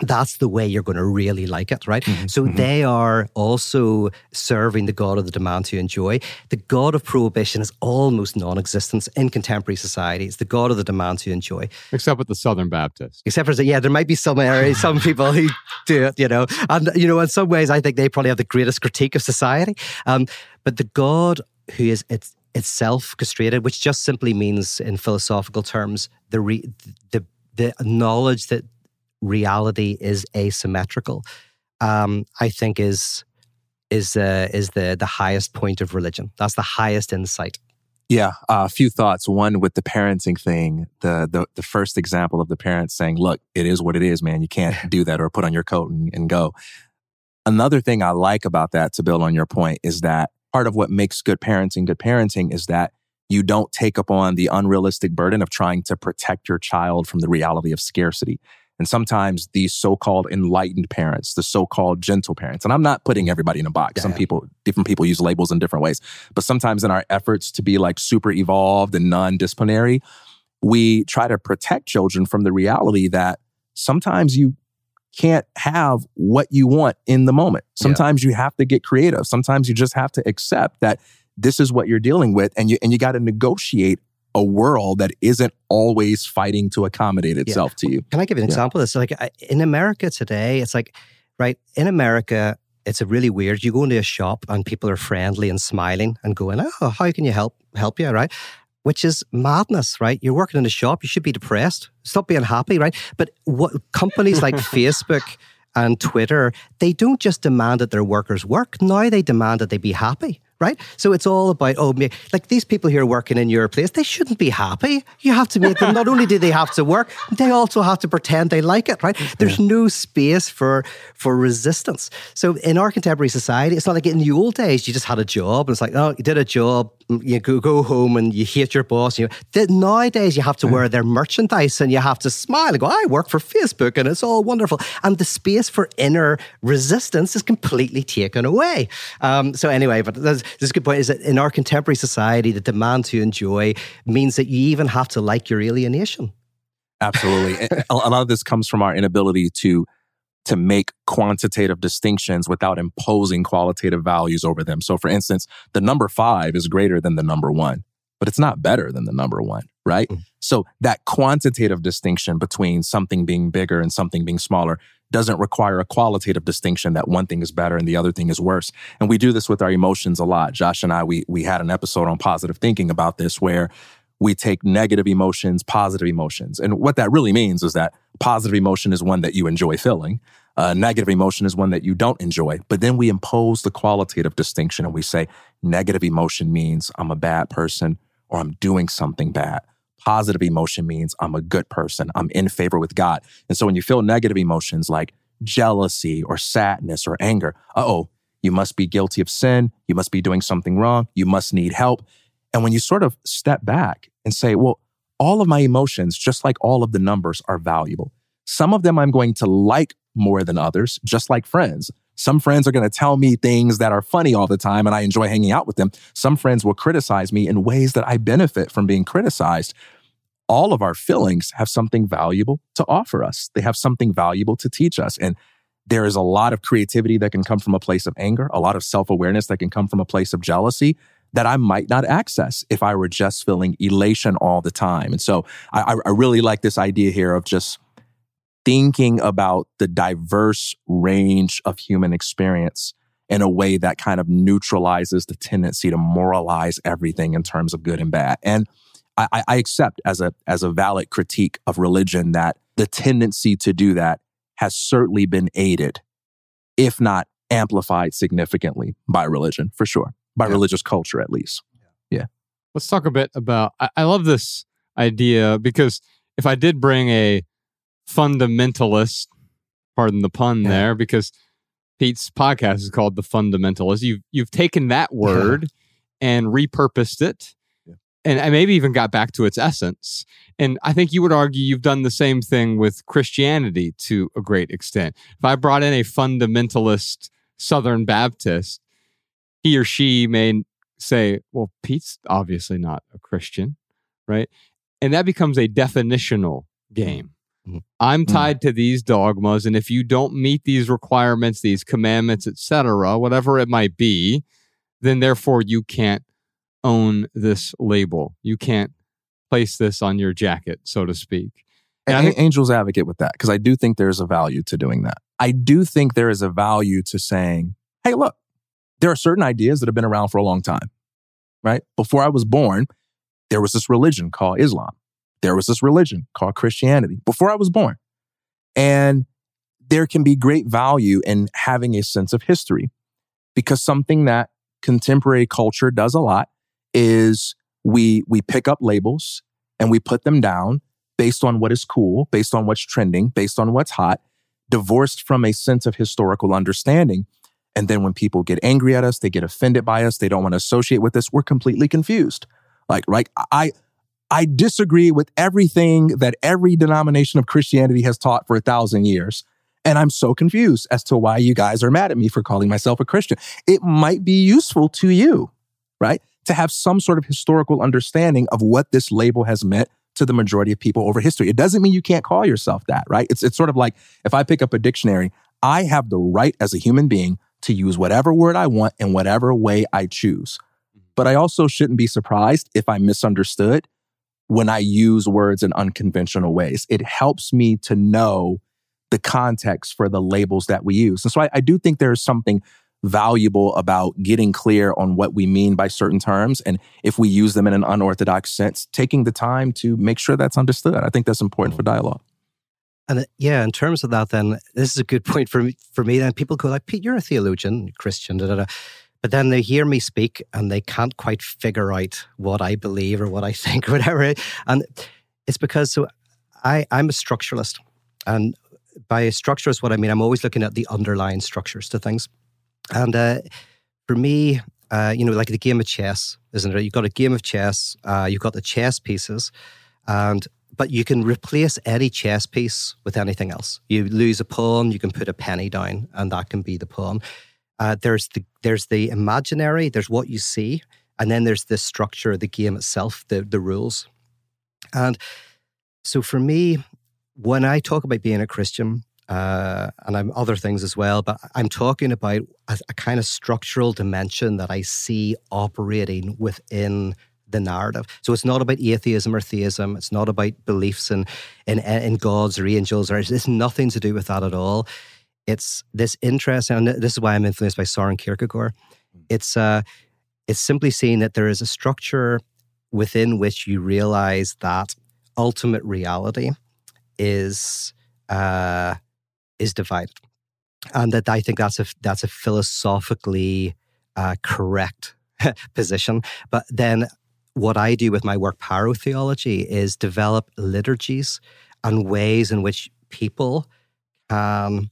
that's the way you're going to really like it, right? Mm-hmm. So mm-hmm. they are also serving the God of the demand to enjoy. The God of prohibition is almost non existent in contemporary society. It's the God of the demand to enjoy. Except with the Southern Baptists. Except for, yeah, there might be some areas, some people who do it, you know. And, you know, in some ways, I think they probably have the greatest critique of society. Um, but the God who is, it's, itself castrated, which just simply means, in philosophical terms, the re, the the knowledge that reality is asymmetrical, um, I think is is uh, is the the highest point of religion. That's the highest insight. Yeah, uh, a few thoughts. One with the parenting thing, the, the the first example of the parents saying, "Look, it is what it is, man. You can't do that, or put on your coat and, and go." Another thing I like about that, to build on your point, is that part of what makes good parenting good parenting is that you don't take up on the unrealistic burden of trying to protect your child from the reality of scarcity. And sometimes these so-called enlightened parents, the so-called gentle parents, and I'm not putting everybody in a box. Yeah, Some people, different people use labels in different ways. But sometimes in our efforts to be like super evolved and non-disciplinary, we try to protect children from the reality that sometimes you can't have what you want in the moment. Sometimes yeah. you have to get creative. Sometimes you just have to accept that this is what you're dealing with and you and you got to negotiate a world that isn't always fighting to accommodate itself yeah. to you. Can I give an yeah. example of this? Like in America today, it's like, right, in America, it's a really weird. You go into a shop and people are friendly and smiling and going, "Oh, how can you help help you?" Right, which is madness. Right, you're working in a shop. You should be depressed. Stop being happy. Right, but what companies like Facebook and Twitter, they don't just demand that their workers work. Now they demand that they be happy right? So it's all about, oh, me, like these people here working in your place, they shouldn't be happy. You have to make them, not only do they have to work, they also have to pretend they like it, right? There's no space for, for resistance. So in our contemporary society, it's not like in the old days, you just had a job and it's like, oh, you did a job, you go, go home and you hate your boss. You know, nowadays you have to wear their merchandise and you have to smile and go, I work for Facebook and it's all wonderful. And the space for inner resistance is completely taken away. Um, so anyway, but there's a good point is that in our contemporary society, the demand to enjoy means that you even have to like your alienation. Absolutely. a lot of this comes from our inability to to make quantitative distinctions without imposing qualitative values over them. So, for instance, the number five is greater than the number one, but it's not better than the number one, right? Mm. So, that quantitative distinction between something being bigger and something being smaller doesn't require a qualitative distinction that one thing is better and the other thing is worse. And we do this with our emotions a lot. Josh and I, we, we had an episode on positive thinking about this where we take negative emotions, positive emotions. And what that really means is that positive emotion is one that you enjoy feeling. Uh, negative emotion is one that you don't enjoy. But then we impose the qualitative distinction and we say negative emotion means I'm a bad person or I'm doing something bad. Positive emotion means I'm a good person. I'm in favor with God. And so when you feel negative emotions like jealousy or sadness or anger, uh oh, you must be guilty of sin. You must be doing something wrong. You must need help. And when you sort of step back and say, well, all of my emotions, just like all of the numbers, are valuable. Some of them I'm going to like more than others, just like friends. Some friends are going to tell me things that are funny all the time and I enjoy hanging out with them. Some friends will criticize me in ways that I benefit from being criticized. All of our feelings have something valuable to offer us. They have something valuable to teach us. And there is a lot of creativity that can come from a place of anger, a lot of self awareness that can come from a place of jealousy that I might not access if I were just feeling elation all the time. And so I, I really like this idea here of just thinking about the diverse range of human experience in a way that kind of neutralizes the tendency to moralize everything in terms of good and bad. And I, I accept as a as a valid critique of religion that the tendency to do that has certainly been aided, if not amplified significantly by religion, for sure, by yeah. religious culture at least. Yeah. Let's talk a bit about. I, I love this idea because if I did bring a fundamentalist, pardon the pun yeah. there, because Pete's podcast is called The Fundamentalist. You've you've taken that word yeah. and repurposed it. Yeah. And I maybe even got back to its essence. And I think you would argue you've done the same thing with Christianity to a great extent. If I brought in a fundamentalist Southern Baptist, he or she may say, well, Pete's obviously not a Christian, right? And that becomes a definitional game. Mm-hmm. I'm mm-hmm. tied to these dogmas, and if you don't meet these requirements, these commandments, etc., whatever it might be, then therefore you can't own this label. You can't place this on your jacket, so to speak. And, and think, Angel's advocate with that because I do think there's a value to doing that. I do think there is a value to saying, "Hey, look, there are certain ideas that have been around for a long time." Right before I was born, there was this religion called Islam there was this religion called Christianity before I was born. And there can be great value in having a sense of history because something that contemporary culture does a lot is we we pick up labels and we put them down based on what is cool, based on what's trending, based on what's hot, divorced from a sense of historical understanding. And then when people get angry at us, they get offended by us, they don't want to associate with us, we're completely confused. Like, right? I I disagree with everything that every denomination of Christianity has taught for a thousand years. And I'm so confused as to why you guys are mad at me for calling myself a Christian. It might be useful to you, right? To have some sort of historical understanding of what this label has meant to the majority of people over history. It doesn't mean you can't call yourself that, right? It's, it's sort of like if I pick up a dictionary, I have the right as a human being to use whatever word I want in whatever way I choose. Mm-hmm. But I also shouldn't be surprised if I'm misunderstood when I use words in unconventional ways. It helps me to know the context for the labels that we use. And so I, I do think there's something valuable about getting clear on what we mean by certain terms. And if we use them in an unorthodox sense, taking the time to make sure that's understood. I think that's important for mm-hmm. dialogue. And uh, yeah, in terms of that, then this is a good point for me. For me, then people go like, "Pete, you're a theologian, Christian." Da, da, da. But then they hear me speak and they can't quite figure out what I believe or what I think or whatever. And it's because so I, I'm a structuralist. And by structuralist, what I mean, I'm always looking at the underlying structures to things. And uh, for me, uh, you know, like the game of chess, isn't it? You've got a game of chess, uh, you've got the chess pieces, and but you can replace any chess piece with anything else. You lose a pawn, you can put a penny down, and that can be the pawn. Uh, there's the there's the imaginary, there's what you see, and then there's the structure of the game itself, the the rules. And so for me, when I talk about being a Christian, uh, and I'm other things as well, but I'm talking about a, a kind of structural dimension that I see operating within the narrative. So it's not about atheism or theism. It's not about beliefs in in, in gods or angels, or it's nothing to do with that at all it's this interest, and this is why I'm influenced by Soren Kierkegaard. Hmm. It's uh, it's simply seeing that there is a structure within which you realize that ultimate reality is uh, is divided, and that I think that's a that's a philosophically uh, correct position. But then, what I do with my work, pyrotheology, is develop liturgies and ways in which people can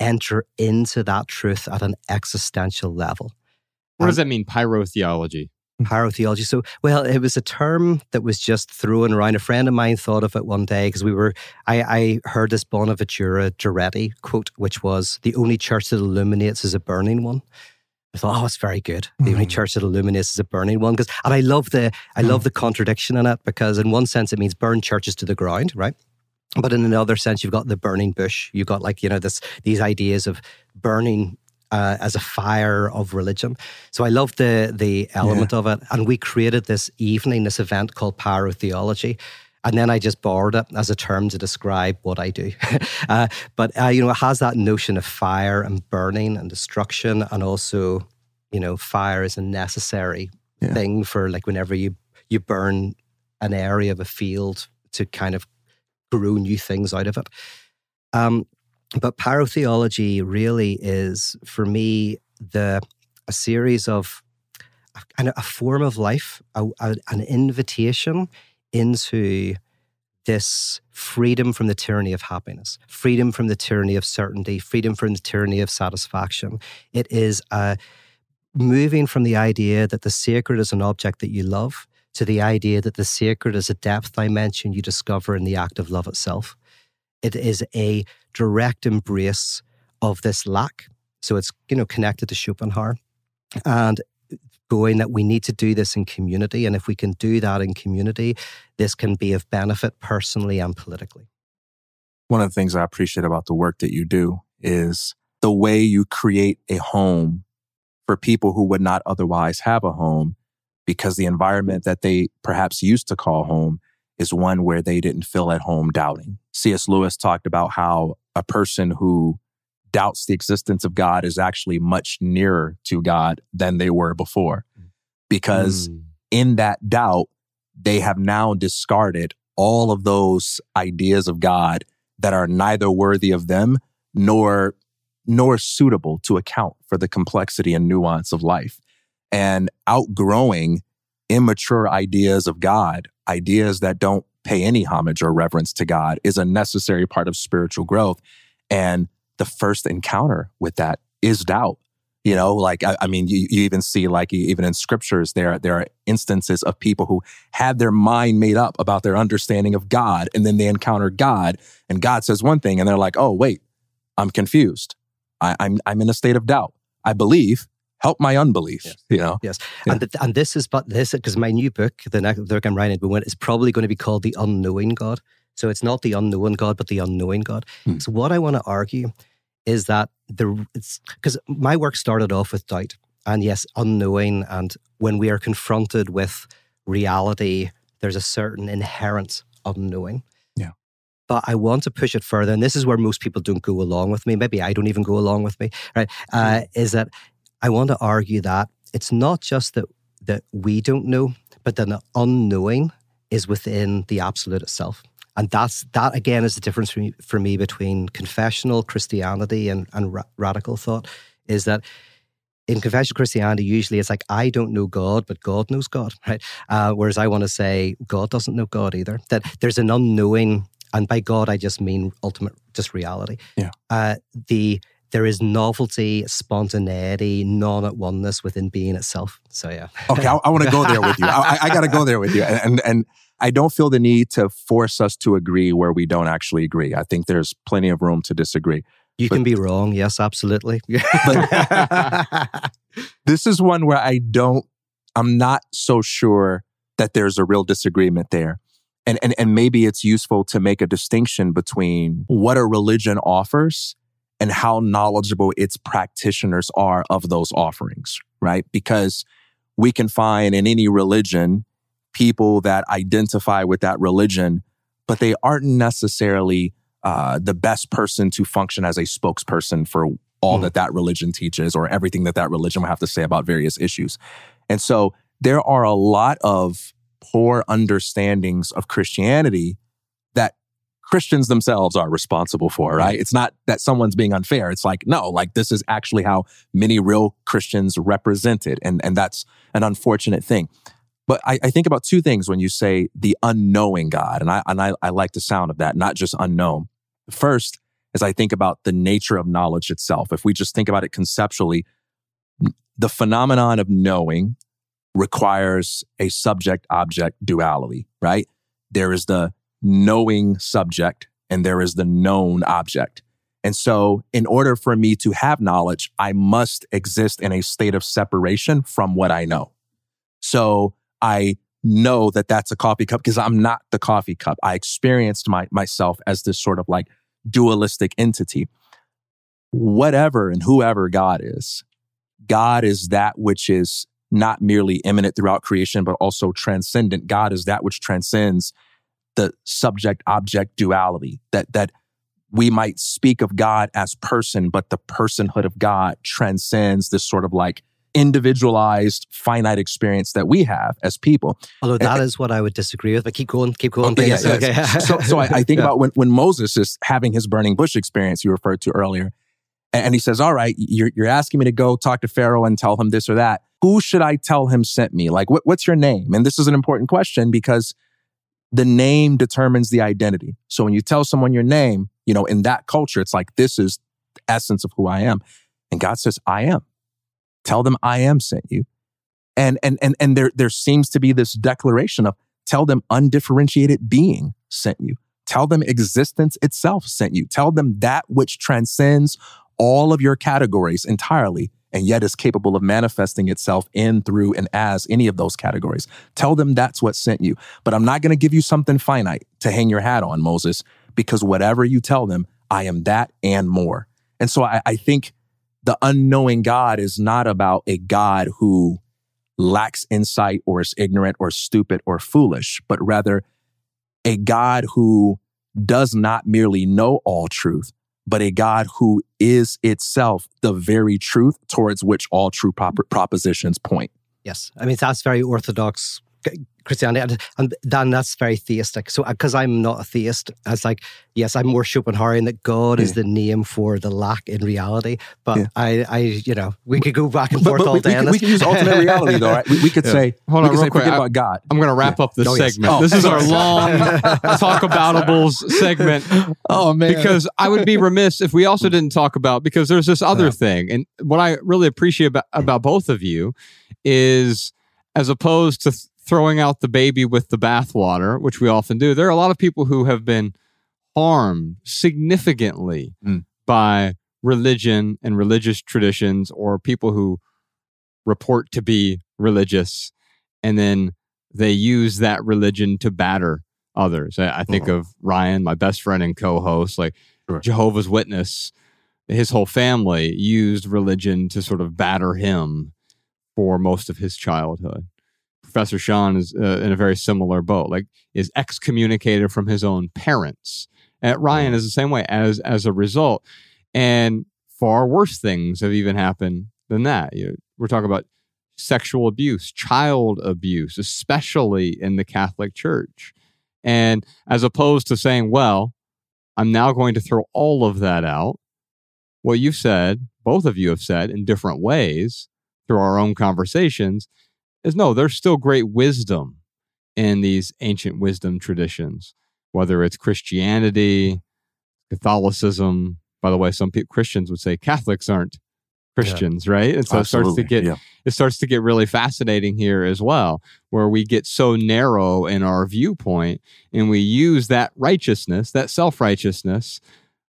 enter into that truth at an existential level. What does that mean, pyrotheology? Pyrotheology. So, well, it was a term that was just thrown around. A friend of mine thought of it one day because we were, I, I heard this Buenaventura Durruti quote, which was, the only church that illuminates is a burning one. I thought, oh, it's very good. The mm. only church that illuminates is a burning one. Because, and I love the, I mm. love the contradiction in it because in one sense it means burn churches to the ground, right? But in another sense, you've got the burning bush. You've got like, you know, this, these ideas of burning uh, as a fire of religion. So I love the the element yeah. of it, and we created this evening, this event called Pyrotheology. And then I just borrowed it as a term to describe what I do. uh, but uh, you know, it has that notion of fire and burning and destruction, and also, you know, fire is a necessary yeah. thing for like whenever you you burn an area of a field to kind of grow new things out of it. Um, but pyrotheology really is, for me, the a series of a, a form of life, a, a, an invitation into this freedom from the tyranny of happiness, freedom from the tyranny of certainty, freedom from the tyranny of satisfaction. It is a moving from the idea that the sacred is an object that you love to the idea that the sacred is a depth dimension you discover in the act of love itself. It is a direct embrace of this lack. So it's, you know, connected to Schopenhauer and going that we need to do this in community. And if we can do that in community, this can be of benefit personally and politically. One of the things I appreciate about the work that you do is the way you create a home for people who would not otherwise have a home because the environment that they perhaps used to call home is one where they didn't feel at home doubting. C.S. Lewis talked about how a person who doubts the existence of God is actually much nearer to God than they were before. Because mm. in that doubt, they have now discarded all of those ideas of God that are neither worthy of them nor nor suitable to account for the complexity and nuance of life. And outgrowing immature ideas of God, ideas that don't pay any homage or reverence to God, is a necessary part of spiritual growth. And the first encounter with that is doubt. You know, like I, I mean, you, you, even see like even in scriptures, there there are instances of people who had their mind made up about their understanding of God, and then they encounter God, and God says one thing, and they're like, "Oh, wait, I'm confused. I, I'm I'm in a state of doubt. I believe, help my unbelief. Yes. You know, yes, yeah. and the, and this is but this because my new book, the next book I'm writing, is probably going to be called the Unknowing God. So it's not the unknown God, but the unknowing God. Hmm. So what I want to argue is that the it's because my work started off with doubt, and yes, unknowing, and when we are confronted with reality, there's a certain inherent unknowing. Yeah. But I want to push it further, and this is where most people don't go along with me. Maybe I don't even go along with me. Right? Uh, is that I want to argue that it's not just that that we don't know, but that the unknowing is within the absolute itself. And that's that again is the difference for me, for me between confessional Christianity and, and ra- radical thought is that in confessional Christianity, usually it's like, I don't know God, but God knows God, right? Uh, whereas I want to say, God doesn't know God either. That there's an unknowing, and by God, I just mean ultimate, just reality. Yeah. Uh, the there is novelty, spontaneity, non at oneness within being itself. So yeah. okay, I, I want to go there with you. I, I got to go there with you, and, and and I don't feel the need to force us to agree where we don't actually agree. I think there's plenty of room to disagree. You but, can be wrong. Yes, absolutely. this is one where I don't, I'm not so sure that there's a real disagreement there. And, and, and maybe it's useful to make a distinction between what a religion offers and how knowledgeable its practitioners are of those offerings, right? Because we can find in any religion people that identify with that religion, but they aren't necessarily uh, the best person to function as a spokesperson for all mm. that that religion teaches or everything that that religion will have to say about various issues. And so there are a lot of poor understandings of Christianity that Christians themselves are responsible for, right? It's not that someone's being unfair. It's like, no, like this is actually how many real Christians represent it. And, and that's an unfortunate thing. But I, I think about two things when you say the unknowing God. And I, and I, I like the sound of that, not just unknown. First, as I think about the nature of knowledge itself, if we just think about it conceptually, the phenomenon of knowing requires a subject object duality, right? There is the knowing subject and there is the known object. And so, in order for me to have knowledge, I must exist in a state of separation from what I know. So, I know that that's a coffee cup because I'm not the coffee cup. I experienced my, myself as this sort of like dualistic entity. Whatever and whoever God is, God is that which is not merely immanent throughout creation, but also transcendent. God is that which transcends the subject object duality that, that we might speak of God as person, but the personhood of God transcends this sort of like individualized finite experience that we have as people. Although that and, is what I would disagree with, but keep going, keep going. Okay, yes, okay. so, so I, I think yeah. about when, when Moses is having his burning bush experience you referred to earlier, and he says, all right, you're, you're asking me to go talk to Pharaoh and tell him this or that. Who should I tell him sent me? Like, what, what's your name? And this is an important question because the name determines the identity. So when you tell someone your name, you know, in that culture, it's like, this is the essence of who I am. And God says, I am. Tell them I am sent you. And, and, and, and there, there seems to be this declaration of tell them undifferentiated being sent you. Tell them existence itself sent you. Tell them that which transcends all of your categories entirely and yet is capable of manifesting itself in, through, and as any of those categories. Tell them that's what sent you. But I'm not going to give you something finite to hang your hat on, Moses, because whatever you tell them, I am that and more. And so I, I think the unknowing God is not about a God who lacks insight or is ignorant or stupid or foolish, but rather a God who does not merely know all truth, but a God who is itself the very truth towards which all true prop- propositions point. Yes. I mean, that's very orthodox Christianity. And then that's very theistic. So, because uh, I'm not a theist, it's like, yes, I'm more Schopenhauerian that God yeah. is the name for the lack in reality. But yeah. I, I, you know, we could go back and forth but, but all day. We, we, could use ultimate reality, though, right? We, we could yeah. say, hold on, real say, quick. about God. I'm going to wrap up this oh, segment. Oh, this is our long talk aboutables segment. Oh, man. Because I would be remiss if we also didn't talk about, because there's this other thing. And what I really appreciate about, about both of you is as opposed to throwing out the baby with the bathwater, which we often do, there are a lot of people who have been harmed significantly mm. by religion and religious traditions or people who report to be religious and then they use that religion to batter others. I, I think uh-huh. of Ryan, my best friend and co host, like sure. Jehovah's Witness. His whole family used religion to sort of batter him for most of his childhood. Professor Sean is uh, in a very similar boat, like is excommunicated from his own parents. And Ryan is the same way as as a result, and far worse things have even happened than that. You know, we're talking about sexual abuse, child abuse, especially in the Catholic Church. And as opposed to saying, well, I'm now going to throw all of that out, what you've said, both of you have said in different ways through our own conversations, is no, there's still great wisdom in these ancient wisdom traditions, whether it's Christianity, Catholicism. By the way, some people, Christians would say Catholics aren't Christians, yeah. right? And so Absolutely. it starts to get yeah. it starts to get really fascinating here as well, where we get so narrow in our viewpoint and we use that righteousness, that self-righteousness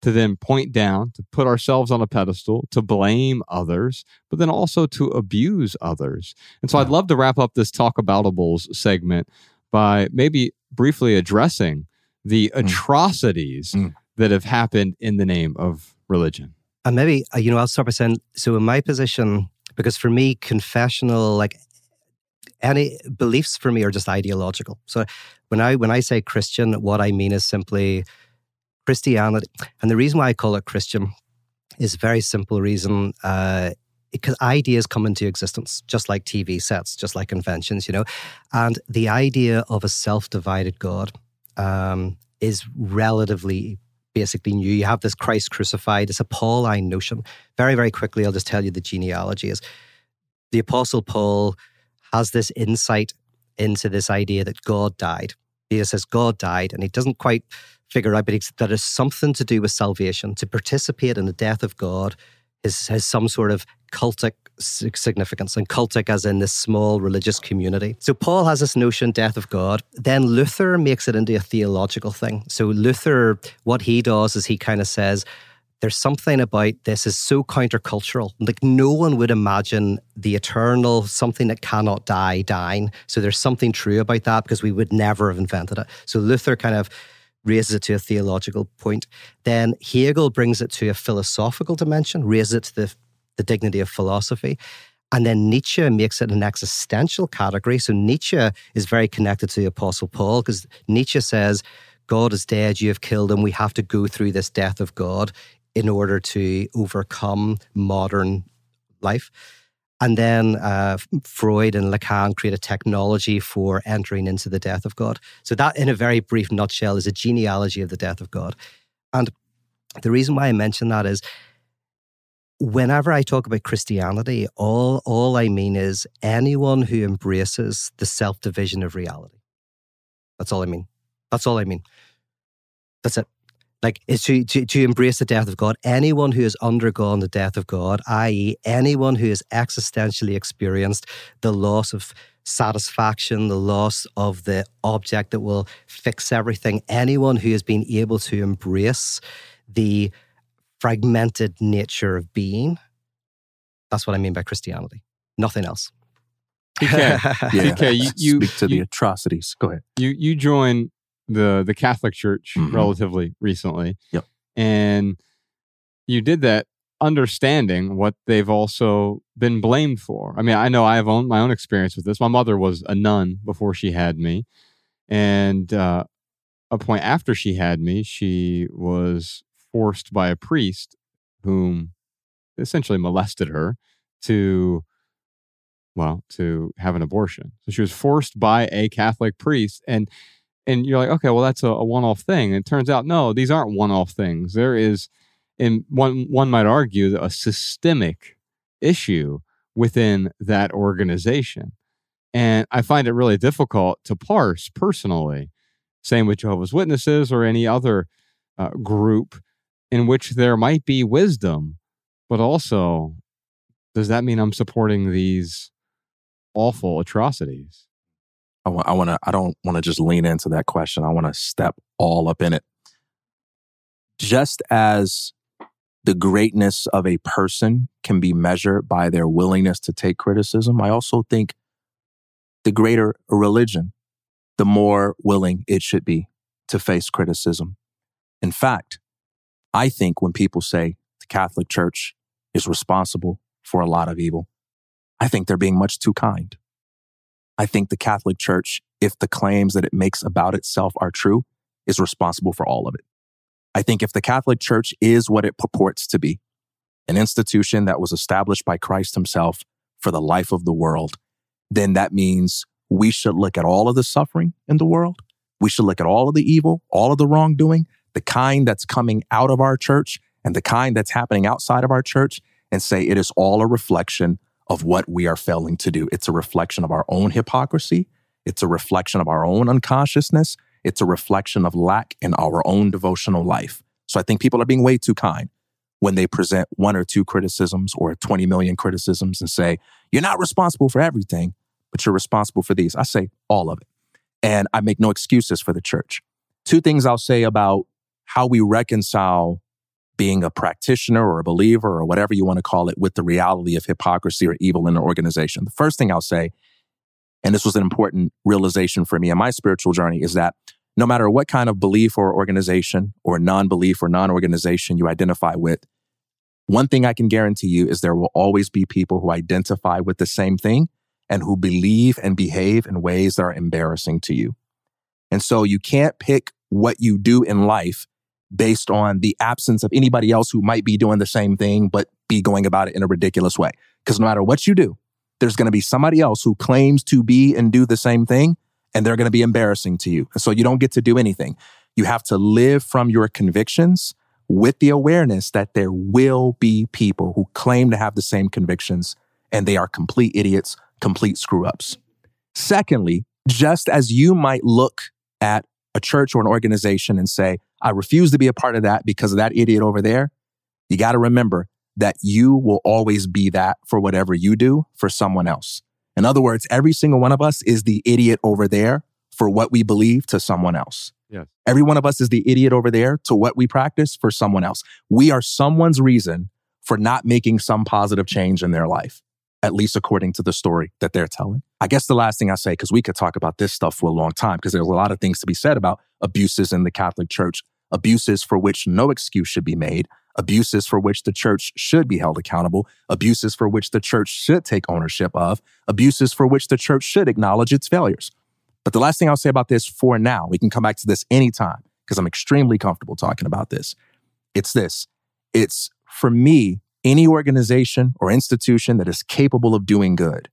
to then point down, to put ourselves on a pedestal, to blame others, but then also to abuse others. And so. I'd love to wrap up this talk aboutables segment by maybe briefly addressing the mm. atrocities mm. that have happened in the name of religion. And maybe, uh, you know, I'll start by saying, so in my position, because for me, confessional, like any beliefs for me are just ideological. So when I when I say Christian, what I mean is simply Christianity. And the reason why I call it Christian is a very simple reason. Uh, because ideas come into existence, just like TV sets, just like conventions, you know. And the idea of a self divided God um, is relatively basically new. You have this Christ crucified, it's a Pauline notion. Very, very quickly, I'll just tell you the genealogy is the Apostle Paul has this insight into this idea that God died. He says God died, and he doesn't quite figure out, but it's, that is something to do with salvation. To participate in the death of God is, has some sort of cultic significance, and cultic as in this small religious community. So Paul has this notion, death of God. Then Luther makes it into a theological thing. So Luther, what he does is he kind of says, there's something about this is so countercultural. Like no one would imagine the eternal, something that cannot die, dying. So there's something true about that because we would never have invented it. So Luther kind of raises it to a theological point. Then Hegel brings it to a philosophical dimension, raises it to the, the dignity of philosophy. And then Nietzsche makes it an existential category. So Nietzsche is very connected to the Apostle Paul because Nietzsche says, God is dead, you have killed him. We have to go through this death of God in order to overcome modern life. And then uh, Freud and Lacan create a technology for entering into the death of God. So, that, in a very brief nutshell, is a genealogy of the death of God. And the reason why I mention that is whenever I talk about Christianity, all, all I mean is anyone who embraces the self division of reality. That's all I mean. That's all I mean. That's it like is to, to, to embrace the death of God. Anyone who has undergone the death of God, i.e., anyone who has existentially experienced the loss of satisfaction, the loss of the object that will fix everything, anyone who has been able to embrace the fragmented nature of being. That's what I mean by Christianity. Nothing else. PK, yeah. PK you, you speak to you, the atrocities. Go ahead. You you join the the Catholic Church mm-hmm. relatively recently. Yep. And you did that understanding what they've also been blamed for. I mean, I know I have own, my own experience with this. My mother was a nun before she had me. And uh, a point after she had me, she was forced by a priest whom essentially molested her to well to have an abortion so she was forced by a catholic priest and and you're like, okay, well, that's a, a one-off thing. And it turns out, no, these aren't one-off things. There is, and one one might argue, a systemic issue within that organization. And I find it really difficult to parse personally. Same with Jehovah's Witnesses or any other uh, group in which there might be wisdom, but also, does that mean I'm supporting these awful atrocities? I want, want to, I don't want to just lean into that question. I want to step all up in it. Just as the greatness of a person can be measured by their willingness to take criticism, I also think the greater a religion, the more willing it should be to face criticism. In fact, I think when people say the Catholic Church is responsible for a lot of evil, I think they're being much too kind. I think the Catholic Church, if the claims that it makes about itself are true, is responsible for all of it. I think if the Catholic Church is what it purports to be, an institution that was established by Christ himself for the life of the world, then that means we should look at all of the suffering in the world. We should look at all of the evil, all of the wrongdoing, the kind that's coming out of our church and the kind that's happening outside of our church and say it is all a reflection of what we are failing to do. It's a reflection of our own hypocrisy. It's a reflection of our own unconsciousness. It's a reflection of lack in our own devotional life. So I think people are being way too kind when they present one or two criticisms or 20 million criticisms and say, you're not responsible for everything, but you're responsible for these. I say all of it. And I make no excuses for the church. Two things I'll say about how we reconcile being a practitioner or a believer or whatever you want to call it with the reality of hypocrisy or evil in an organization. The first thing I'll say, and this was an important realization for me in my spiritual journey, is that no matter what kind of belief or organization or non belief or non organization you identify with, one thing I can guarantee you is there will always be people who identify with the same thing and who believe and behave in ways that are embarrassing to you. And so you can't pick what you do in life based on the absence of anybody else who might be doing the same thing, but be going about it in a ridiculous way. Because no matter what you do, there's going to be somebody else who claims to be and do the same thing, and they're going to be embarrassing to you. So you don't get to do anything. You have to live from your convictions with the awareness that there will be people who claim to have the same convictions and they are complete idiots, complete screw ups. Secondly, just as you might look at a church or an organization and say, I refuse to be a part of that because of that idiot over there. You got to remember that you will always be that for whatever you do for someone else. In other words, every single one of us is the idiot over there for what we believe to someone else. Yes. Every one of us is the idiot over there to what we practice for someone else. We are someone's reason for not making some positive change in their life, at least according to the story that they're telling. I guess the last thing I say, because we could talk about this stuff for a long time, because there's a lot of things to be said about abuses in the Catholic Church, abuses for which no excuse should be made, abuses for which the church should be held accountable, abuses for which the church should take ownership of, abuses for which the church should acknowledge its failures. But the last thing I'll say about this for now, we can come back to this anytime because I'm extremely comfortable talking about this. It's this it's for me, any organization or institution that is capable of doing good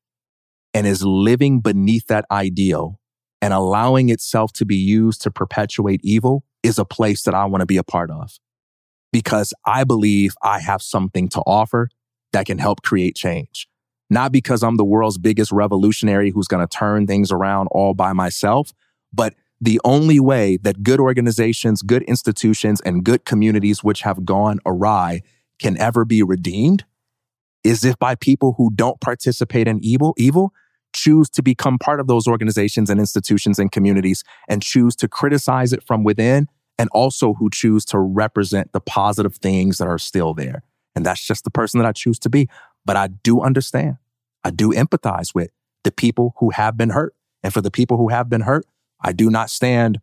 and is living beneath that ideal and allowing itself to be used to perpetuate evil is a place that I want to be a part of because I believe I have something to offer that can help create change. Not because I'm the world's biggest revolutionary who's going to turn things around all by myself, but the only way that good organizations, good institutions, and good communities which have gone awry can ever be redeemed is if by people who don't participate in evil, evil choose to become part of those organizations and institutions and communities and choose to criticize it from within and also who choose to represent the positive things that are still there. And that's just the person that I choose to be. But I do understand, I do empathize with the people who have been hurt. And for the people who have been hurt, I do not stand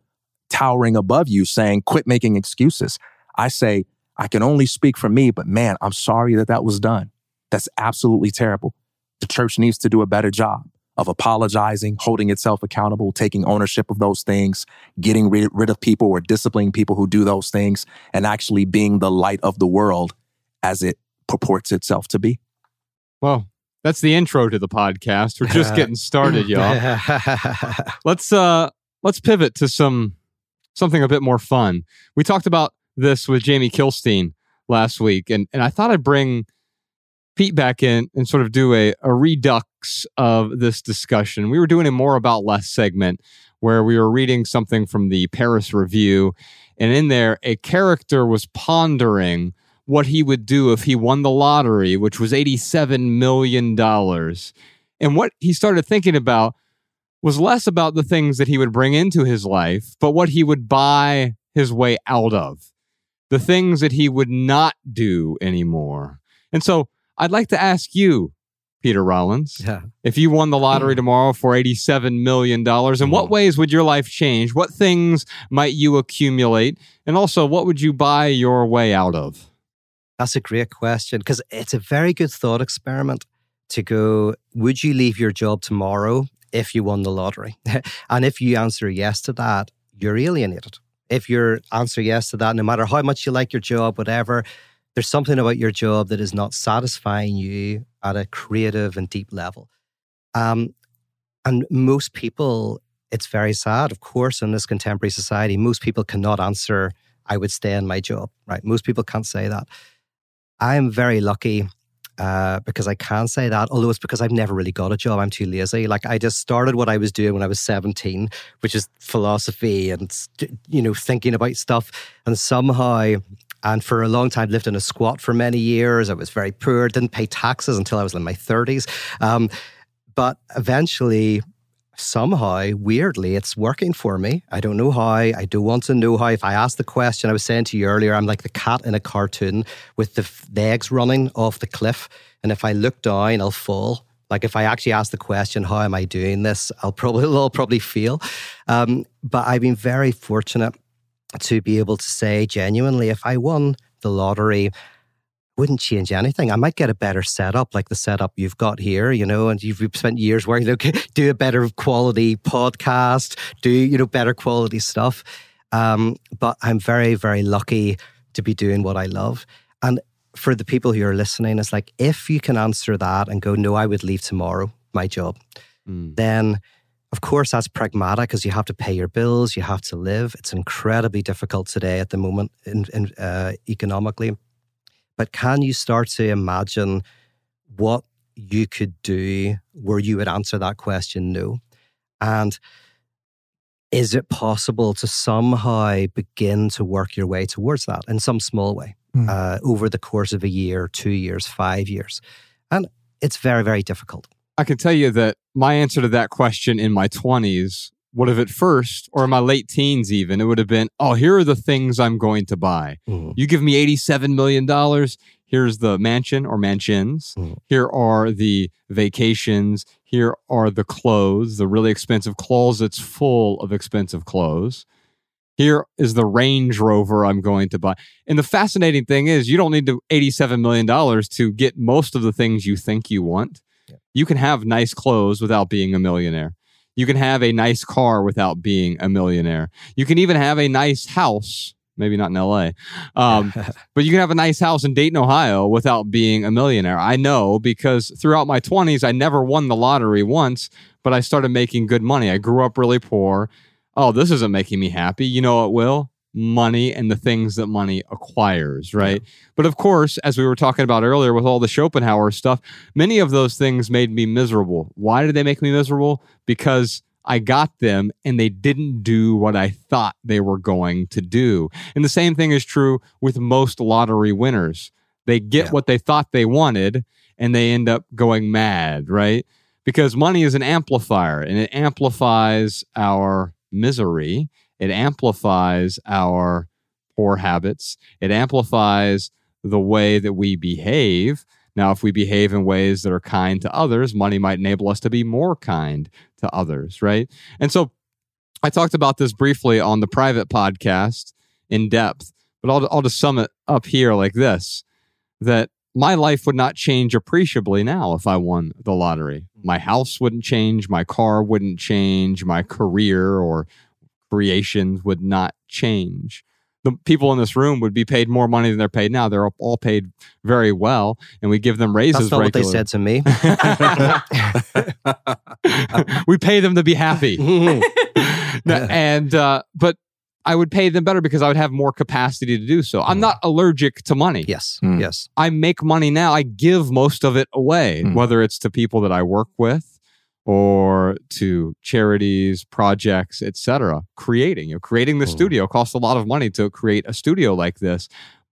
towering above you saying, quit making excuses. I say, I can only speak for me, but man, I'm sorry that that was done. That's absolutely terrible. The church needs to do a better job of apologizing, holding itself accountable, taking ownership of those things, getting rid, rid of people or disciplining people who do those things, and actually being the light of the world as it purports itself to be. Well, that's the intro to the podcast. We're just getting started, y'all. let's uh let's pivot to some something a bit more fun. We talked about this with Jamie Kilstein last week, and, and I thought I'd bring Pete back in and sort of do a, a redux of this discussion. We were doing a more about less segment where we were reading something from the Paris Review. And in there, a character was pondering what he would do if he won the lottery, which was $87 million. And what he started thinking about was less about the things that he would bring into his life, but what he would buy his way out of, the things that he would not do anymore. And so I'd like to ask you, Peter Rollins, Yeah. if you won the lottery mm. tomorrow for $87 million, in what mm. ways would your life change? What things might you accumulate? And also, what would you buy your way out of? That's a great question because it's a very good thought experiment to go, would you leave your job tomorrow if you won the lottery? and if you answer yes to that, you're alienated. If you answer yes to that, no matter how much you like your job, whatever, there's something about your job that is not satisfying you at a creative and deep level. Um, and most people, it's very sad, of course, in this contemporary society, most people cannot answer, I would stay in my job, right? Most people can't say that. I am very lucky uh, because I can say that, although it's because I've never really got a job. I'm too lazy. Like I just started what I was doing when I was 17, which is philosophy and, you know, thinking about stuff. And somehow, and for a long time, lived in a squat for many years. I was very poor, didn't pay taxes until I was in my 30s. Um, but eventually, somehow, weirdly, it's working for me. I don't know how. I do want to know how. If I ask the question, I was saying to you earlier, I'm like the cat in a cartoon with the, eggs running off the cliff. And if I look down, I'll fall. Like if I actually ask the question, how am I doing this? I'll probably, I'll probably fail. Um, but I've been very fortunate to be able to say genuinely, if I won the lottery, wouldn't change anything. I might get a better setup, like the setup you've got here, you know, and you've spent years working, okay, do a better quality podcast, do, you know, better quality stuff. Um, but I'm very, very lucky to be doing what I love. And for the people who are listening, it's like, if you can answer that and go, no, I would leave tomorrow, my job, Mm. then of course that's pragmatic because you have to pay your bills, you have to live. It's incredibly difficult today at the moment in, in, uh, economically. But can you start to imagine what you could do where you would answer that question no? And is it possible to somehow begin to work your way towards that in some small way Mm. uh, over the course of a year, two years, five years? And it's very, very difficult. I can tell you that my answer to that question in my 20s would have at first, or in my late teens even, it would have been, oh, here are the things I'm going to buy. Mhm. You give me $87 million. Here's the mansion or mansions. Mhm. Here are the vacations. Here are the clothes, the really expensive closets full of expensive clothes. Here is the Range Rover I'm going to buy. And the fascinating thing is, you don't need to $87 million to get most of the things you think you want. You can have nice clothes without being a millionaire. You can have a nice car without being a millionaire. You can even have a nice house, maybe not in LA, um, but you can have a nice house in Dayton, Ohio without being a millionaire. I know because throughout my 20s, I never won the lottery once, but I started making good money. I grew up really poor. Oh, this isn't making me happy. You know what will? Money and the things that money acquires, right? But of course, as we were talking about earlier with all the Schopenhauer stuff, many of those things made me miserable. Why did they make me miserable? Because I got them and they didn't do what I thought they were going to do. And the same thing is true with most lottery winners. They get Yeah. what they thought they wanted and they end up going mad, right? Because money is an amplifier and it amplifies our misery, it amplifies our poor habits, it amplifies the way that we behave. Now, if we behave in ways that are kind to others, money might enable us to be more kind to others, right? And so I talked about this briefly on the private podcast in depth, but I'll, I'll just sum it up here like this that my life would not change appreciably now if I won the lottery. My mm-hmm. house wouldn't change, my car wouldn't change, my career or creations would not change. The people in this room would be paid more money than they're paid now. They're all paid very well, and we give them raises That's not what they said to me. we pay them to be happy. And uh, but I would pay them better because I would have more capacity to do so. I'm not allergic to money. yes, Mm. yes. I make money now. I give most of it away, Mm. whether it's to people that I work with or to charities, projects, etc. Creating, you know, creating the Mm. studio costs a lot of money to create a studio like this,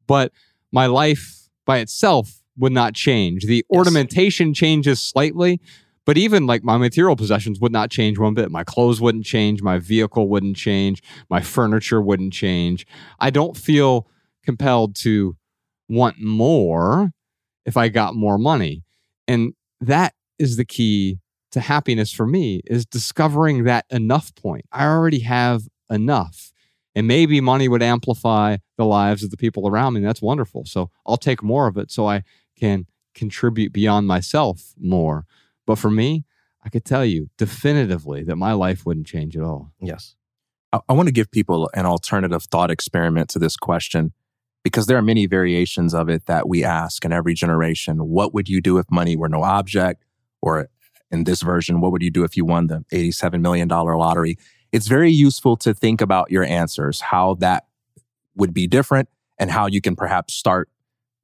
but my life by itself would not change. The ornamentation changes slightly, but even like my material possessions would not change one bit. My clothes wouldn't change, my vehicle wouldn't change, my furniture wouldn't change. I don't feel compelled to want more if I got more money. And that is the key to happiness for me is discovering that enough point. I already have enough. And maybe money would amplify the lives of the people around me. That's wonderful. So I'll take more of it so I can contribute beyond myself more. But for me, I could tell you definitively that my life wouldn't change at all. Yes. I, I want to give people an alternative thought experiment to this question because there are many variations of it that we ask in every generation. What would you do if money were no object? Or in this version, what would you do if you won the $87 million lottery? It's very useful to think about your answers, how that would be different and how you can perhaps start,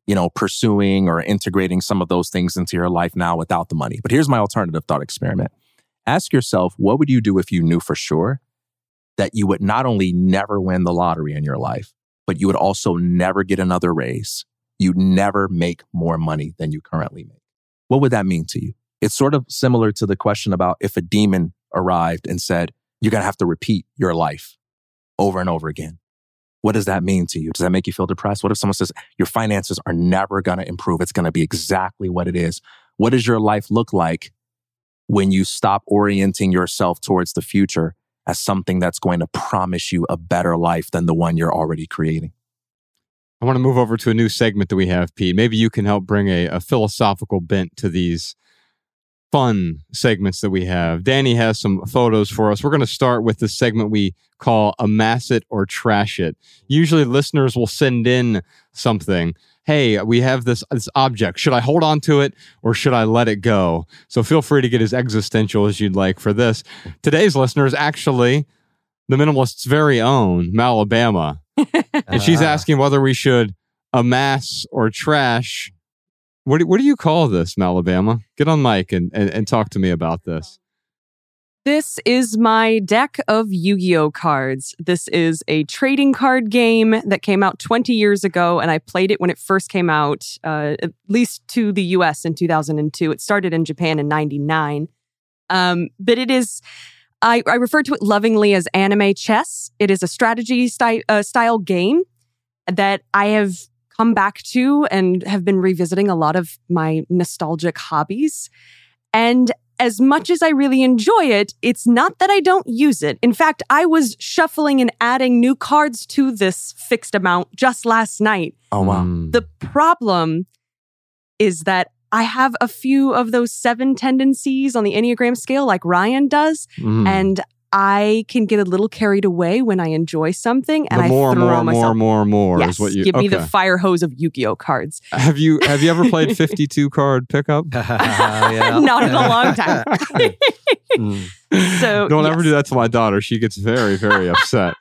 you know, pursuing or integrating some of those things into your life now without the money. But here's my alternative thought experiment. Ask yourself, what would you do if you knew for sure that you would not only never win the lottery in your life, but you would also never get another raise. You'd never make more money than you currently make. What would that mean to you? It's sort of similar to the question about if a demon arrived and said, you're going to have to repeat your life over and over again. What does that mean to you? Does that make you feel depressed? What if someone says your finances are never going to improve? It's going to be exactly what it is. What does your life look like when you stop orienting yourself towards the future as something that's going to promise you a better life than the one you're already creating? I want to move over to a new segment that we have, Pete. Maybe you can help bring a, a philosophical bent to these fun segments that we have. Danny has some photos for us. We're going to start with the segment we call Amass It or Trash It. Usually listeners will send in something. Hey, we have this, this object. Should I hold on to it or should I let it go? So feel free to get as existential as you'd like for this. Today's listener is actually the minimalist's very own Malabama. And she's Ah. asking whether we should amass or trash. What do, what do you call this, Alabama? Get on mic and, and, and talk to me about this. This is my deck of Yu Gi Oh cards. This is a trading card game that came out 20 years ago, and I played it when it first came out, uh, at least to the US in 2002. It started in Japan in 99. Um, but it is, I, I refer to it lovingly as anime chess. It is a strategy sty- uh, style game that I have come back to and have been revisiting a lot of my nostalgic hobbies. And as much as I really enjoy it, it's not that I don't use it. In fact, I was shuffling and adding new cards to this fixed amount just last night. Oh wow. Mm. The problem is that I have a few of those seven tendencies on the Enneagram scale, like Ryan does, Mm. and I can get a little carried away when I enjoy something, and the I more, throw more, more, myself. more, more yes, is what you give me the fire hose of Yu-Gi-Oh cards. Have you have you ever played 52 card pickup? Yeah. Not in a long time. Mm. So, Don't ever do that to my daughter. She gets very, very upset.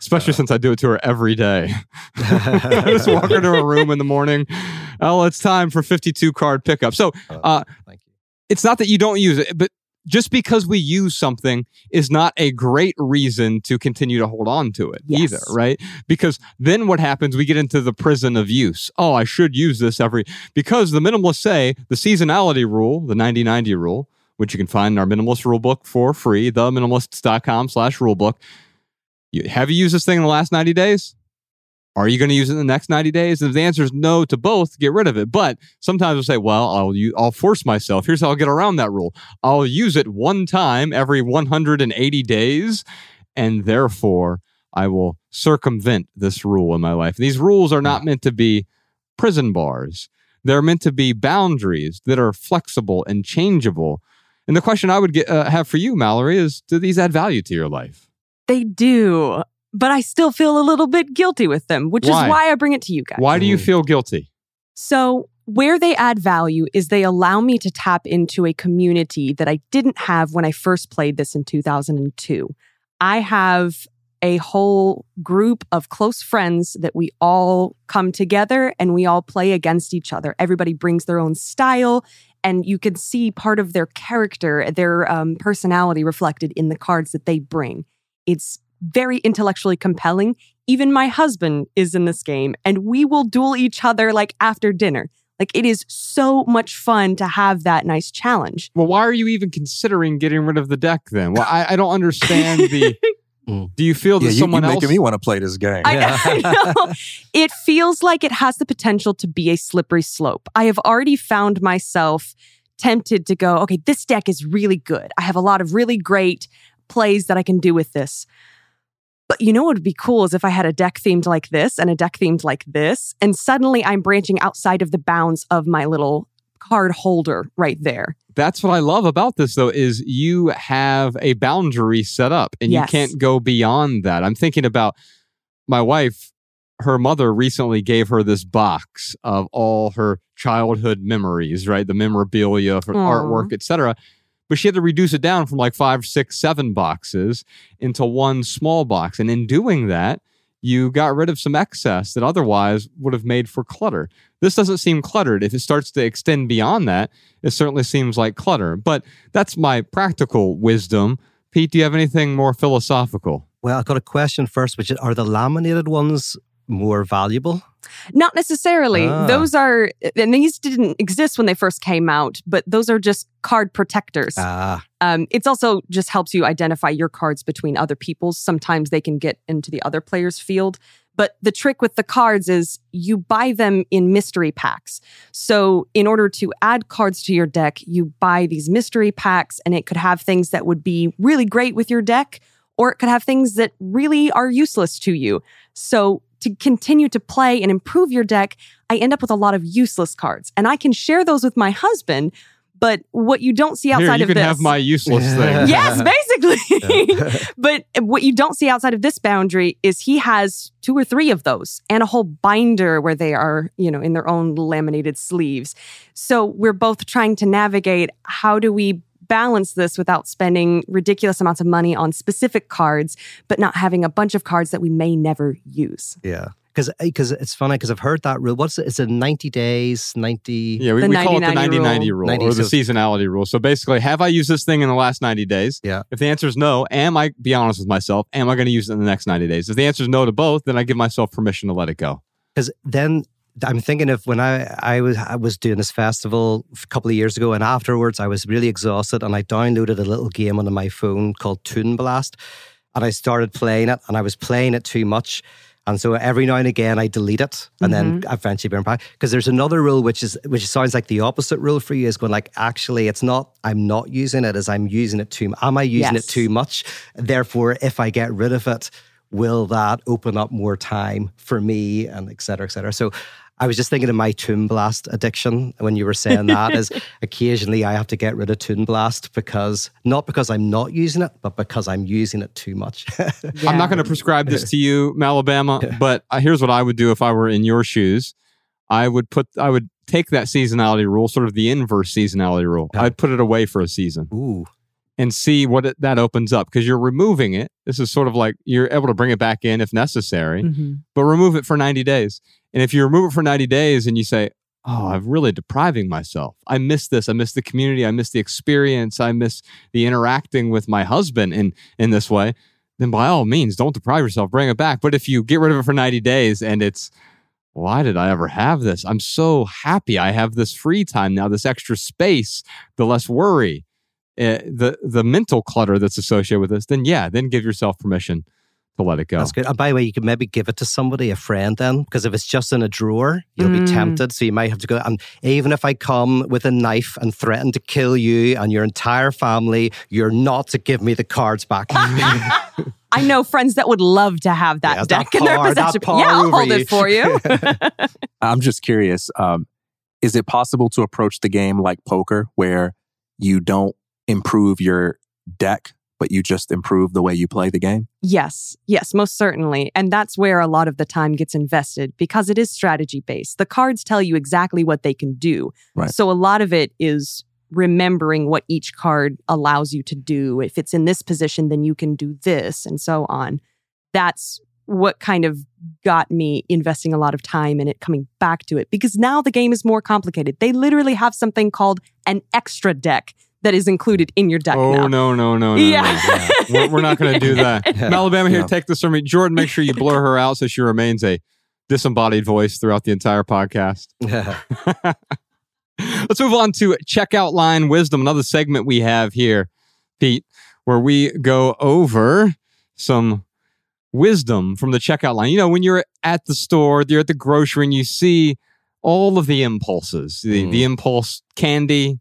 Especially since I do it to her every day. I just walk her to her room in the morning. Oh, it's time for 52 card pickup. So uh, Thank you. it's not that you don't use it, but just because we use something is not a great reason to continue to hold on to it Yes. either, right? Because then what happens? We get into the prison of use. Oh, I should use this every because the minimalists say the seasonality rule, the 90-90 rule, which you can find in our minimalist rule book for free, theminimalists.com slash rulebook. Have you used this thing in the last 90 days? Are you going to use it in the next 90 days? And if the answer is no to both, get rid of it. But sometimes I'll say, well, I'll, u- I'll force myself. Here's how I'll get around that rule. I'll use it one time every 180 days, and therefore I will circumvent this rule in my life. These rules are not meant to be prison bars. They're meant to be boundaries that are flexible and changeable. And the question I would get, uh, have for you, Mallory, is do these add value to your life? They do, but I still feel a little bit guilty with them, which Why? is why I bring it to you guys. Why do you Mm. feel guilty? So, where they add value is they allow me to tap into a community that I didn't have when I first played this in 2002. I have a whole group of close friends that we all come together and we all play against each other. Everybody brings their own style, and you can see part of their character, their um, personality reflected in the cards that they bring. It's very intellectually compelling. Even my husband is in this game, and we will duel each other like after dinner. Like it is so much fun to have that nice challenge. Well, why are you even considering getting rid of the deck then? Well, I, I don't understand the. Mm. Do you feel that Yeah, you, someone you're else? making me want to play this game. I, Yeah. I know. It feels like it has the potential to be a slippery slope. I have already found myself tempted to go, okay, this deck is really good. I have a lot of really great plays that I can do with this. But you know what would be cool is if I had a deck themed like this and a deck themed like this, and suddenly I'm branching outside of the bounds of my little card holder right there. That's what I love about this, though, is you have a boundary set up, and Yes. you can't go beyond that. I'm thinking about my wife. Her mother recently gave her this box of all her childhood memories, right? The memorabilia for Aw. artwork, etc. But she had to reduce it down from like five, six, seven boxes into one small box. And in doing that, you got rid of some excess that otherwise would have made for clutter. This doesn't seem cluttered. If it starts to extend beyond that, it certainly seems like clutter. But that's my practical wisdom. Pete, do you have anything more philosophical? Well, I've got a question first, which are the laminated ones more valuable? Not necessarily. Ah. Those are, and these didn't exist when they first came out, but those are just card protectors. Ah, Um, it's also just helps you identify your cards between other people's. Sometimes they can get into the other player's field. But the trick with the cards is you buy them in mystery packs. So, in order to add cards to your deck, you buy these mystery packs, and it could have things that would be really great with your deck, or it could have things that really are useless to you. So, to continue to play and improve your deck, I end up with a lot of useless cards. And I can share those with my husband. But what you don't see outside Here, you of can this, have my useless Yeah. thing. yes, basically. but what you don't see outside of this boundary is he has two or three of those and a whole binder where they are, you know, in their own laminated sleeves. So we're both trying to navigate how do we balance this without spending ridiculous amounts of money on specific cards, but not having a bunch of cards that we may never use. yeah. Because because eh, it's funny because I've heard that rule. What's it? It's a ninety days, ninety. Yeah, we, The we call it the 90-90 90 90 rule, 90, or the so- seasonality rule. So basically, have I used this thing in the last 90 days? Yeah. If the answer is no, am I, be honest with myself, am I going to use it in the next 90 days? If the answer is no to both, then I give myself permission to let it go. Because then I'm thinking of when I, I was I was doing this festival a couple of years ago, and afterwards I was really exhausted, and I downloaded a little game onto my phone called Toon Blast, and I started playing it, and I was playing it too much. And so every now and again I delete it and then mm-hmm. eventually burn back. Because there's another rule which is which sounds like the opposite rule for you is going like actually it's not I'm not using it as I'm using it too am I using Yes. it too much? Therefore, if I get rid of it, will that open up more time for me and et cetera, et cetera. So I was just thinking of my Toon Blast addiction when you were saying that is occasionally I have to get rid of Toon Blast because not because I'm not using it, but because I'm using it too much. I'm not going to prescribe this to you, Malabama, but uh, here's what I would do if I were in your shoes. I would put, I would take that seasonality rule, sort of the inverse seasonality rule. Yeah. I'd put it away for a season Ooh. And see what it, that opens up because you're removing it. This is sort of like you're able to bring it back in if necessary, Mhm. but remove it for 90 days. And if you remove it for 90 days and you say, Oh, I'm really depriving myself. I miss this. I miss the community. I miss the experience. I miss the interacting with my husband in, in this way. Then by all means, don't deprive yourself. Bring it back. But if you get rid of it for 90 days and it's, why did I ever have this? I'm so happy I have this free time now, this extra space, the less worry, uh, the the mental clutter that's associated with this. Then yeah, then give yourself permission to let it go. That's good. And by the way, you can maybe give it to somebody, a friend, then, because if it's just in a drawer, you'll Mm. be tempted. So you might have to go. And even if I come with a knife and threaten to kill you and your entire family, you're not to give me the cards back. I know friends that would love to have that Yeah, deck that in their possession. Yeah, I'll hold you. it for you. I'm just curious. Um, is it possible to approach the game like poker, where you don't improve your deck, but you just improve the way you play the game? Yes, yes, most certainly. And that's where a lot of the time gets invested because it is strategy based. The cards tell you exactly what they can do. Right. So a lot of it is remembering what each card allows you to do. If it's in this position, then you can do this and so on. That's what kind of got me investing a lot of time in it, coming back to it because now the game is more complicated. They literally have something called an extra deck that is included in your deck Oh now. no no no no! Yeah. no. We're, we're not going to do that. Alabama, here, Yeah. take this from me. Jordan, make sure you blur her out so she remains a disembodied voice throughout the entire podcast. Yeah. Let's move on to checkout line wisdom, another segment we have here, Pete, where we go over some wisdom from the checkout line. You know, when you're at the store, you're at the grocery, and you see all of the impulses the, Mm. the impulse candy,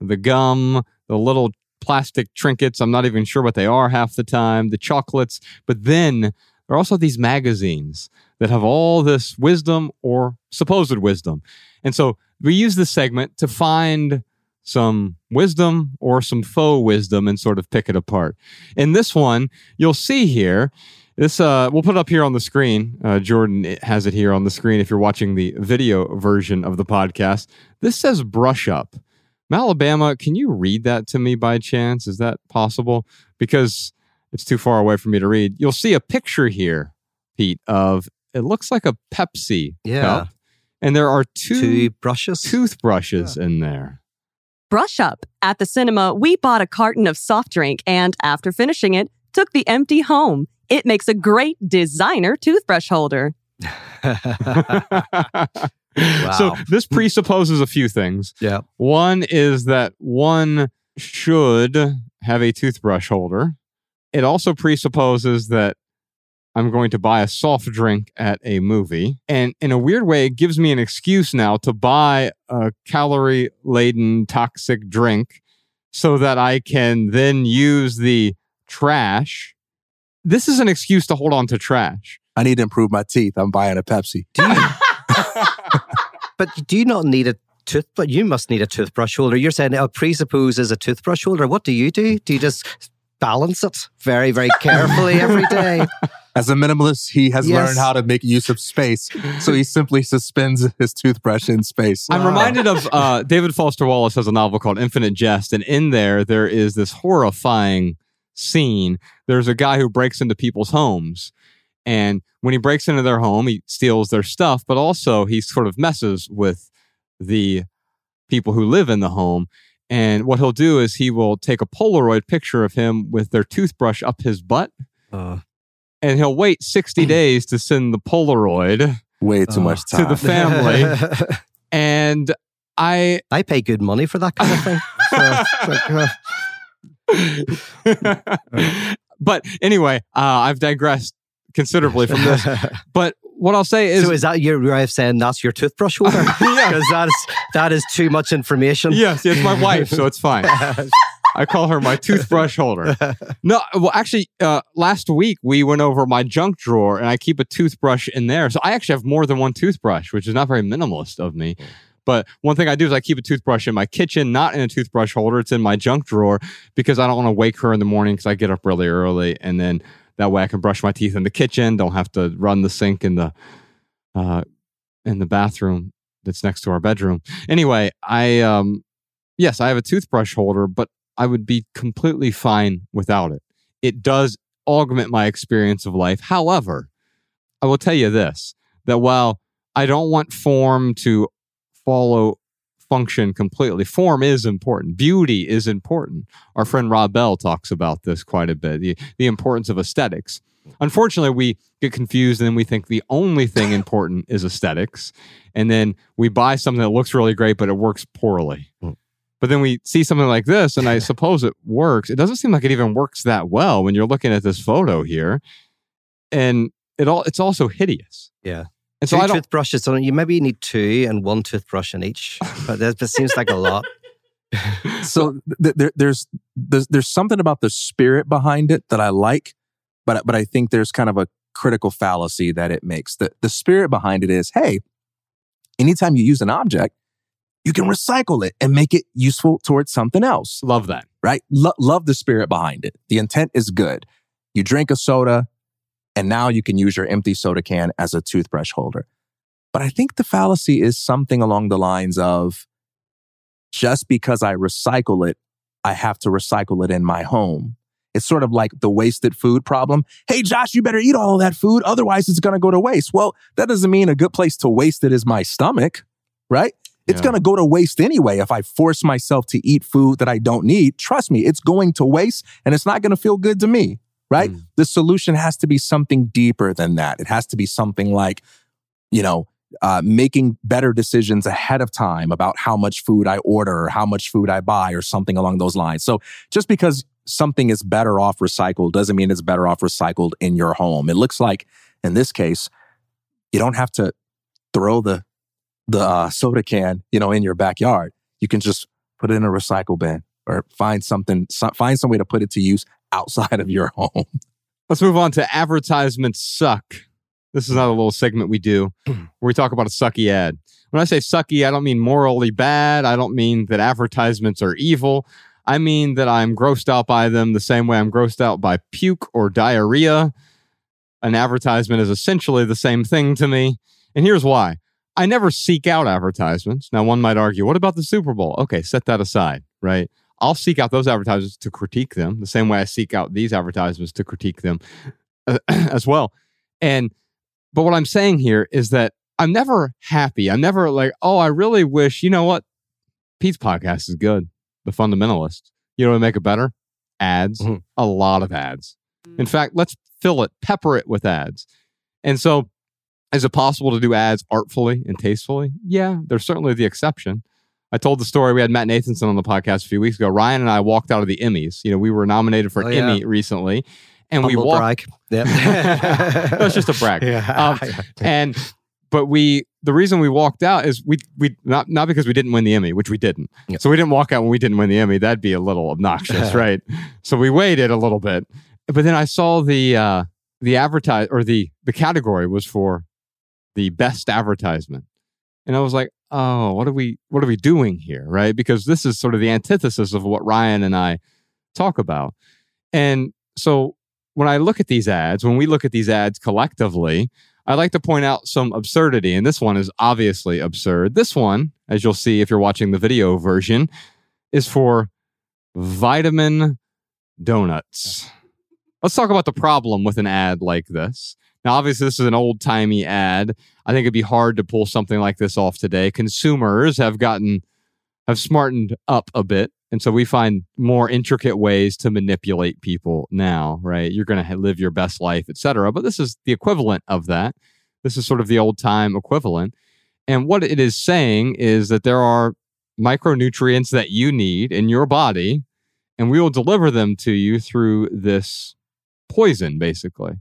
the gum, the little plastic trinkets. I'm not even sure what they are half the time, the chocolates. But then there are also these magazines that have all this wisdom or supposed wisdom. And so we use this segment to find some wisdom or some faux wisdom and sort of pick it apart. In this one, you'll see here, this uh, we'll put it up here on the screen. Uh, Jordan has it here on the screen if you're watching the video version of the podcast. This says brush up. Alabama, can you read that to me by chance? Is that possible? Because it's too far away for me to read. You'll see a picture here, Pete, of it looks like a Pepsi Yeah. cup. And there are two, Two brushes. toothbrushes in there. Brush up. At the cinema, we bought a carton of soft drink and, after finishing it, took the empty home. It makes a great designer toothbrush holder. So this presupposes a few things. yeah. One is that one should have a toothbrush holder. It also presupposes that I'm going to buy a soft drink at a movie. And in a weird way, it gives me an excuse now to buy a calorie laden toxic drink so that I can then use the trash. This is an excuse to hold on to trash. I need to improve my teeth. I'm buying a Pepsi. But do you not need a tooth? But you must need a toothbrush holder. You're saying it presupposes a toothbrush holder. What do you do? Do you just balance it very, very carefully every day? As a minimalist, he has Yes. learned how to make use of space. So he simply suspends his toothbrush in space. I'm Wow. reminded of uh, David Foster Wallace has a novel called Infinite Jest, and in there there is this horrifying scene. There's a guy who breaks into people's homes, And when he breaks into their home, he steals their stuff, but also he sort of messes with the people who live in the home. And what he'll do is he will take a Polaroid picture of him with their toothbrush up his butt. Uh, And he'll wait 60 days to send the Polaroid Way too Oh. much to the family. And I I pay good money for that kind of thing. So, like, uh, but anyway, uh, I've digressed considerably from this. But what I'll say is, so is that your way of saying that's your toothbrush holder? Yeah. Because that is that is too much information. yes, it's my wife, so it's fine. I call her my toothbrush holder. No, well, actually, uh, last week we went over my junk drawer, and I keep a toothbrush in there. So I actually have more than one toothbrush, which is not very minimalist of me. But one thing I do is I keep a toothbrush in my kitchen, not in a toothbrush holder. It's in my junk drawer because I don't want to wake her in the morning because I get up really early, and then that way I can brush my teeth in the kitchen. Don't have to run the sink in the uh, in the bathroom that's next to our bedroom. Anyway, I um, yes, I have a toothbrush holder, but I would be completely fine without it. It does augment my experience of life. However, I will tell you this that while I don't want form to follow function completely, form is important. Beauty is important. Our friend Rob Bell talks about this quite a bit the, the importance of aesthetics. Unfortunately, we get confused and then we think the only thing important is aesthetics. And then we buy something that looks really great, but it works poorly. Mm. But then we see something like this, and I suppose it works. It doesn't seem like it even works that well when you're looking at this photo here, and it all it's also hideous. Yeah. And Two so I toothbrushes on you maybe need two and one toothbrush in each. But that, that seems like a lot. so th- there, there's, there's there's something about the spirit behind it that I like, but but I think there's kind of a critical fallacy that it makes. The the spirit behind it is, hey, anytime you use an object, you can recycle it and make it useful towards something else, Love that. right? Lo- love the spirit behind it. The intent is good. You drink a soda, and now you can use your empty soda can as a toothbrush holder. But I think the fallacy is something along the lines of just because I recycle it, I have to recycle it in my home. It's sort of like the wasted food problem. Hey, Josh, you better eat all of that food. Otherwise, it's going to go to waste. Well, that doesn't mean a good place to waste it is my stomach, right? It's Yeah. going to go to waste anyway if I force myself to eat food that I don't need. Trust me, it's going to waste and it's not going to feel good to me, right? Mm. The solution has to be something deeper than that. It has to be something like, you know, uh, making better decisions ahead of time about how much food I order or how much food I buy or something along those lines. So just because something is better off recycled doesn't mean it's better off recycled in your home. It looks like in this case, you don't have to throw the the uh, soda can, you know, in your backyard. You can just put it in a recycle bin or find something, so, find some way to put it to use outside of your home. Let's move on to advertisements suck. This is another little segment we do where we talk about a sucky ad. When I say sucky, I don't mean morally bad. I don't mean that advertisements are evil. I mean that I'm grossed out by them the same way I'm grossed out by puke or diarrhea. An advertisement is essentially the same thing to me. And here's why I never seek out advertisements. Now, one might argue, what about the Super Bowl? Okay, set that aside, right? I'll seek out those advertisements to critique them the same way I seek out these advertisements to critique them uh, as well. And, but what I'm saying here is that I'm never happy. I'm never like, oh, I really wish, you know what? Pete's podcast is good. The Fundamentalist. You know what make it better? Ads. Mhm. A lot of ads. In fact, let's fill it, pepper it with ads. And so, is it possible to do ads artfully and tastefully? Yeah, they're certainly the exception. I told the story. We had Matt Nathanson on the podcast a few weeks ago. Ryan and I walked out of the Emmys. You know, we were nominated for an Oh, yeah. Emmy recently, and we walked. Yep. That's just a brag. Yeah. Um, and but we the reason we walked out is we we not not because we didn't win the Emmy, which we didn't. Yep. So we didn't walk out when we didn't win the Emmy. That'd be a little obnoxious, right? So we waited a little bit. But then I saw the uh the advertise or the the category was for the best advertisement. And I was like, "Oh, what are we what are we doing here?" Right? Because this is sort of the antithesis of what Ryan and I talk about. And so when I look at these ads, when we look at these ads collectively, I like to point out some absurdity. And this one is obviously absurd. This one, as you'll see if you're watching the video version, is for vitamin donuts. Let's talk about the problem with an ad like this. Now, obviously, this is an old timey ad. I think it'd be hard to pull something like this off today. Consumers have gotten, have smartened up a bit. And so we find more intricate ways to manipulate people now, right? You're going to live your best life, et cetera. But this is the equivalent of that. This is sort of the old time equivalent. And what it is saying is that there are micronutrients that you need in your body, and we will deliver them to you through this poison, basically.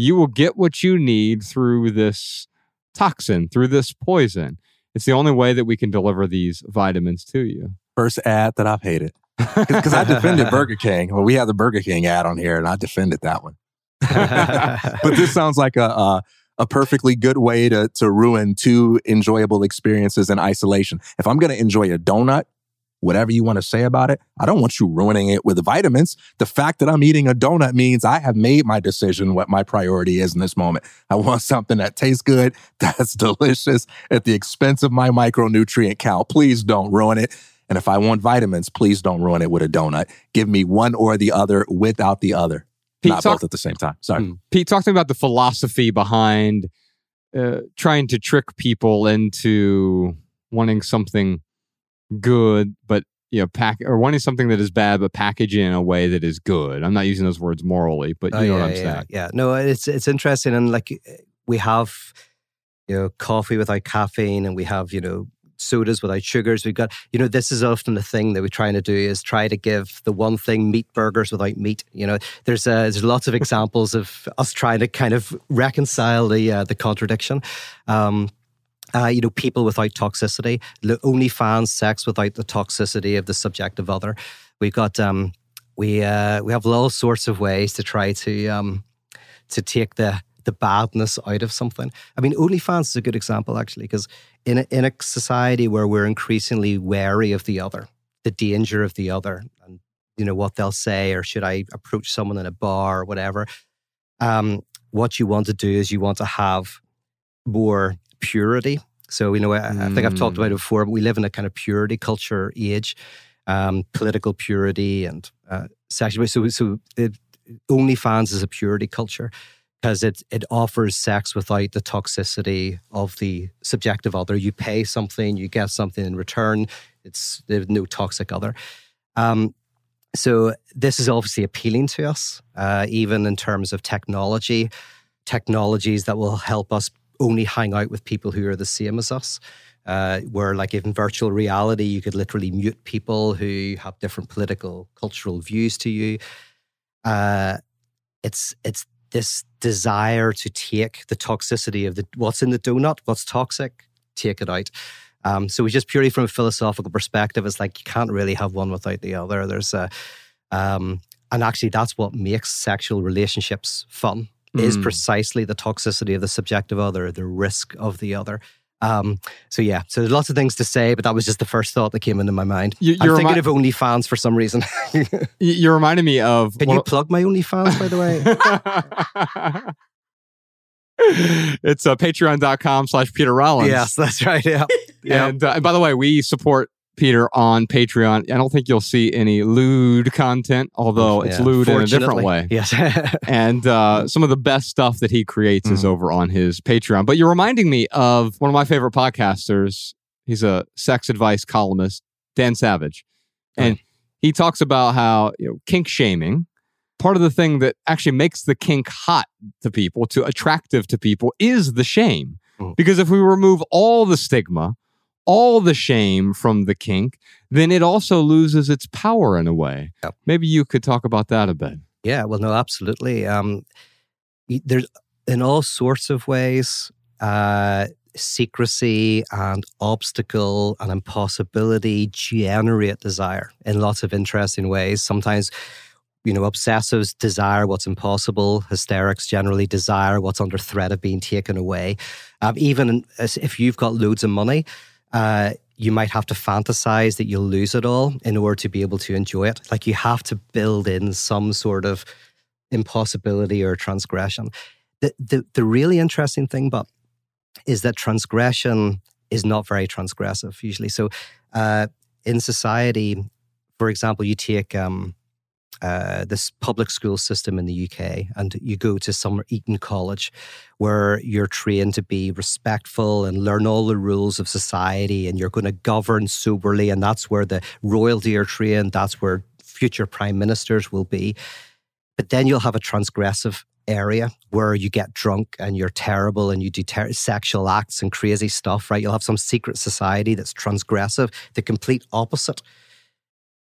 You will get what you need through this toxin, through this poison. It's the only way that we can deliver these vitamins to you. First ad that I've hated because I defended Burger King. Well, we have the Burger King ad on here, and I defended that one. but this sounds like a, a a perfectly good way to to ruin two enjoyable experiences in isolation. If I'm going to enjoy a donut, whatever you want to say about it, I don't want you ruining it with vitamins. The fact that I'm eating a donut means I have made my decision what my priority is in this moment. I want something that tastes good, that's delicious at the expense of my micronutrient count. Please don't ruin it. And if I want vitamins, please don't ruin it with a donut. Give me one or the other without the other. Pete, Not talk, both at the same time. Sorry. Hmm. Pete, talk to me about the philosophy behind uh, trying to trick people into wanting something good, but you know, pack or wanting something that is bad, but package it in a way that is good. I'm not using those words morally, but you oh, know yeah, what I'm yeah, saying. Yeah, no, it's it's interesting, and like we have, you know, coffee without caffeine, and we have you know sodas without sugars. We've got, you know, this is often the thing that we're trying to do is try to give the one thing meat burgers without meat. You know, there's uh, there's lots of examples of us trying to kind of reconcile the uh, the contradiction. Um, uh, you know, people without toxicity, only fans, sex without the toxicity of the subjective other. We've got um, we uh, we have all sorts of ways to try to um, to take the the badness out of something. I mean, OnlyFans is a good example actually, because in a, in a society where we're increasingly wary of the other, the danger of the other, and you know what they'll say, or should I approach someone in a bar or whatever? Um, what you want to do is you want to have more purity. So you know, I, I think I've talked about it mm. before. But we live in a kind of purity culture age, um, political purity and uh, sexual. So, so it, OnlyFans is a purity culture because it it offers sex without the toxicity of the subjective other. You pay something, you get something in return. It's there's no toxic other. Um, so this is obviously appealing to us, uh, even in terms of technology, technologies that will help us only hang out with people who are the same as us. Uh, where, like, in virtual reality, you could literally mute people who have different political, cultural views to you. Uh, it's it's this desire to take the toxicity of the what's in the donut, what's toxic, take it out. Um, so we just purely from a philosophical perspective, it's like you can't really have one without the other. There's a, um, and actually that's what makes sexual relationships fun. Mm. Is precisely the toxicity of the subjective other, the risk of the other. Um, so yeah, so there's lots of things to say, but that was just the first thought that came into my mind. You, I'm thinking remi- of OnlyFans for some reason. you're reminding me of. Can you plug my OnlyFans, by the way? it's uh, patreon.com slash Peter Rollins. Yes, that's right. Yeah. and, uh, and by the way, we support Peter on Patreon. I don't think you'll see any lewd content, although it's lewd in a different way. Yes. and uh, some of the best stuff that he creates mm. is over on his Patreon. But you're reminding me of one of my favorite podcasters. He's a sex advice columnist, Dan Savage. And he talks about how you know, kink shaming, part of the thing that actually makes the kink hot to people, to attractive to people, is the shame. Mm. Because if we remove all the stigma, all the shame from the kink, then it also loses its power in a way. Yep. Maybe you could talk about that a bit. Yeah, well, no, absolutely. Um, there's in all sorts of ways, uh, secrecy and obstacle and impossibility generate desire in lots of interesting ways. Sometimes, you know, obsessives desire what's impossible. Hysterics generally desire what's under threat of being taken away. Um, even if you've got loads of money, uh, you might have to fantasize that you'll lose it all in order to be able to enjoy it. Like you have to build in some sort of impossibility or transgression. The, the, the really interesting thing, but is that transgression is not very transgressive usually. So uh, in society, for example, you take um, uh, this public school system in the UK, and you go to some Eton College, where you're trained to be respectful and learn all the rules of society, and you're going to govern soberly, and that's where the royalty are trained. That's where future prime ministers will be. But then you'll have a transgressive area where you get drunk and you're terrible and you do ter- sexual acts and crazy stuff, right? You'll have some secret society that's transgressive, the complete opposite.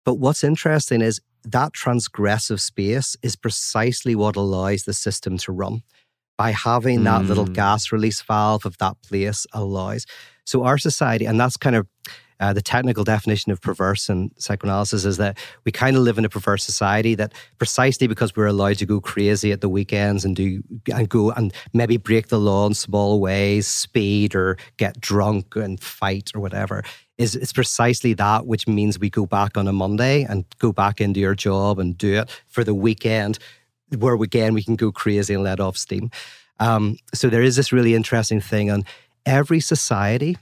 But what's interesting is that transgressive space is precisely what allows the system to run. By having that mm. little gas release valve of that place allows. So our society, and that's kind of uh, the technical definition of perverse in psychoanalysis is that we kind of live in a perverse society that precisely because we're allowed to go crazy at the weekends and do and go and maybe break the law in small ways, speed or get drunk and fight or whatever, is it's precisely that which means we go back on a Monday and go back into your job and do it for the weekend, where again we can go crazy and let off steam. Um, so there is this really interesting thing on every society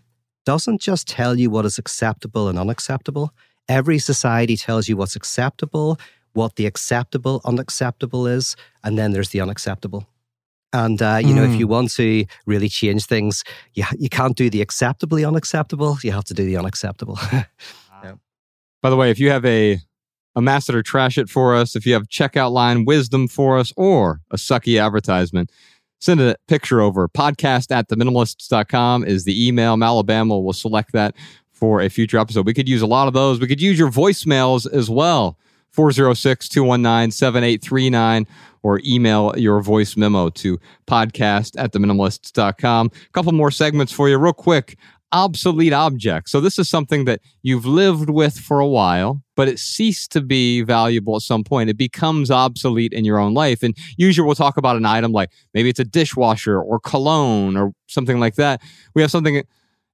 doesn't just tell you what is acceptable and unacceptable. Every society tells you what's acceptable, what the acceptable, unacceptable is, and then there's the unacceptable. And uh, you mm. know, if you hmm. want to really change things, you you can't do the acceptably unacceptable. You have to do the unacceptable. yeah. By the way, if you have a a masseter trash it for us, if you have checkout line wisdom for us, or a sucky advertisement, send a picture over. Podcast at theminimalists.com is the email. Malabama will select that for a future episode. We could use a lot of those. We could use your voicemails as well. 406 219 7839 or email your voice memo to podcast at theminimalists.com. A couple more segments for you, real quick obsolete object. So this is something that you've lived with for a while, but it ceased to be valuable at some point. It becomes obsolete in your own life. And usually we'll talk about an item like maybe it's a dishwasher or cologne or something like that. We have something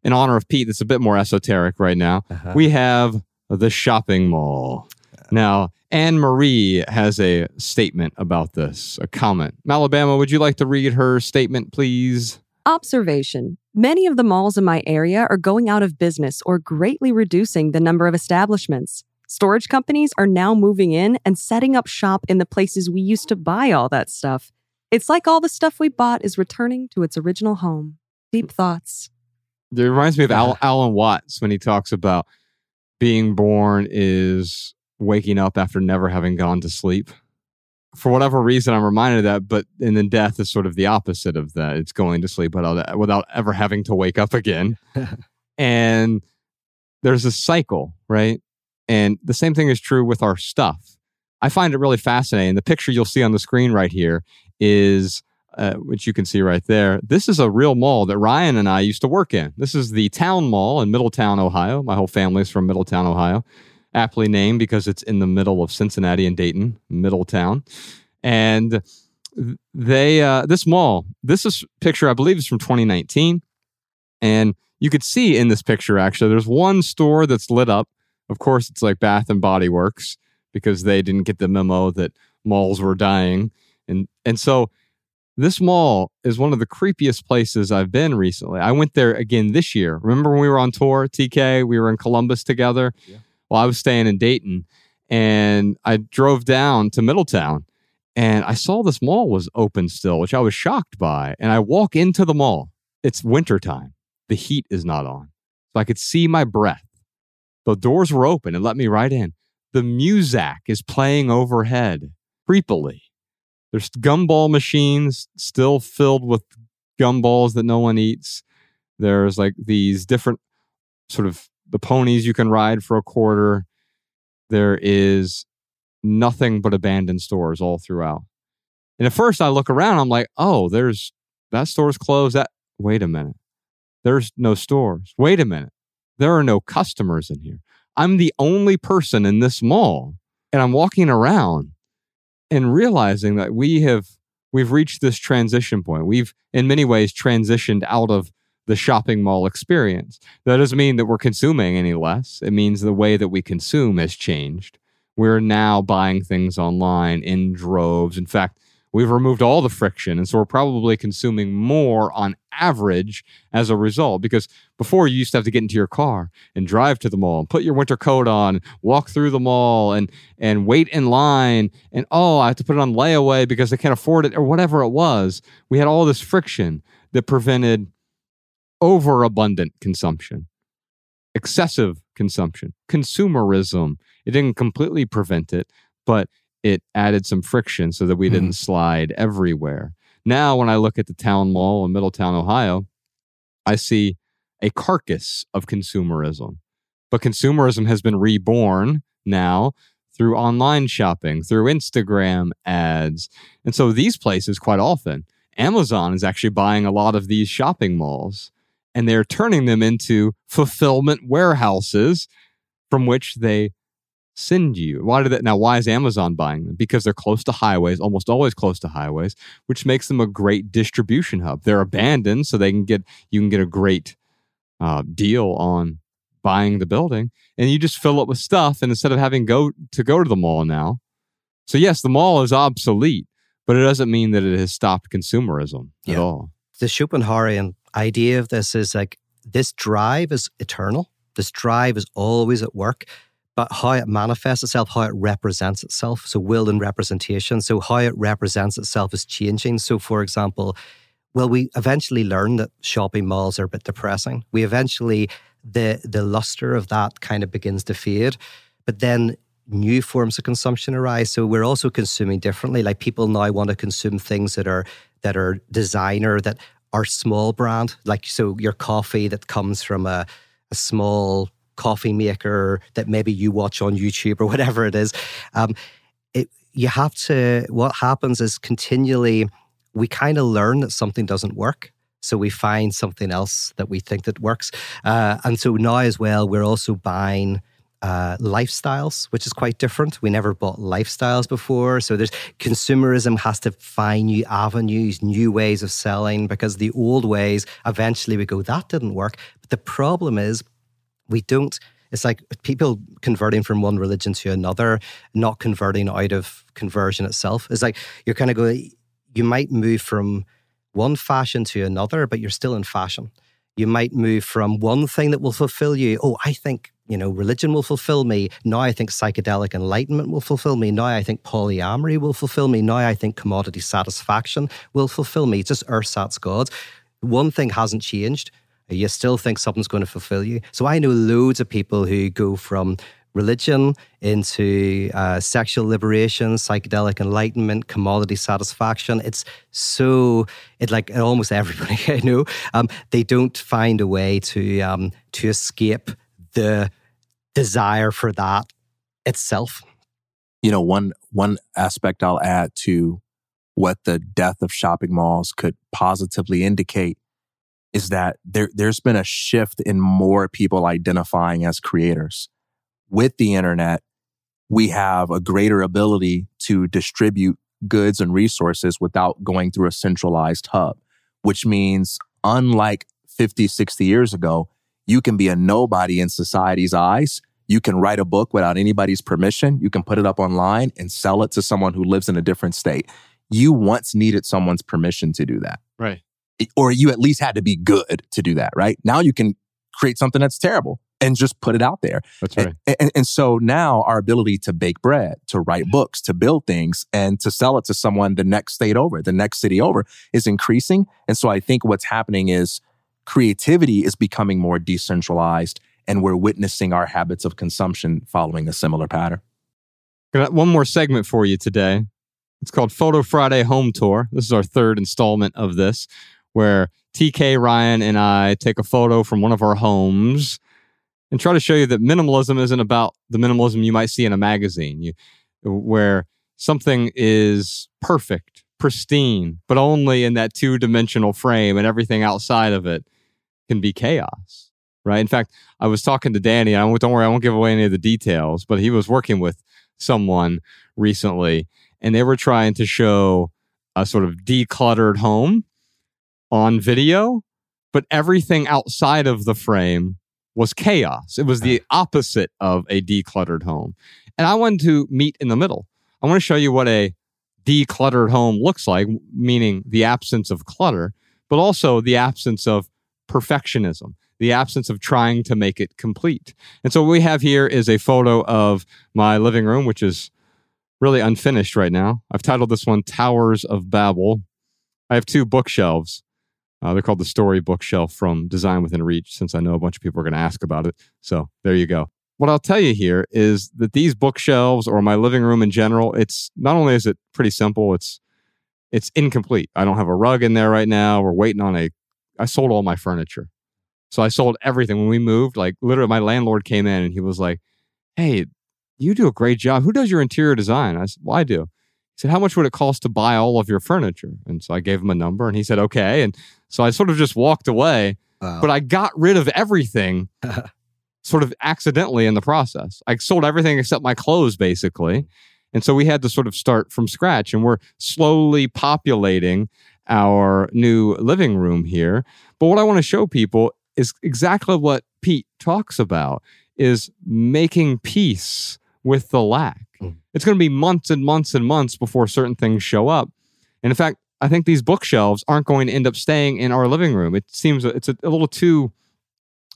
in honor of Pete that's a bit more esoteric right now. Uh-huh. We have the shopping mall. Now, Anne Marie has a statement about this, a comment. Alabama, would you like to read her statement, please? Observation Many of the malls in my area are going out of business or greatly reducing the number of establishments. Storage companies are now moving in and setting up shop in the places we used to buy all that stuff. It's like all the stuff we bought is returning to its original home. Deep thoughts. It reminds me of Al- Alan Watts when he talks about being born is waking up after never having gone to sleep for whatever reason, I'm reminded of that. But and then death is sort of the opposite of that. It's going to sleep without without ever having to wake up again. and there's a cycle, right? And the same thing is true with our stuff. I find it really fascinating. The picture you'll see on the screen right here is, uh, which you can see right there. This is a real mall that Ryan and I used to work in. This is the Towne Mall in Middletown, Ohio. My whole family is from Middletown, Ohio aptly named because it's in the middle of Cincinnati and Dayton, Middletown. And they uh, this mall, this is picture I believe is from 2019, and you could see in this picture actually there's one store that's lit up. Of course, it's like Bath and Body Works because they didn't get the memo that malls were dying, and and so this mall is one of the creepiest places I've been recently. I went there again this year. Remember when we were on tour, TK? We were in Columbus together. Yeah. Well, I was staying in Dayton and I drove down to Middletown and I saw this mall was open still, which I was shocked by. And I walk into the mall. It's wintertime. The heat is not on. So I could see my breath. The doors were open and let me right in. The Muzak is playing overhead creepily. There's gumball machines still filled with gumballs that no one eats. There's like these different sort of the ponies you can ride for a quarter. There is nothing but abandoned stores all throughout. And at first I look around, I'm like, oh, there's that store's closed. That wait a minute. There's no stores. Wait a minute. There are no customers in here. I'm the only person in this mall. And I'm walking around and realizing that we have we've reached this transition point. We've in many ways transitioned out of the shopping mall experience. That doesn't mean that we're consuming any less. It means the way that we consume has changed. We're now buying things online in droves. In fact, We've removed all the friction. And so we're probably consuming more on average as a result. Because before you used to have to get into your car and drive to the mall and put your winter coat on, walk through the mall and and wait in line and oh, I have to put it on layaway because I can't afford it or whatever it was. We had all this friction that prevented overabundant consumption, excessive consumption, consumerism. It didn't completely prevent it, but it added some friction so that we hmm. didn't slide everywhere. Now, when I look at the Towne Mall in Middletown, Ohio, I see a carcass of consumerism. But consumerism has been reborn now through online shopping, through Instagram ads. And so these places, quite often, Amazon is actually buying a lot of these shopping malls and they're turning them into fulfillment warehouses from which they send you. Why did that now? Why is Amazon buying them? Because they're close to highways, almost always close to highways, which makes them a great distribution hub. They're abandoned, so they can get you can get a great uh, deal on buying the building, and you just fill it with stuff. And instead of having go to go to the mall now, so yes, the mall is obsolete, but it doesn't mean that it has stopped consumerism at all. The Schopenhauerian idea of this is like this drive is eternal. This drive is always at work, but how it manifests itself, how it represents itself. So, will and representation. So, how it represents itself is changing. So, for example, well, we eventually learn that shopping malls are a bit depressing. We eventually, the, the luster of that kind of begins to fade. But then new forms of consumption arise. So we're also consuming differently. Like people now want to consume things that are that are designer, that are small brand. Like so your coffee that comes from a, a small coffee maker that maybe you watch on YouTube or whatever it is. Um, it, you have to, what happens is continually we kind of learn that something doesn't work. So we find something else that we think that works. Uh, and so now as well, we're also buying uh, lifestyles, which is quite different. We never bought lifestyles before. So there's consumerism has to find new avenues, new ways of selling because the old ways, eventually we go, that didn't work. But the problem is we don't it's like people converting from one religion to another not converting out of conversion itself it's like you're kind of going you might move from one fashion to another but you're still in fashion you might move from one thing that will fulfill you oh i think you know religion will fulfill me now i think psychedelic enlightenment will fulfill me now i think polyamory will fulfill me now i think commodity satisfaction will fulfill me just ersatz gods one thing hasn't changed you still think something's going to fulfill you. So I know loads of people who go from religion into uh, sexual liberation, psychedelic enlightenment, commodity satisfaction. It's so it like almost everybody I know. Um, they don't find a way to um, to escape the desire for that itself. you know one one aspect i'll add to what the death of shopping malls could positively indicate is that there there's been a shift in more people identifying as creators with the internet we have a greater ability to distribute goods and resources without going through a centralized hub which means unlike 50 60 years ago you can be a nobody in society's eyes you can write a book without anybody's permission. You can put it up online and sell it to someone who lives in a different state. You once needed someone's permission to do that, Right. or you at least had to be good to do that, right? Now you can create something that's terrible and just put it out there. That's right. And, and, and so now our ability to bake bread, to write books, to build things, and to sell it to someone the next state over, the next city over is increasing. And so I think what's happening is creativity is becoming more decentralized and we're witnessing our habits of consumption following a similar pattern. Got one more segment for you today. It's called Photo Friday Home Tour. This is our third installment of this, where TK, Ryan, and I take a photo from one of our homes and try to show you that minimalism isn't about the minimalism you might see in a magazine, you, where something is perfect, pristine, but only in that two dimensional frame, and everything outside of it can be chaos. Right. In fact, I was talking to Danny. I don't worry, I won't give away any of the details, but he was working with someone recently and they were trying to show a sort of decluttered home on video, but everything outside of the frame was chaos. It was the uh-huh. opposite of a decluttered home. And I wanted to meet in the middle. I want to show you what a decluttered home looks like, meaning the absence of clutter, but also the absence of perfectionism, the absence of trying to make it complete. And so what we have here is a photo of my living room, which is really unfinished right now. I've titled this one Towers of Babel. I have two bookshelves. Uh, they're called the Story Bookshelf from Design Within Reach, since I know a bunch of people are going to ask about it. So there you go. What I'll tell you here is that these bookshelves or my living room in general, it's not only is it pretty simple, it's it's incomplete. I don't have a rug in there right now. We're waiting on a I sold all my furniture. So I sold everything when we moved. Like literally, my landlord came in and he was like, "Hey, you do a great job. Who does your interior design?" I said, "Well, I do." He said, "How much would it cost to buy all of your furniture?" And so I gave him a number, and he said, "Okay." And so I sort of just walked away, Wow. but I got rid of everything, sort of accidentally in the process. I sold everything except my clothes, basically. And so we had to sort of start from scratch, and we're slowly populating our new living room here. But what I want to show people is exactly what Pete talks about is making peace with the lack. Mm. It's going to be months and months and months before certain things show up. And in fact, I think these bookshelves aren't going to end up staying in our living room. It seems it's a, a little too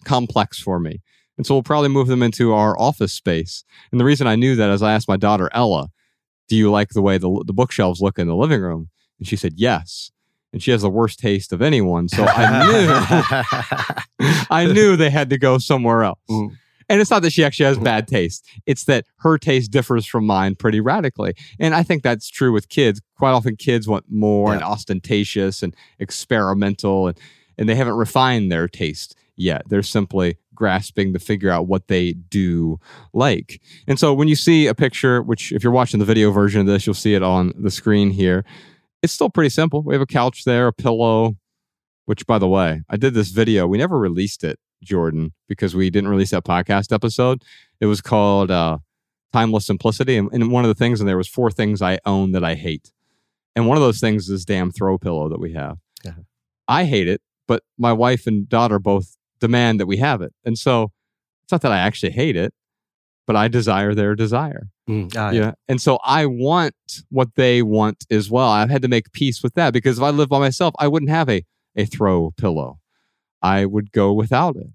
complex for me. And so we'll probably move them into our office space. And the reason I knew that is I asked my daughter Ella, "Do you like the way the, the bookshelves look in the living room?" And she said yes. And she has the worst taste of anyone, so I knew I knew they had to go somewhere else. Mm. And it's not that she actually has bad taste; it's that her taste differs from mine pretty radically. And I think that's true with kids. Quite often, kids want more and ostentatious and experimental, and and they haven't refined their taste yet. They're simply grasping to figure out what they do like. And so when you see a picture, which if you're watching the video version of this, you'll see it on the screen here. It's still pretty simple. We have a couch there, a pillow, which by the way, I did this video. We never released it, Jordan, because we didn't release that podcast episode. It was called uh, Timeless Simplicity. And, and one of the things in there was four things I own that I hate. And one of those things is this damn throw pillow that we have. Uh-huh. I hate it, but my wife and daughter both demand that we have it. And so it's not that I actually hate it, but I desire their desire. Mm, ah, yeah. And so I want what they want as well. I've had to make peace with that because if I lived by myself, I wouldn't have a, a throw pillow. I would go without it.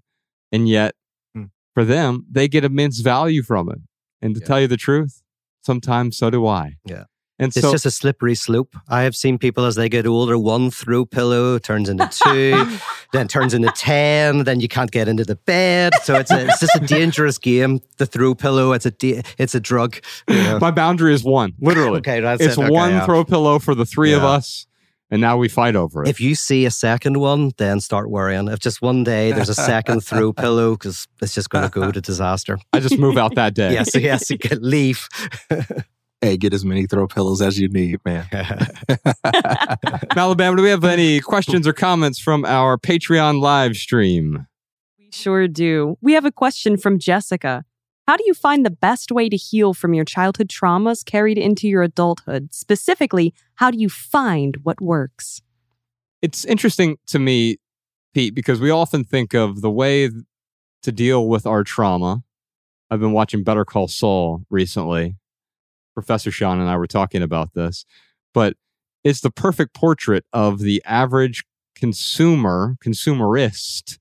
And yet, Hmm. for them, they get immense value from it. And to Yeah. tell you the truth, sometimes so do I. Yeah. And It's so just a slippery slope. I have seen people as they get older, one throw pillow turns into two, then turns into 10, then you can't get into the bed. So it's, a, it's just a dangerous game. The throw pillow, it's a, da- it's a drug. you know. my boundary is one, literally. Okay, that's it's it. Okay, one yeah. throw pillow for the three of us. And now we fight over it. If you see a second one, then start worrying. If just one day there's a second throw pillow, because it's just going to go to disaster. I just move out that day. Yes, yes, leave. Hey, get as many throw pillows as you need, man. Alabama, do we have any questions or comments from our Patreon live stream? We sure do. We have a question from Jessica. How do you find the best way to heal from your childhood traumas carried into your adulthood? Specifically, how do you find what works? It's interesting to me, Pete, because we often think of the way to deal with our trauma. I've been watching Better Call Saul recently. Professor Sean and I were talking about this, but it's the perfect portrait of the average consumer, consumerist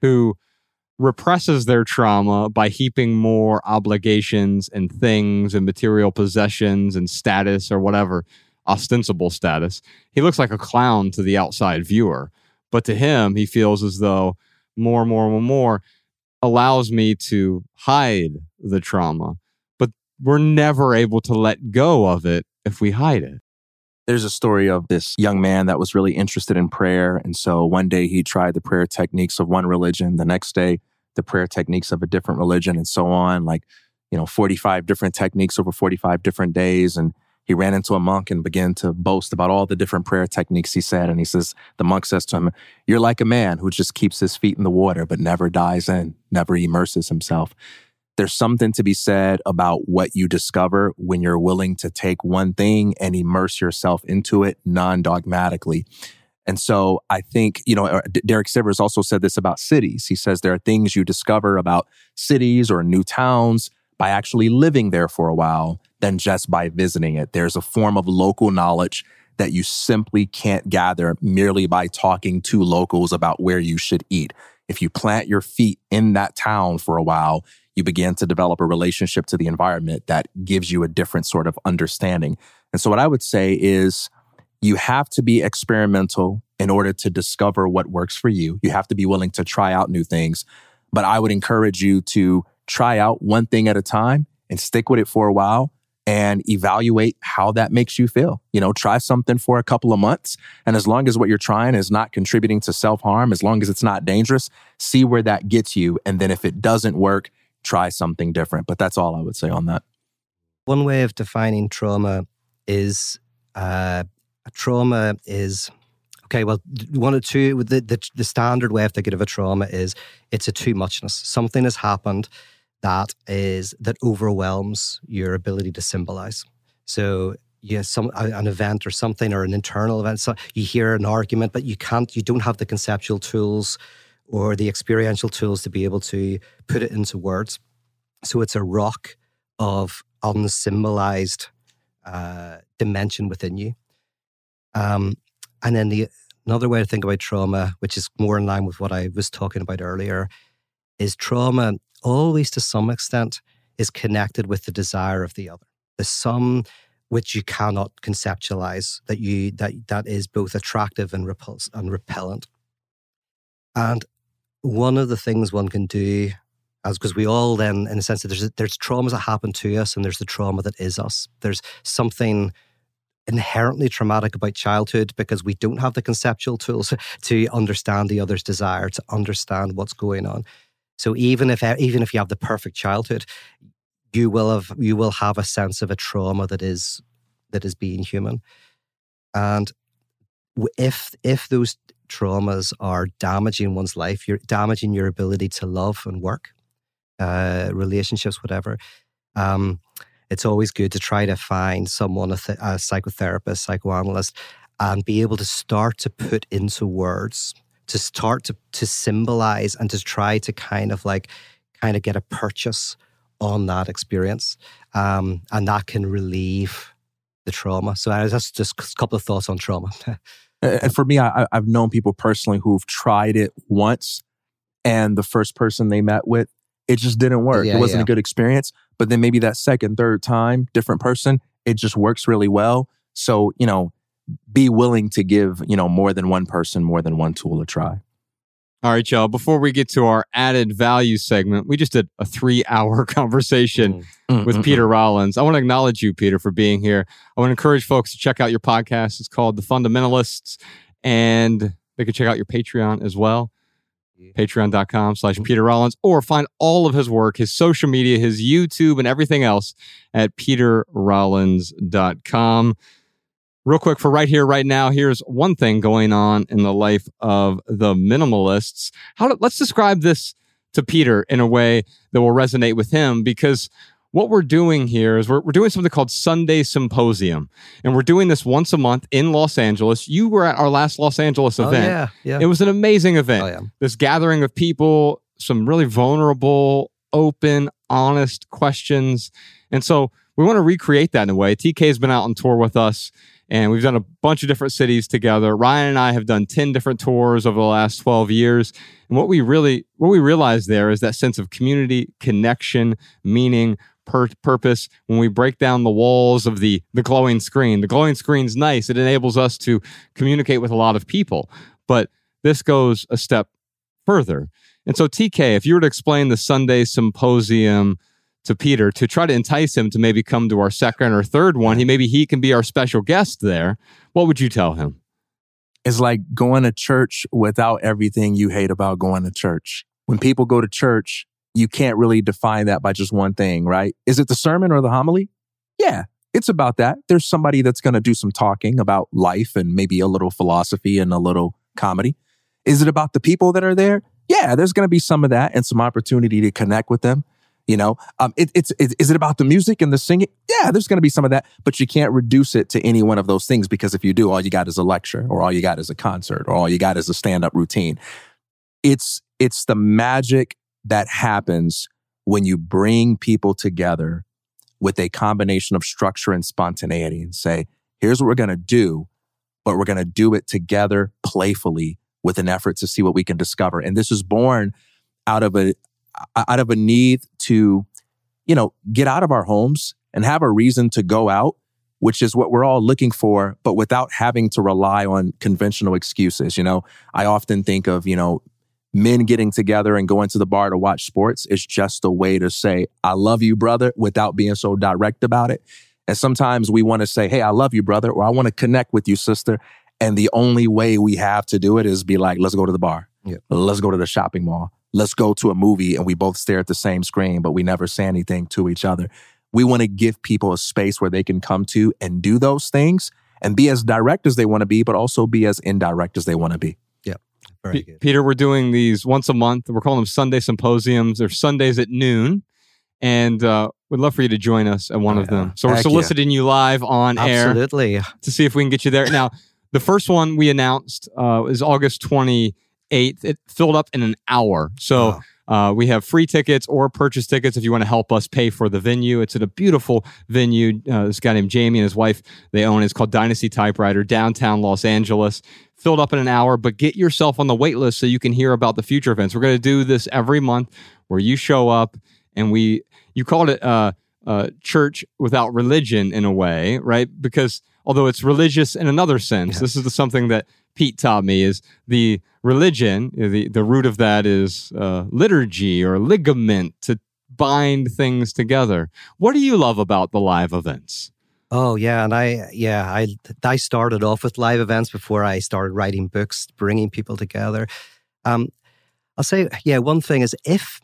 who represses their trauma by heaping more obligations and things and material possessions and status or whatever ostensible status. He looks like a clown to the outside viewer, but to him, he feels as though more and more and more allows me to hide the trauma. We're never able to let go of it if we hide it. There's a story of this young man that was really interested in prayer. And so one day he tried the prayer techniques of one religion, the next day, the prayer techniques of a different religion, and so on. Like, you know, 45 different techniques over 45 different days. And he ran into a monk and began to boast about all the different prayer techniques he said. And he says, the monk says to him, You're like a man who just keeps his feet in the water, but never dives in, never immerses himself. There's something to be said about what you discover when you're willing to take one thing and immerse yourself into it non dogmatically. And so I think, you know, uh, Derek Sivers also said this about cities. He says there are things you discover about cities or new towns by actually living there for a while than just by visiting it. There's a form of local knowledge that you simply can't gather merely by talking to locals about where you should eat. If you plant your feet in that town for a while, you begin to develop a relationship to the environment that gives you a different sort of understanding. And so, what I would say is you have to be experimental in order to discover what works for you. You have to be willing to try out new things. But I would encourage you to try out one thing at a time and stick with it for a while and evaluate how that makes you feel. You know, try something for a couple of months. And as long as what you're trying is not contributing to self harm, as long as it's not dangerous, see where that gets you. And then if it doesn't work, try something different. But that's all I would say on that. One way of defining trauma is uh, a trauma is okay. Well, one or two. The, the the standard way of thinking of a trauma is it's a too muchness. Something has happened that is that overwhelms your ability to symbolize. So yeah, some an event or something or an internal event. So you hear an argument, but you can't. You don't have the conceptual tools or the experiential tools to be able to put it into words. So it's a rock of unsymbolized uh, dimension within you. Um, and then the another way to think about trauma, which is more in line with what I was talking about earlier, is trauma always to some extent is connected with the desire of the other. There's some which you cannot conceptualize that you that that is both attractive and repulse and repellent. And one of the things one can do as because we all then in a sense that there's there's traumas that happen to us and there's the trauma that is us. There's something inherently traumatic about childhood because we don't have the conceptual tools to understand the other's desire, to understand what's going on. So even if eh, even if you have the perfect childhood, you will have you will have a sense of a trauma that is that is being human. And if if those traumas are damaging one's life, you're damaging your ability to love and work, uh, relationships, whatever. Um, it's always good to try to find someone, a, th- a psychotherapist, psychoanalyst, and be able to start to put into words to start to to symbolize and to try to kind of like kind of get a purchase on that experience, um, and that can relieve the trauma. So that's just a couple of thoughts on trauma. and for me, I, I've known people personally who've tried it once, and the first person they met with, it just didn't work. Yeah, it wasn't yeah. a good experience. But then maybe that second, third time, different person, it just works really well. So you know, be willing to give, you know, more than one person, more than one tool a try. All right, y'all. Before we get to our added value segment, we just did a three hour conversation mm-hmm. with mm, Peter mm. Rollins. I want to acknowledge you, Peter, for being here. I want to encourage folks to check out your podcast. It's called The Fundamentalists, and they can check out your Patreon as well. Patreon.com slash mm. Peter Rollins, or find all of his work, his social media, his YouTube, and everything else at peterrollins.com. Real quick for right here, right now, here's one thing going on in the life of the minimalists. How to, let's describe this to Peter in a way that will resonate with him because what we're doing here is we're, we're doing something called Sunday Symposium. And we're doing this once a month in Los Angeles. You were at our last Los Angeles oh, event. Oh, yeah, yeah. It was an amazing event. Oh, yeah. This gathering of people, some really vulnerable, open, honest questions. And so we want to recreate that in a way. TK has been out on tour with us and we've done a bunch of different cities together. Ryan and I have done 10 different tours over the last 12 years. And what we really, what we realize there is that sense of community, connection, meaning, pur- purpose. When we break down the walls of the, the glowing screen, the glowing screen's nice. It enables us to communicate with a lot of people. But this goes a step further. And so, TK, if you were to explain the Sunday symposium to Peter to try to entice him to maybe come to our second or third one. He maybe he can be our special guest there. What would you tell him? It's like going to church without everything you hate about going to church. When people go to church, you can't really define that by just one thing, right? Is it the sermon or the homily? Yeah, it's about that. There's somebody that's going to do some talking about life and maybe a little philosophy and a little comedy. Is it about the people that are there? Yeah, there's going to be some of that and some opportunity to connect with them. You know, um, it, it's, it, is it about the music and the singing? Yeah, there's going to be some of that, but you can't reduce it to any one of those things because if you do, all you got is a lecture, or all you got is a concert, or all you got is a stand up routine. It's it's the magic that happens when you bring people together with a combination of structure and spontaneity and say, here's what we're going to do, but we're going to do it together playfully with an effort to see what we can discover. And this is born out of a, out of a need to, you know, get out of our homes and have a reason to go out, which is what we're all looking for, but without having to rely on conventional excuses. You know, I often think of, you know, men getting together and going to the bar to watch sports is just a way to say, I love you, brother, without being so direct about it. And sometimes we want to say, Hey, I love you, brother, or I want to connect with you, sister. And the only way we have to do it is be like, let's go to the bar. Yeah. Let's go to the shopping mall. Let's go to a movie and we both stare at the same screen, but we never say anything to each other. We want to give people a space where they can come to and do those things and be as direct as they want to be, but also be as indirect as they want to be. Yeah. Very P- good. Peter, we're doing these once a month. We're calling them Sunday symposiums. They're Sundays at noon. And uh, we'd love for you to join us at one Oh, of them. So we're Heck yeah. soliciting you live on air Absolutely. to see if we can get you there. Now, the first one we announced uh, is August 28th. It filled up in an hour. So uh, we have free tickets or purchase tickets if you want to help us pay for the venue. It's at a beautiful venue. Uh, this guy named Jamie and his wife, they own it. It's called Dynasty Typewriter, downtown Los Angeles. Filled up in an hour, but get yourself on the wait list so you can hear about the future events. We're going to do this every month where you show up and we, you called it uh, uh, church without religion in a way, right? Because although it's religious in another sense, Yeah. this is the, something that Pete taught me is the religion, the, the root of that is uh, liturgy or ligament to bind things together. What do you love about the live events? Oh yeah, and I yeah I I started off with live events before I started writing books, bringing people together. Um, I'll say yeah, one thing is if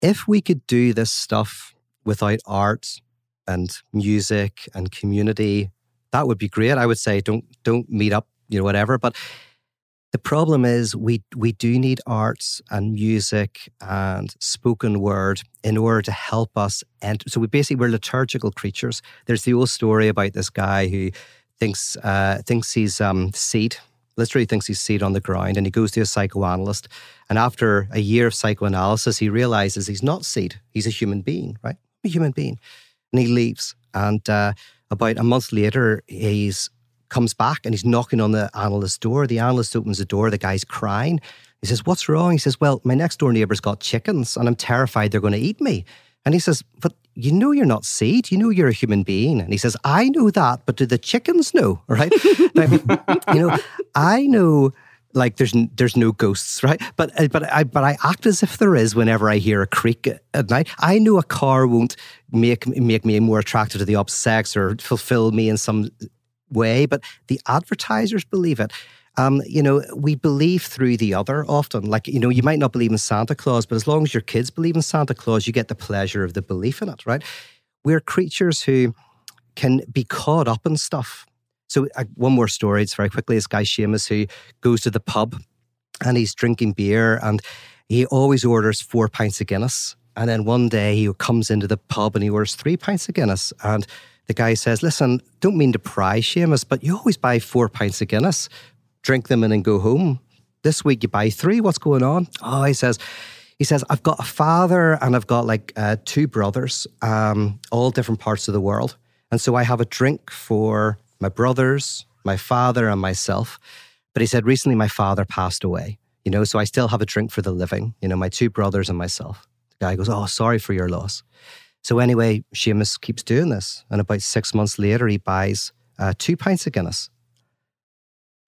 if we could do this stuff without art and music and community, that would be great. I would say don't don't meet up, you know, whatever. But the problem is we we do need arts and music and spoken word in order to help us And So we basically we're liturgical creatures. There's the old story about this guy who thinks uh, thinks he's um, seed, literally thinks he's seed on the ground, and he goes to a psychoanalyst. And after a year of psychoanalysis, he realizes he's not seed; he's a human being, right? A human being, and he leaves. And uh, about a month later, he's comes back and he's knocking on the analyst's door. The analyst opens the door. The guy's crying. He says, "What's wrong?" He says, "Well, my next door neighbor's got chickens, and I'm terrified they're going to eat me." And he says, "But you know you're not seed. You know you're a human being." And he says, "I know that, but do the chickens know?" Right? You know, I know. Like there's there's no ghosts, right? But uh, but I but I act as if there is whenever I hear a creak at- at night. I know a car won't make make me more attracted to the opposite sex or fulfill me in some way, but the advertisers believe it. Um, you know, we believe through the other often. Like, you know, you might not believe in Santa Claus, but as long as your kids believe in Santa Claus, you get the pleasure of the belief in it, right? We're creatures who can be caught up in stuff. So, uh, one more story, it's very quickly. This guy, Seamus, who goes to the pub and he's drinking beer and he always orders four pints of Guinness. And then one day he comes into the pub and he orders three pints of Guinness. And the guy says, Listen, don't mean to pry, Seamus, but you always buy four pints of Guinness, drink them in and go home. This week you buy three. What's going on? Oh, he says, he says, I've got a father and I've got like uh, two brothers, um, all different parts of the world. And so I have a drink for my brothers, my father, and myself. But he said, recently my father passed away, you know, so I still have a drink for the living, you know, my two brothers and myself. The guy goes, Oh, sorry for your loss. So anyway, Seamus keeps doing this. And about six months later, he buys uh, two pints of Guinness.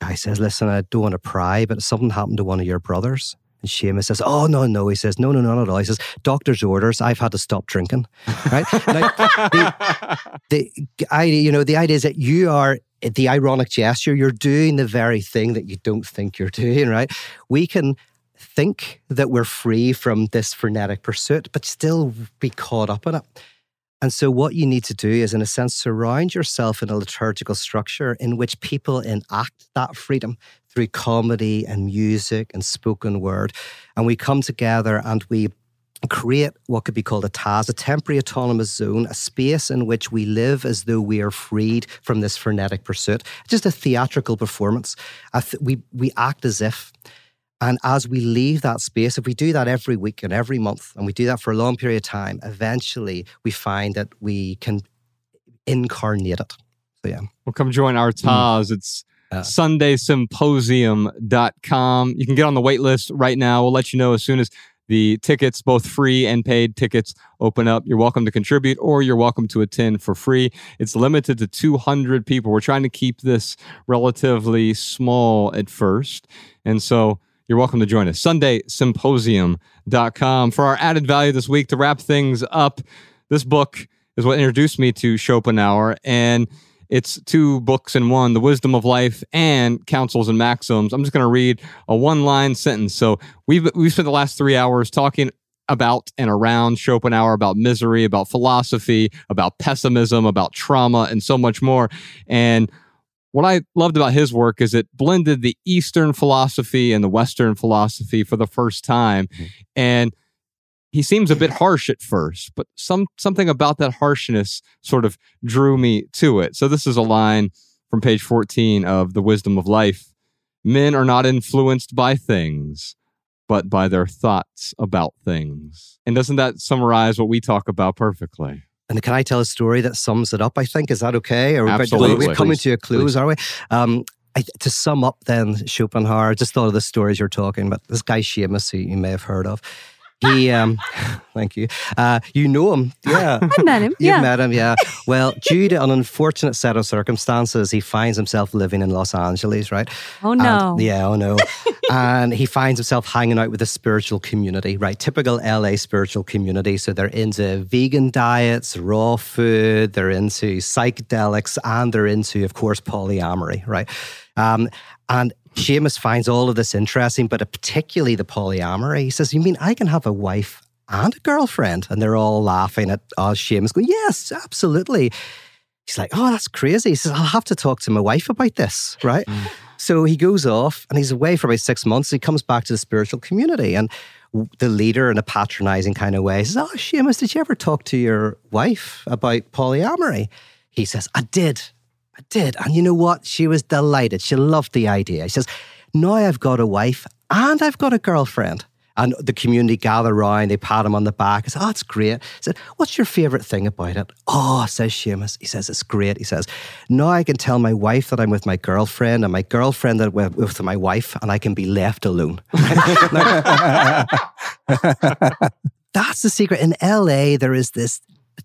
Guy says, Listen, I don't want to pry, but something happened to one of your brothers. And Seamus says, Oh, no, no. He says, No, no, no, not at all. He says, Doctor's orders. I've had to stop drinking. Right? The, the, I, you know, the idea is that you are the ironic gesture. You're doing the very thing that you don't think you're doing, right? We can think that we're free from this frenetic pursuit, but still be caught up in it. And so, what you need to do is, in a sense, surround yourself in a liturgical structure in which people enact that freedom through comedy and music and spoken word. And we come together and we create what could be called a TAZ, a temporary autonomous zone, a space in which we live as though we are freed from this frenetic pursuit. Just a theatrical performance. We, we act as if. And as we leave that space, if we do that every week and every month, and we do that for a long period of time, eventually we find that we can incarnate it. So, yeah. Well, come join our Taz. It's Uh. sundaysymposium.com. You can get on the wait list right now. We'll let you know as soon as the tickets, both free and paid tickets, open up. You're welcome to contribute or you're welcome to attend for free. It's limited to 200 people. We're trying to keep this relatively small at first. And so you're welcome to join us. SundaySymposium.com. For our added value this week, to wrap things up, this book is what introduced me to Schopenhauer. And it's two books in one The Wisdom of Life and Counsels and Maxims. I'm just going to read a one line sentence. So we've, we've spent the last three hours talking about and around Schopenhauer, about misery, about philosophy, about pessimism, about trauma, and so much more. And what I loved about his work is it blended the Eastern philosophy and the Western philosophy for the first time. Mm-hmm. And he seems a bit harsh at first, but some something about that harshness sort of drew me to it. So this is a line from page 14 of The Wisdom of Life. Men are not influenced by things, but by their thoughts about things. And doesn't that summarize what we talk about perfectly? And can I tell a story that sums it up? I think is that okay? Or Absolutely. we're coming to a close, Please. are we? Um, I, to sum up, then Schopenhauer. I just thought of the stories you're talking about. This guy Seamus, who you may have heard of. He, um, thank you. Uh, you know him, yeah. I met him. You've yeah. met him, yeah. Well, due to an unfortunate set of circumstances, he finds himself living in Los Angeles, right? oh And- no. yeah, oh no. And he finds himself hanging out with a spiritual community, right? Typical LA spiritual community. So they're into vegan diets, raw food, they're into psychedelics, and they're into, of course, polyamory, right? Um, and Seamus finds all of this interesting, but particularly the polyamory. He says, You mean I can have a wife and a girlfriend? And they're all laughing at us. Seamus going, Yes, absolutely. He's like, Oh, that's crazy. He says, I'll have to talk to my wife about this, right? So he goes off and he's away for about six months. He comes back to the spiritual community and the leader in a patronizing kind of way says, Oh, Seamus, did you ever talk to your wife about polyamory? He says, I did. I did. And you know what? She was delighted. She loved the idea. She says, Now I've got a wife and I've got a girlfriend. And the community gather round, they pat him on the back. He says, Oh, it's great. He said, What's your favourite thing about it? Oh, says Seamus. He says, It's great. He says, Now I can tell my wife that I'm with my girlfriend and my girlfriend that I'm with my wife, and I can be left alone. That's the secret. In LA, there is this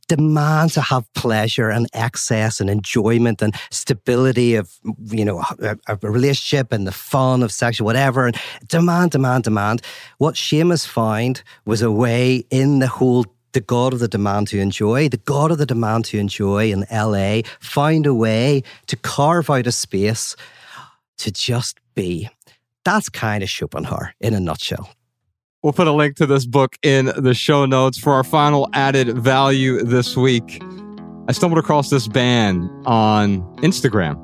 demand to have pleasure and excess and enjoyment and stability of you know a, a relationship and the fun of sexual whatever and demand demand demand what Seamus found was a way in the whole the God of the demand to enjoy, the God of the demand to enjoy in LA, found a way to carve out a space to just be. That's kind of Schopenhauer in a nutshell. We'll put a link to this book in the show notes for our final added value this week. I stumbled across this band on Instagram,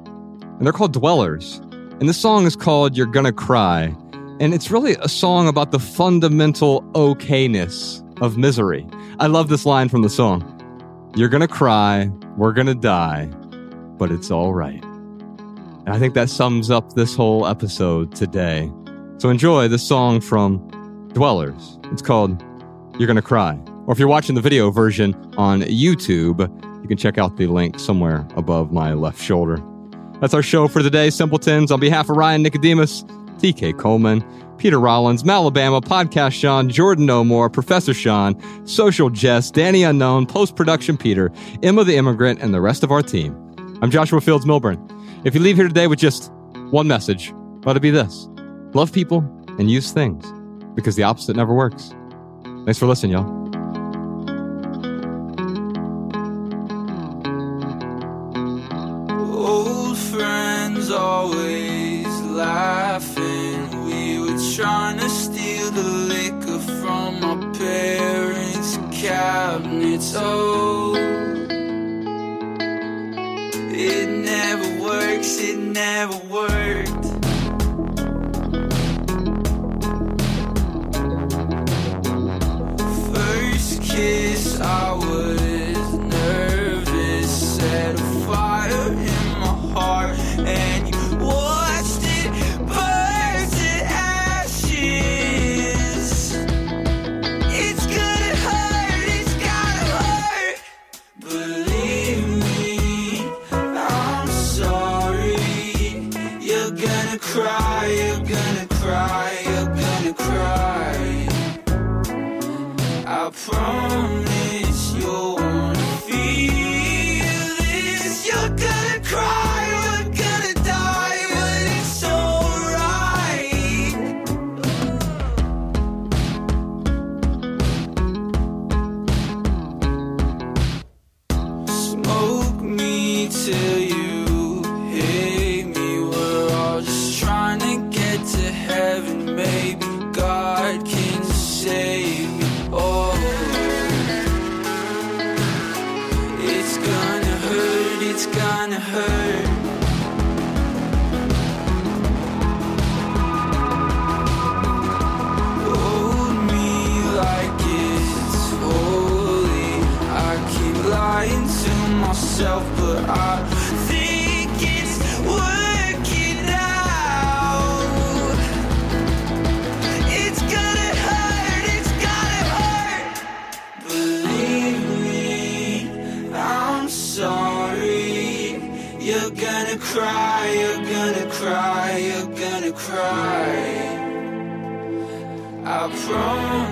and they're called Dwellers. And this song is called You're Gonna Cry. And it's really a song about the fundamental okayness of misery. I love this line from the song You're gonna cry, we're gonna die, but it's all right. And I think that sums up this whole episode today. So enjoy this song from Dwellers. It's called You're Gonna Cry. Or if you're watching the video version on YouTube, you can check out the link somewhere above my left shoulder. That's our show for today, Simpletons. On behalf of Ryan Nicodemus, TK Coleman, Peter Rollins, Malabama, Podcast Sean, Jordan No More, Professor Sean, Social Jess, Danny Unknown, Post Production Peter, Emma the Immigrant, and the rest of our team. I'm Joshua Fields Milburn. If you leave here today with just one message, let it be this love people and use things because the opposite never works. Thanks for listening, y'all. Old friends always laughing. We were trying to steal the liquor from our parents' cabinets. Oh, it never works, it never worked. I promise I promise